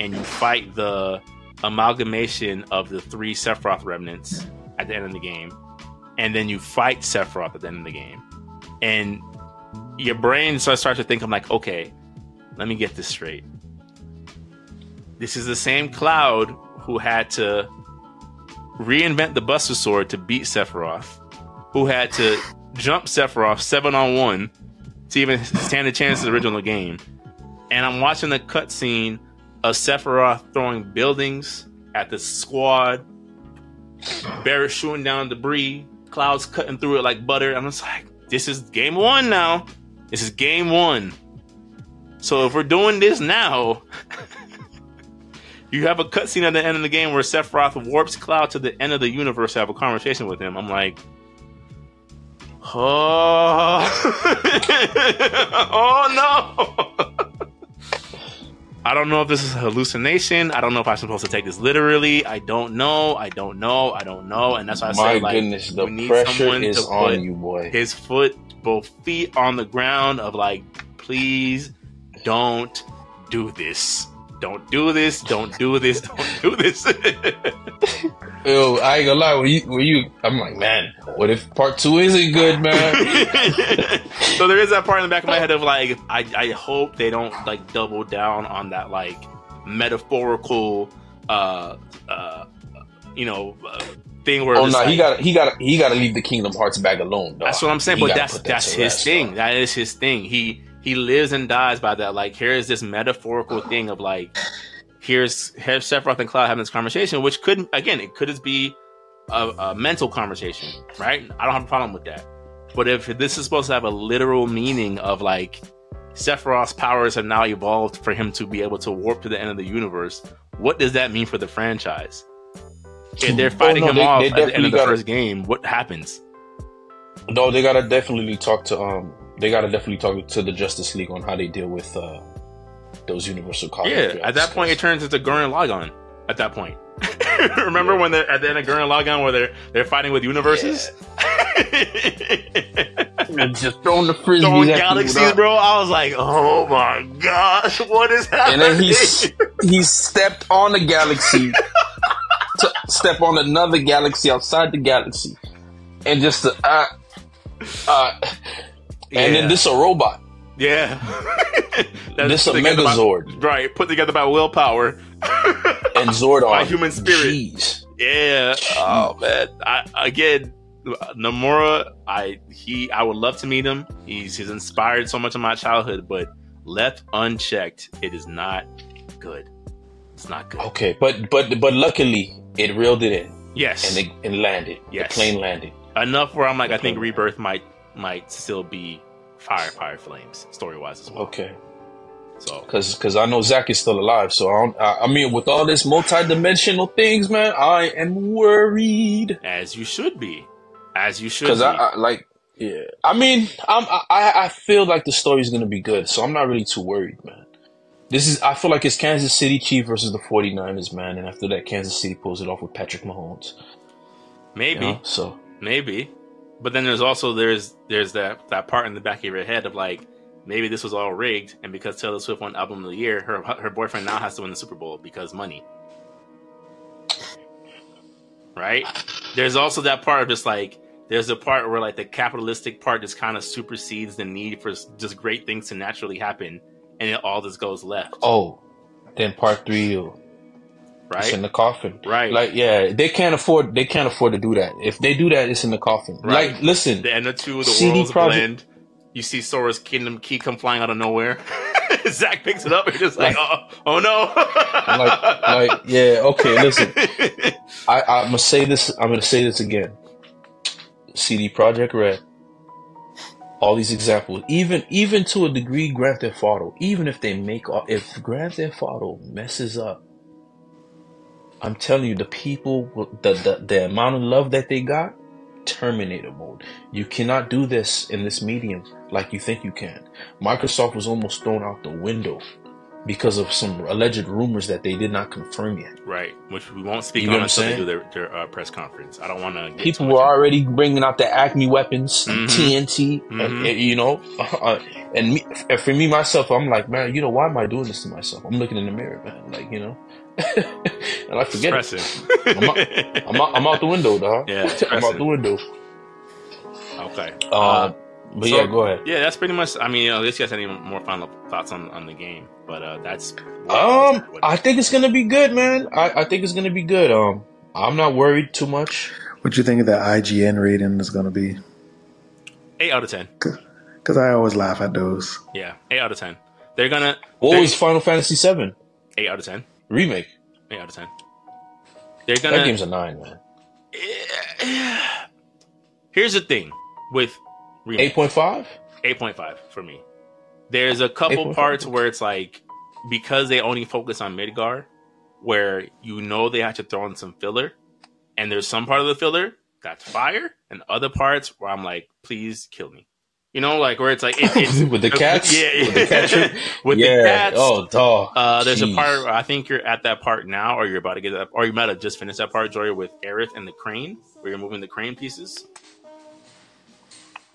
and you fight the amalgamation of the three Sephiroth remnants at the end of the game, and then you fight Sephiroth at the end of the game. And your brain starts to think, I'm like, okay, let me get this straight. This is the same Cloud who had to reinvent the Buster Sword to beat Sephiroth, who had to jump Sephiroth seven on one to even stand a chance in the original game. And I'm watching the cutscene of Sephiroth throwing buildings at the squad, Barret shooting down debris, Cloud's cutting through it like butter. I'm just like, this is game one now. This is game one. So if we're doing this now, you have a cutscene at the end of the game where Sephiroth warps Cloud to the end of the universe to have a conversation with him. I'm like, oh, oh no. I don't know if this is a hallucination. I don't know if I'm supposed to take this literally. I don't know. I don't know. I don't know. And that's why I My say, like, goodness, the we need pressure someone is to put you, boy. his foot, both feet on the ground of like, please don't do this. Don't do this. Don't do this. Don't do this. Yo, I ain't gonna lie. When you, when you, I'm like, man, what if part two isn't good, man? so there is that part in the back of my head of like, I, I hope they don't like double down on that like metaphorical, uh, uh, you know, uh, thing where oh no, like, he got, he got, he got to leave the Kingdom Hearts bag alone. Dog. That's what I'm saying. He But that's that that's his thing. dog. That is his thing. He he lives and dies by that. Like here is this metaphorical thing of like here's here's Sephiroth and Cloud having this conversation, which could again it could just be a, a mental conversation, right? I don't have a problem with that. But if this is supposed to have a literal meaning of like Sephiroth's powers have now evolved for him to be able to warp to the end of the universe, what does that mean for the franchise? If they're fighting no, him they- off they at the end of the gotta- first game, what happens? No, they gotta definitely talk to um. They gotta definitely talk to the Justice League on how they deal with uh those Universal Cosmic Yeah, threats, at that point, it turns into Gurren Lagann. At that point, remember when they're at the end of Gurren Lagann where they're they're fighting with universes, And just throwing the frisbee, throwing at people, galaxies, dog. bro. I was like, oh my gosh, what is happening? And then he he stepped on a galaxy, to step on another galaxy outside the galaxy, and just to, uh, uh, and then this a robot, yeah, this a together by- Megazord, right? Put together by willpower. and Zordon, By human spirit. Jeez. Yeah. Oh man. I again Nomura, I he I would love to meet him. He's he's inspired so much of my childhood, but left unchecked, it is not good. It's not good. Okay, but but but luckily it reeled it in Yes. and it and landed. Yes. The plane landed. Enough where I'm like, I think Rebirth might might still be fire, fire flames, story wise as well. Okay, So because because I know Zack is still alive. So I, don't, I I mean, with all this multi-dimensional things, man, I am worried. as you should be. As you should Because. I, I like, yeah. I mean, I'm I I feel like the story is gonna be good, so I'm not really too worried, man. This is I feel like it's Kansas City Chief versus the 49ers, man, and after that, Kansas City pulls it off with Patrick Mahomes. you maybe. know? So Maybe. But then there's also there's there's that that part in the back of your head of like maybe this was all rigged and because Taylor Swift won album of the year, her her boyfriend now has to win the Super Bowl because money. Right? There's also that part of just like there's a part where like the capitalistic part just kind of supersedes the need for just great things to naturally happen, and it all just goes left. Oh, then part three, uh, it's right, in the coffin. right. Like, yeah, they can't afford. They can't afford to do that. If they do that, it's in the coffin. Right. Like, listen, the end of two, the CD worlds Projekt- blend. You see Sora's Kingdom Key come flying out of nowhere. Zack picks it up and just like, oh, oh no. like, like, yeah, okay. Listen, I, I'm gonna say this. I'm gonna say this again. CD Projekt Red. All these examples, even even to a degree, Grand Theft Auto. Even if they make, if Grand Theft Auto messes up, I'm telling you, the people, the the, the amount of love that they got, Terminator mode. You cannot do this in this medium like you think you can. Microsoft was almost thrown out the window because of some alleged rumors that they did not confirm yet. right, which we won't speak You know on until they do their, their uh, press conference. I don't want to. People were already bringing out the Acme weapons, Mhm. TNT, Mhm. uh, you know. Uh, and me, and for me myself, I'm like, man, you know, why am I doing this to myself? I'm looking in the mirror, man, like you know, and I forget it. I'm out, I'm out, I'm out the window, dog. Yeah, I'm out the window. okay. Uh, Uh, but so- yeah, go ahead. yeah, that's pretty much. I mean, you know, unless you guys have any more final thoughts on on the game, but uh, that's. Um, I think it's gonna be good, man. I, I think it's gonna be good. Um, I'm not worried too much. What do you think of the IGN rating is going to be? eight out of ten. Because I always laugh at those. Yeah, eight out of ten. They're gonna. What they- was Final Fantasy Seven? eight out of ten? Remake? Eight out of ten. They're That gonna. game's a nine, man. Here's the thing with remake. Eight point five. 8.5 for me. There's a couple 8.5. parts where it's like because they only focus on Midgar, where you know they have to throw in some filler, and there's some part of the filler that's fire, and other parts where I'm like, please kill me. You know, like where it's like it, it's With the cats? yeah, With the cat with yeah. the cats. Oh, dog. Uh, there's a part I think you're at that part now, or you're about to get that, or you might have just finished that part, Jory, with Aerith and the crane, where you're moving the crane pieces.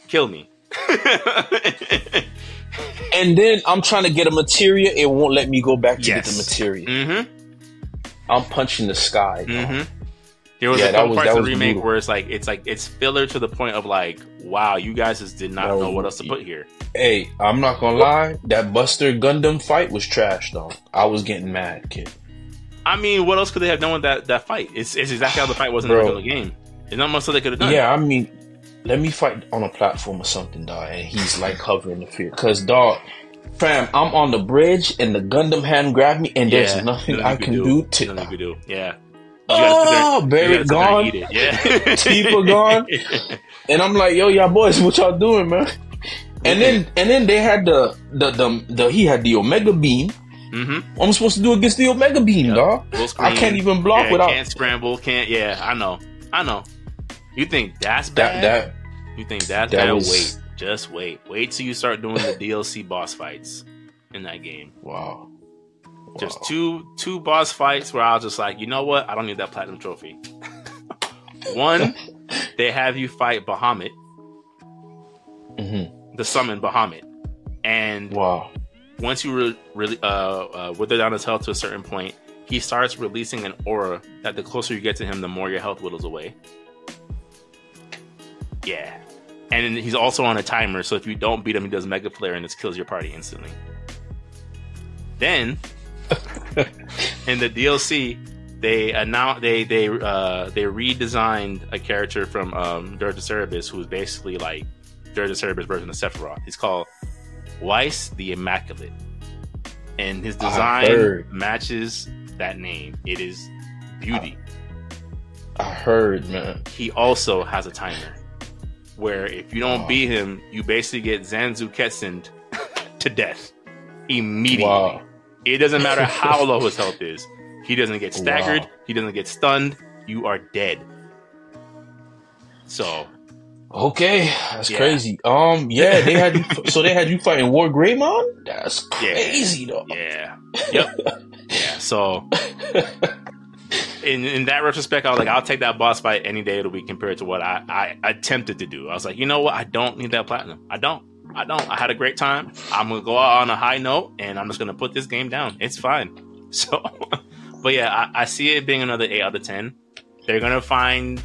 Kill me. And then I'm trying to get a materia. It won't let me go back to get the Yes. materia. mm-hmm. I'm punching the sky. Mm-hmm. There was Yeah, a couple was- parts of the remake brutal. where it's like it's like it's filler to the point of like, wow, you guys just did not That know was- what else to put here. Hey, I'm not gonna lie. That Buster Gundam fight was trash, though. I was getting mad, kid. I mean, what else could they have done with that that fight? It's, it's exactly how the fight was in Bro. the original game. There's not much that they could have done. Yeah, I mean, let me fight on a platform or something, dog. And he's like hovering the fear, cause dog, fam, I'm on the bridge and the Gundam hand grabbed me, and there's Yeah, nothing I can do, Nothing you to. do. Yeah. You gotta sit there- Oh, Barry gotta sit there and gone. Yeah. Are gone. And I'm like, yo, y'all boys, what y'all doing, man? And then, and then they had the, the, the, the he had the Omega Beam. mm-hmm. What am I supposed to do against the Omega Beam, dog? I can't even block yeah, without Can't scramble. Can't. Yeah, I know. I know. You think that's that. bad? That You think that's That bad? was- Wait, just wait. Wait till you start doing the DLC boss fights in that game. wow. Just two two boss fights where I was just like, you know what? I don't need that platinum trophy. One, they have you fight Bahamut, hmm the summon Bahamut, and Wow. once you re- really uh, uh, wither down his health to a certain point, he starts releasing an aura that the closer you get to him, the more your health whittles away. Yeah, and he's also on a timer, so if you don't beat him, he does Mega Flare and it kills your party instantly. Then, in the DLC, they announced they they uh, they redesigned a character from um, Dirge of Cerberus, who's basically like Dirge of Cerberus version of Sephiroth. He's called Weiss the Immaculate, and his design matches that name. It is beauty. I heard, man. He also has a timer, where if you don't Wow. beat him, you basically get Zantetsukened to death immediately. Wow. It doesn't matter how low his health is. He doesn't get staggered. Wow. He doesn't get stunned. You are dead. So Okay, that's Yeah. crazy. Um, yeah, they had you. so they had you fighting War Greymon. That's Yeah. crazy, though. yeah, yep, yeah. So in in that retrospect, I was like, I'll take that boss fight any day of the week compared to what I I attempted to do. I was like, you know what? I don't need that platinum. I don't. I don't. I had a great time. I'm gonna go out on a high note, and I'm just gonna put this game down. It's fine. So, but yeah, I, I see it being another eight out of ten. They're gonna find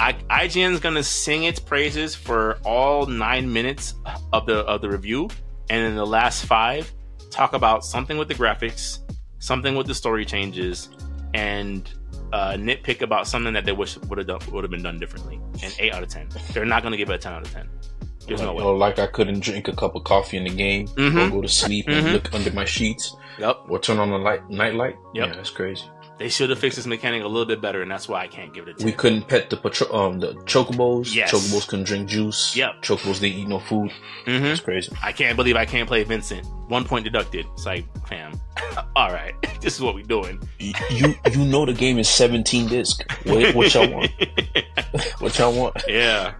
I, IGN's gonna sing its praises for all nine minutes of the of the review, and in the last five, talk about something with the graphics, something with the story changes, and uh, nitpick about something that they wish would have done would have been done differently. And eight out of ten, they're not gonna give it a ten out of ten. There's like, no way. Or like I couldn't drink a cup of coffee in the game, or Mhm. go to sleep Mhm. and look under my sheets, Yep, or turn on the light night light. Yep. Yeah, that's crazy. they should have fixed this mechanic a little bit better, and that's why I can't give it a ten. We couldn't pet the patro- um the chocobos. Yes. Chocobos couldn't drink juice. Yep. Chocobos didn't eat no food. hmm That's crazy. I can't believe I can't play Vincent. One point deducted. It's like, fam. All right, this is what we're doing. You you know the game is 17 disc. What, what y'all want? What y'all want? yeah.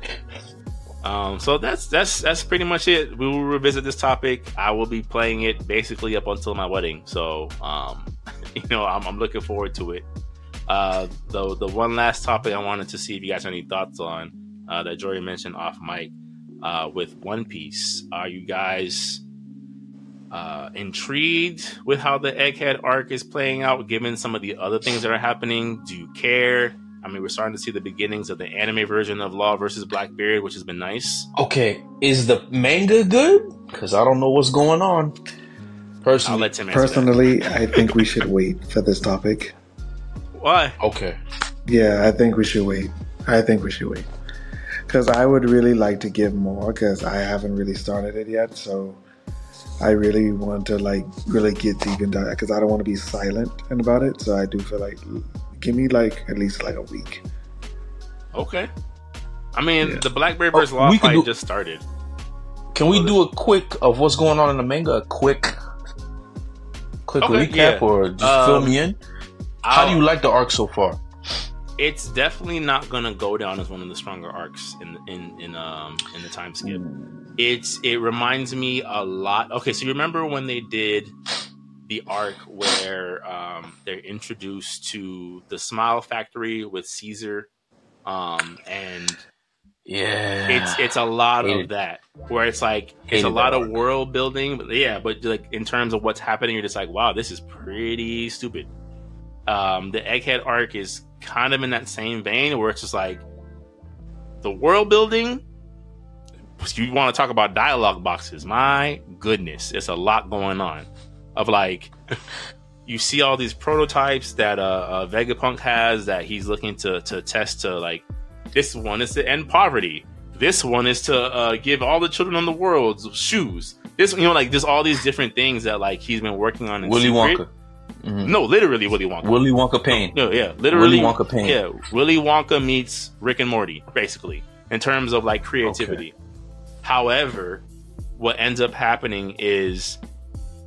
Um, so that's that's that's pretty much it. We will revisit this topic. I will be playing it basically up until my wedding. So, um, you know, I'm, I'm looking forward to it. Uh, the the one last topic I wanted to see if you guys have any thoughts on uh, that Jory mentioned off mic uh, with One Piece. Are you guys uh, intrigued with how the Egghead arc is playing out, given some of the other things that are happening? Do you care? I mean, we're starting to see the beginnings of the anime version of Law versus Blackbeard, which has been nice. Okay, is the manga good? Because I don't know what's going on. I'll Personally, let Tim answer that. Personally, I think we should wait for this topic. Why? okay. Yeah, I think we should wait. I think we should wait. Because I would really like to give more because I haven't really started it yet. So I really want to like really get deep into it because I don't want to be silent and about it. So I do feel like give me like at least like a week. Okay. I mean, Yeah. the Blackbeard Oh, Law fight do- just started. Can we do a quick of what's going on in the manga? A quick, quick Okay, recap, yeah. or just Um, fill me in? How do I'll- you like the arc so far? It's definitely not gonna go down as one of the stronger arcs in in in um in the time skip. It's it reminds me a lot. Okay, so you remember when they did the arc where um, they're introduced to the Smile Factory with Caesar, um, and Yeah, it's it's a lot of that where it's like it's a lot of world building but yeah but like in terms of what's happening you're just like wow this is pretty stupid. Um the egghead arc is kind of in that same vein where it's just like the world building you want to talk about dialogue boxes my goodness it's a lot going on of like you see all these prototypes that uh, uh vegapunk has that he's looking to to test to like this one is to end poverty. This one is to uh, give all the children in the world shoes. This, you know, like there's all these different things that like he's been working on. In Willy secret. Wonka. Mhm. No, literally Willy Wonka. Willy Wonka Pain. no, yeah, literally Willy Wonka Pain. Yeah, Willy Wonka meets Rick and Morty, basically, in terms of like creativity. However, what ends up happening is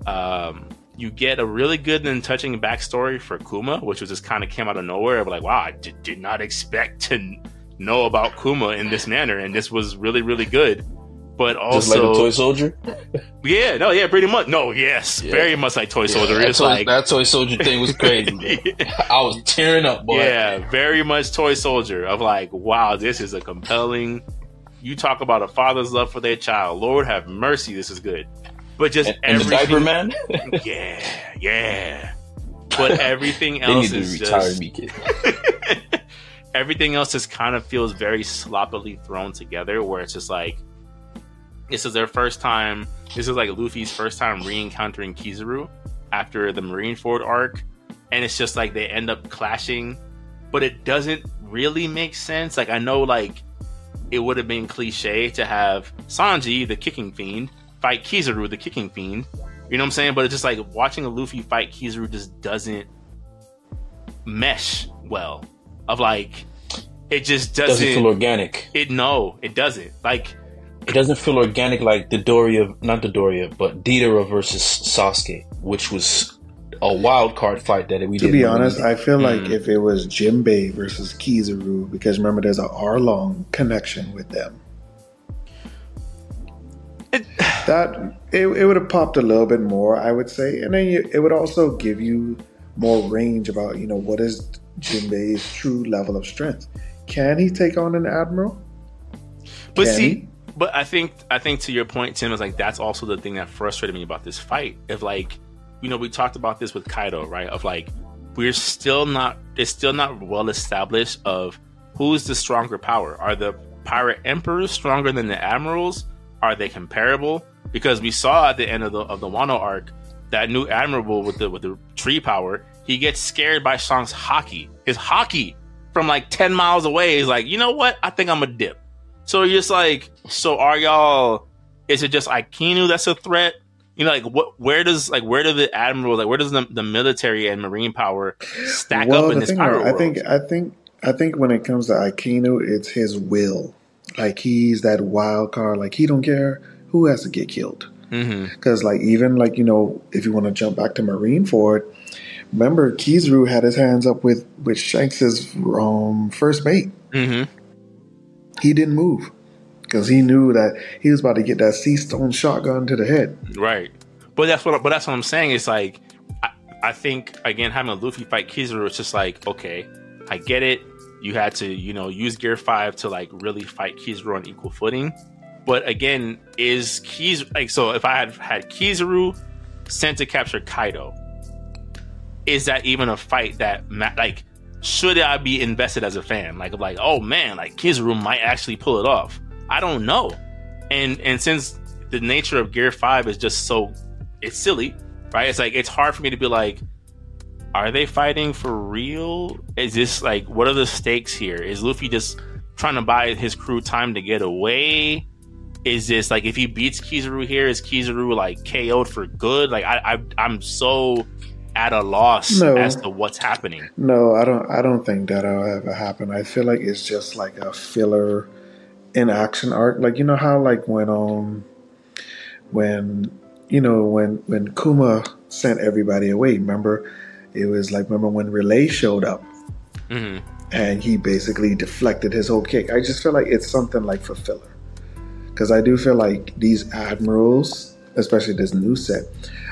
um, you get a really good and touching backstory for Kuma, which was just kind of came out of nowhere. Of like, wow, I d- did not expect to know about Kuma in this manner, and this was really, really good. But Just like also, toy soldier. yeah, no, yeah, pretty much, no, yes, Yeah. very much like Toy Soldier. that, it's toy, like, that toy soldier thing was crazy. bro. I was tearing up, boy. Yeah, very much toy soldier of like, wow, this is a compelling. You talk about a father's love for their child. Lord have mercy, this is good. But just And, and the everything, diaper man. yeah, yeah. But everything they need else to is retire just me, kid. everything else just kind of feels very sloppily thrown together. Where it's just like, this is their first time. This is like Luffy's first time re-encountering Kizaru after the Marineford arc, and it's just like they end up clashing, but it doesn't really make sense. Like I know, like it would have been cliche to have Sanji, the kicking fiend, fight Kizaru, the kicking fiend. You know what I'm saying? But it's just like watching a Luffy fight Kizaru just doesn't mesh well. Of like, it just doesn't. Doesn't feel organic. it no, it doesn't. Like It doesn't feel organic like the Doria, not the Doria, but Deidara versus Sasuke, which was a wild card fight that we To didn't. be honest, need. I feel like Mm. if it was Jimbei versus Kizaru, because remember there's a Arlong connection with them. It- that it, it would have popped a little bit more, I would say, and then you, it would also give you more range about you know what is Jimbei's true level of strength. Can he take on an admiral? But Can see, he? but I think I think to your point, Tim is like that's also the thing that frustrated me about this fight. If like, you know, we talked about this with Kaido, right? Of like, we're still not it's still not well established of who's the stronger power? Are the pirate emperors stronger than the admirals? Are they comparable? Because we saw at the end of the of the Wano arc that new admiral with the with the tree power, he gets scared by Shanks' haki. His haki from like ten miles away is like, you know what? I think I'm a dip. So you're just like, so are y'all? Is it just Akainu that's a threat? You know, like what? Where does like where do the admiral like where does the, the military and marine power stack well, up in this are, I think I think I think when it comes to Akainu, it's his will. Like he's that wild card. Like he don't care who has to get killed. Because like even like you know if you want to jump back to Marineford, remember Kizaru had his hands up with with Shanks's um, first mate. Mm-hmm. He didn't move because he knew that he was about to get that sea stone shotgun to the head. Right. But that's what. But that's what I'm saying. It's like I, I think again having a Luffy fight Kizaru, it's just like okay, I get it. You had to you know use Gear Five to like really fight Kizaru on equal footing. But again, is Kiz like so? If I had had Kizaru sent to capture Kaido, is that even a fight that like should I be invested as a fan? Like like oh man, like Kizaru might actually pull it off. I don't know. And and since the nature of Gear Five is just so it's silly, right? It's like it's hard for me to be like, are they fighting for real? Is this like what are the stakes here? Is Luffy just trying to buy his crew time to get away? Is this like if he beats Kizaru here, is Kizaru like KO'd for good? Like I, I I'm so at a loss No. as to what's happening. No, I don't. I don't think that'll ever happen. I feel like it's just like a filler in action arc. Like you know how like when um when you know when when Kuma sent everybody away. Remember, it was like remember when Rayleigh showed up hmm and he basically deflected his whole kick. I just feel like it's something like for filler because I do feel like these admirals, especially this new set.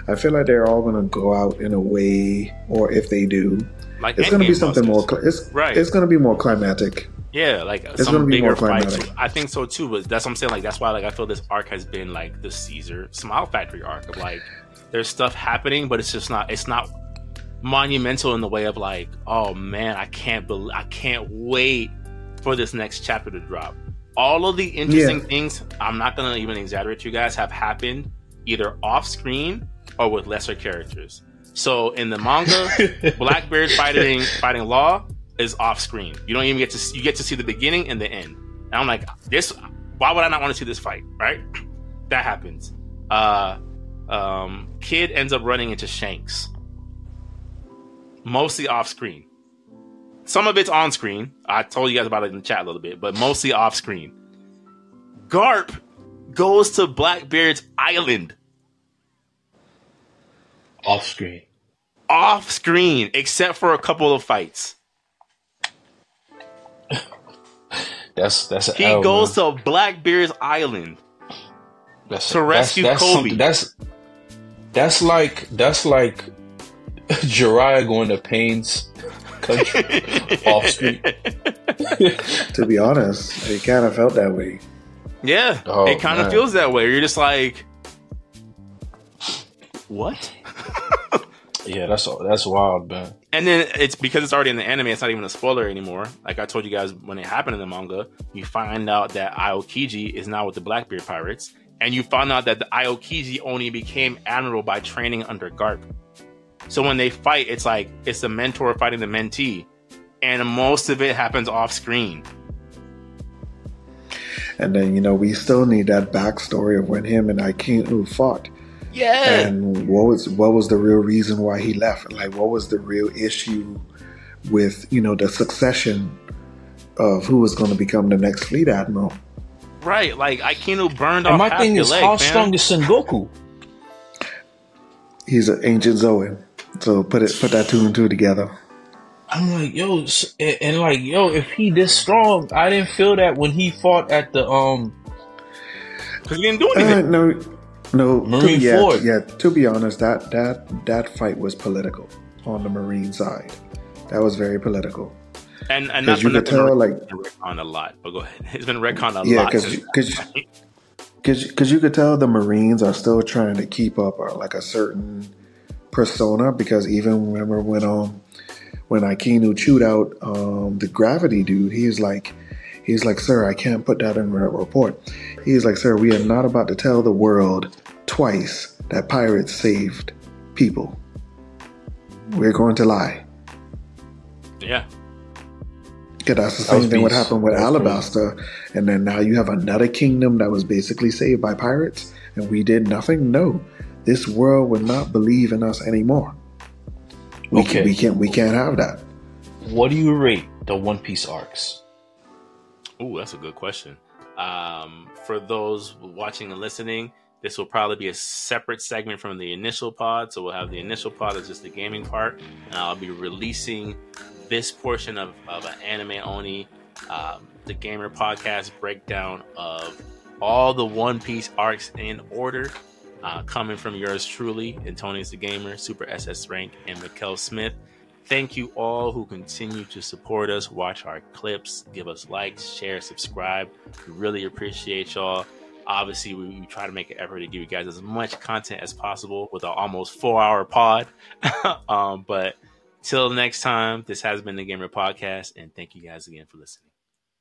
I feel like they're all going to go out in a way, or if they do, Like it's going to be something more. It's Right. It's going to be more climatic. Yeah, like gonna some be bigger more fights. I think so too, but that's what I'm saying. Like that's why like I feel this arc has been like the Caesar Smile Factory arc of like there's stuff happening, but it's just not it's not monumental in the way of like, oh man, I can't believe I can't wait for this next chapter to drop. All of the interesting Yeah. things, I'm not gonna even exaggerate you guys, have happened either off screen or with lesser characters. So in the manga, Blackbeard fighting fighting Law is off screen. You don't even get to see, you get to see the beginning and the end. And I'm like, this. Why would I not want to see this fight? Right? That happens. Uh, um, Kid ends up running into Shanks, mostly off screen. Some of it's on screen. I told you guys about it in the chat a little bit, but mostly off screen. Garp goes to Blackbeard's island Off screen. off screen, except for a couple of fights. That's that's a He L, goes man. to Blackbeard's island. that's, to rescue that's, that's Koby. That's that's like that's like Jiraiya going to Pain's country off screen. To be honest, it kind of felt that way. Yeah, Oh, it kind of feels that way. You're just like, what? yeah, that's that's wild, man. And then it's because it's already in the anime. It's not even a spoiler anymore. Like I told you guys when it happened in the manga, you find out that Aokiji is now with the Blackbeard pirates, and you find out that the Aokiji only became admiral by training under Garp. So when they fight, it's like it's the mentor fighting the mentee, and most of it happens off screen. And then you know we still need that backstory of when him and Akainu fought, Yeah, and what was what was the real reason why he left? Like what was the real issue with you know the succession of who was going to become the next fleet admiral? right. Like Akainu burned And off my half thing your is, leg, how man. strong is Sengoku? He's an ancient Zoan, so put it put that two and two together. I'm like, yo, and, and like, yo, if he this strong, I didn't feel that when he fought at the um. Because he didn't do Uh, anything. no, no. Marine to, yeah, Ford. yeah. To be honest, that that that fight was political on the Marine side. That was very political. and and 'cause not for you could tell, it's like- been retconned a lot. But go ahead. It's been retconned a Yeah, lot. because because because you could tell the Marines are still trying to keep up uh, like a certain persona. Because even remember when um when Akainu chewed out um, the gravity dude, he's like, he's like, sir, I can't put that in a report. He's like, sir, we are not about to tell the world twice that pirates saved people. We're going to lie. Yeah. Yeah, that's the same thing what happened with Alabasta, and then now you have another kingdom that was basically saved by pirates, and we did nothing. No, this world would not believe in us anymore. We, Okay. we can't we can't have that. What do you rate the One Piece arcs? Ooh, that's a good question. Um, for those watching and listening, this will probably be a separate segment from the initial pod. So we'll have the initial pod as just the gaming part, and I'll be releasing this portion of, of an anime only, um, the gamer podcast breakdown of all the One Piece arcs in order, uh, coming from yours truly, Antonius the Gamer, Super SS Rank, and Mikkel Smith. Thank you all who continue to support us, watch our clips, give us likes, share, subscribe. We really appreciate y'all. Obviously, we, we try to make an effort to give you guys as much content as possible with an almost four hour pod. um, but till next time, this has been the Gamer Podcast, and thank you guys again for listening.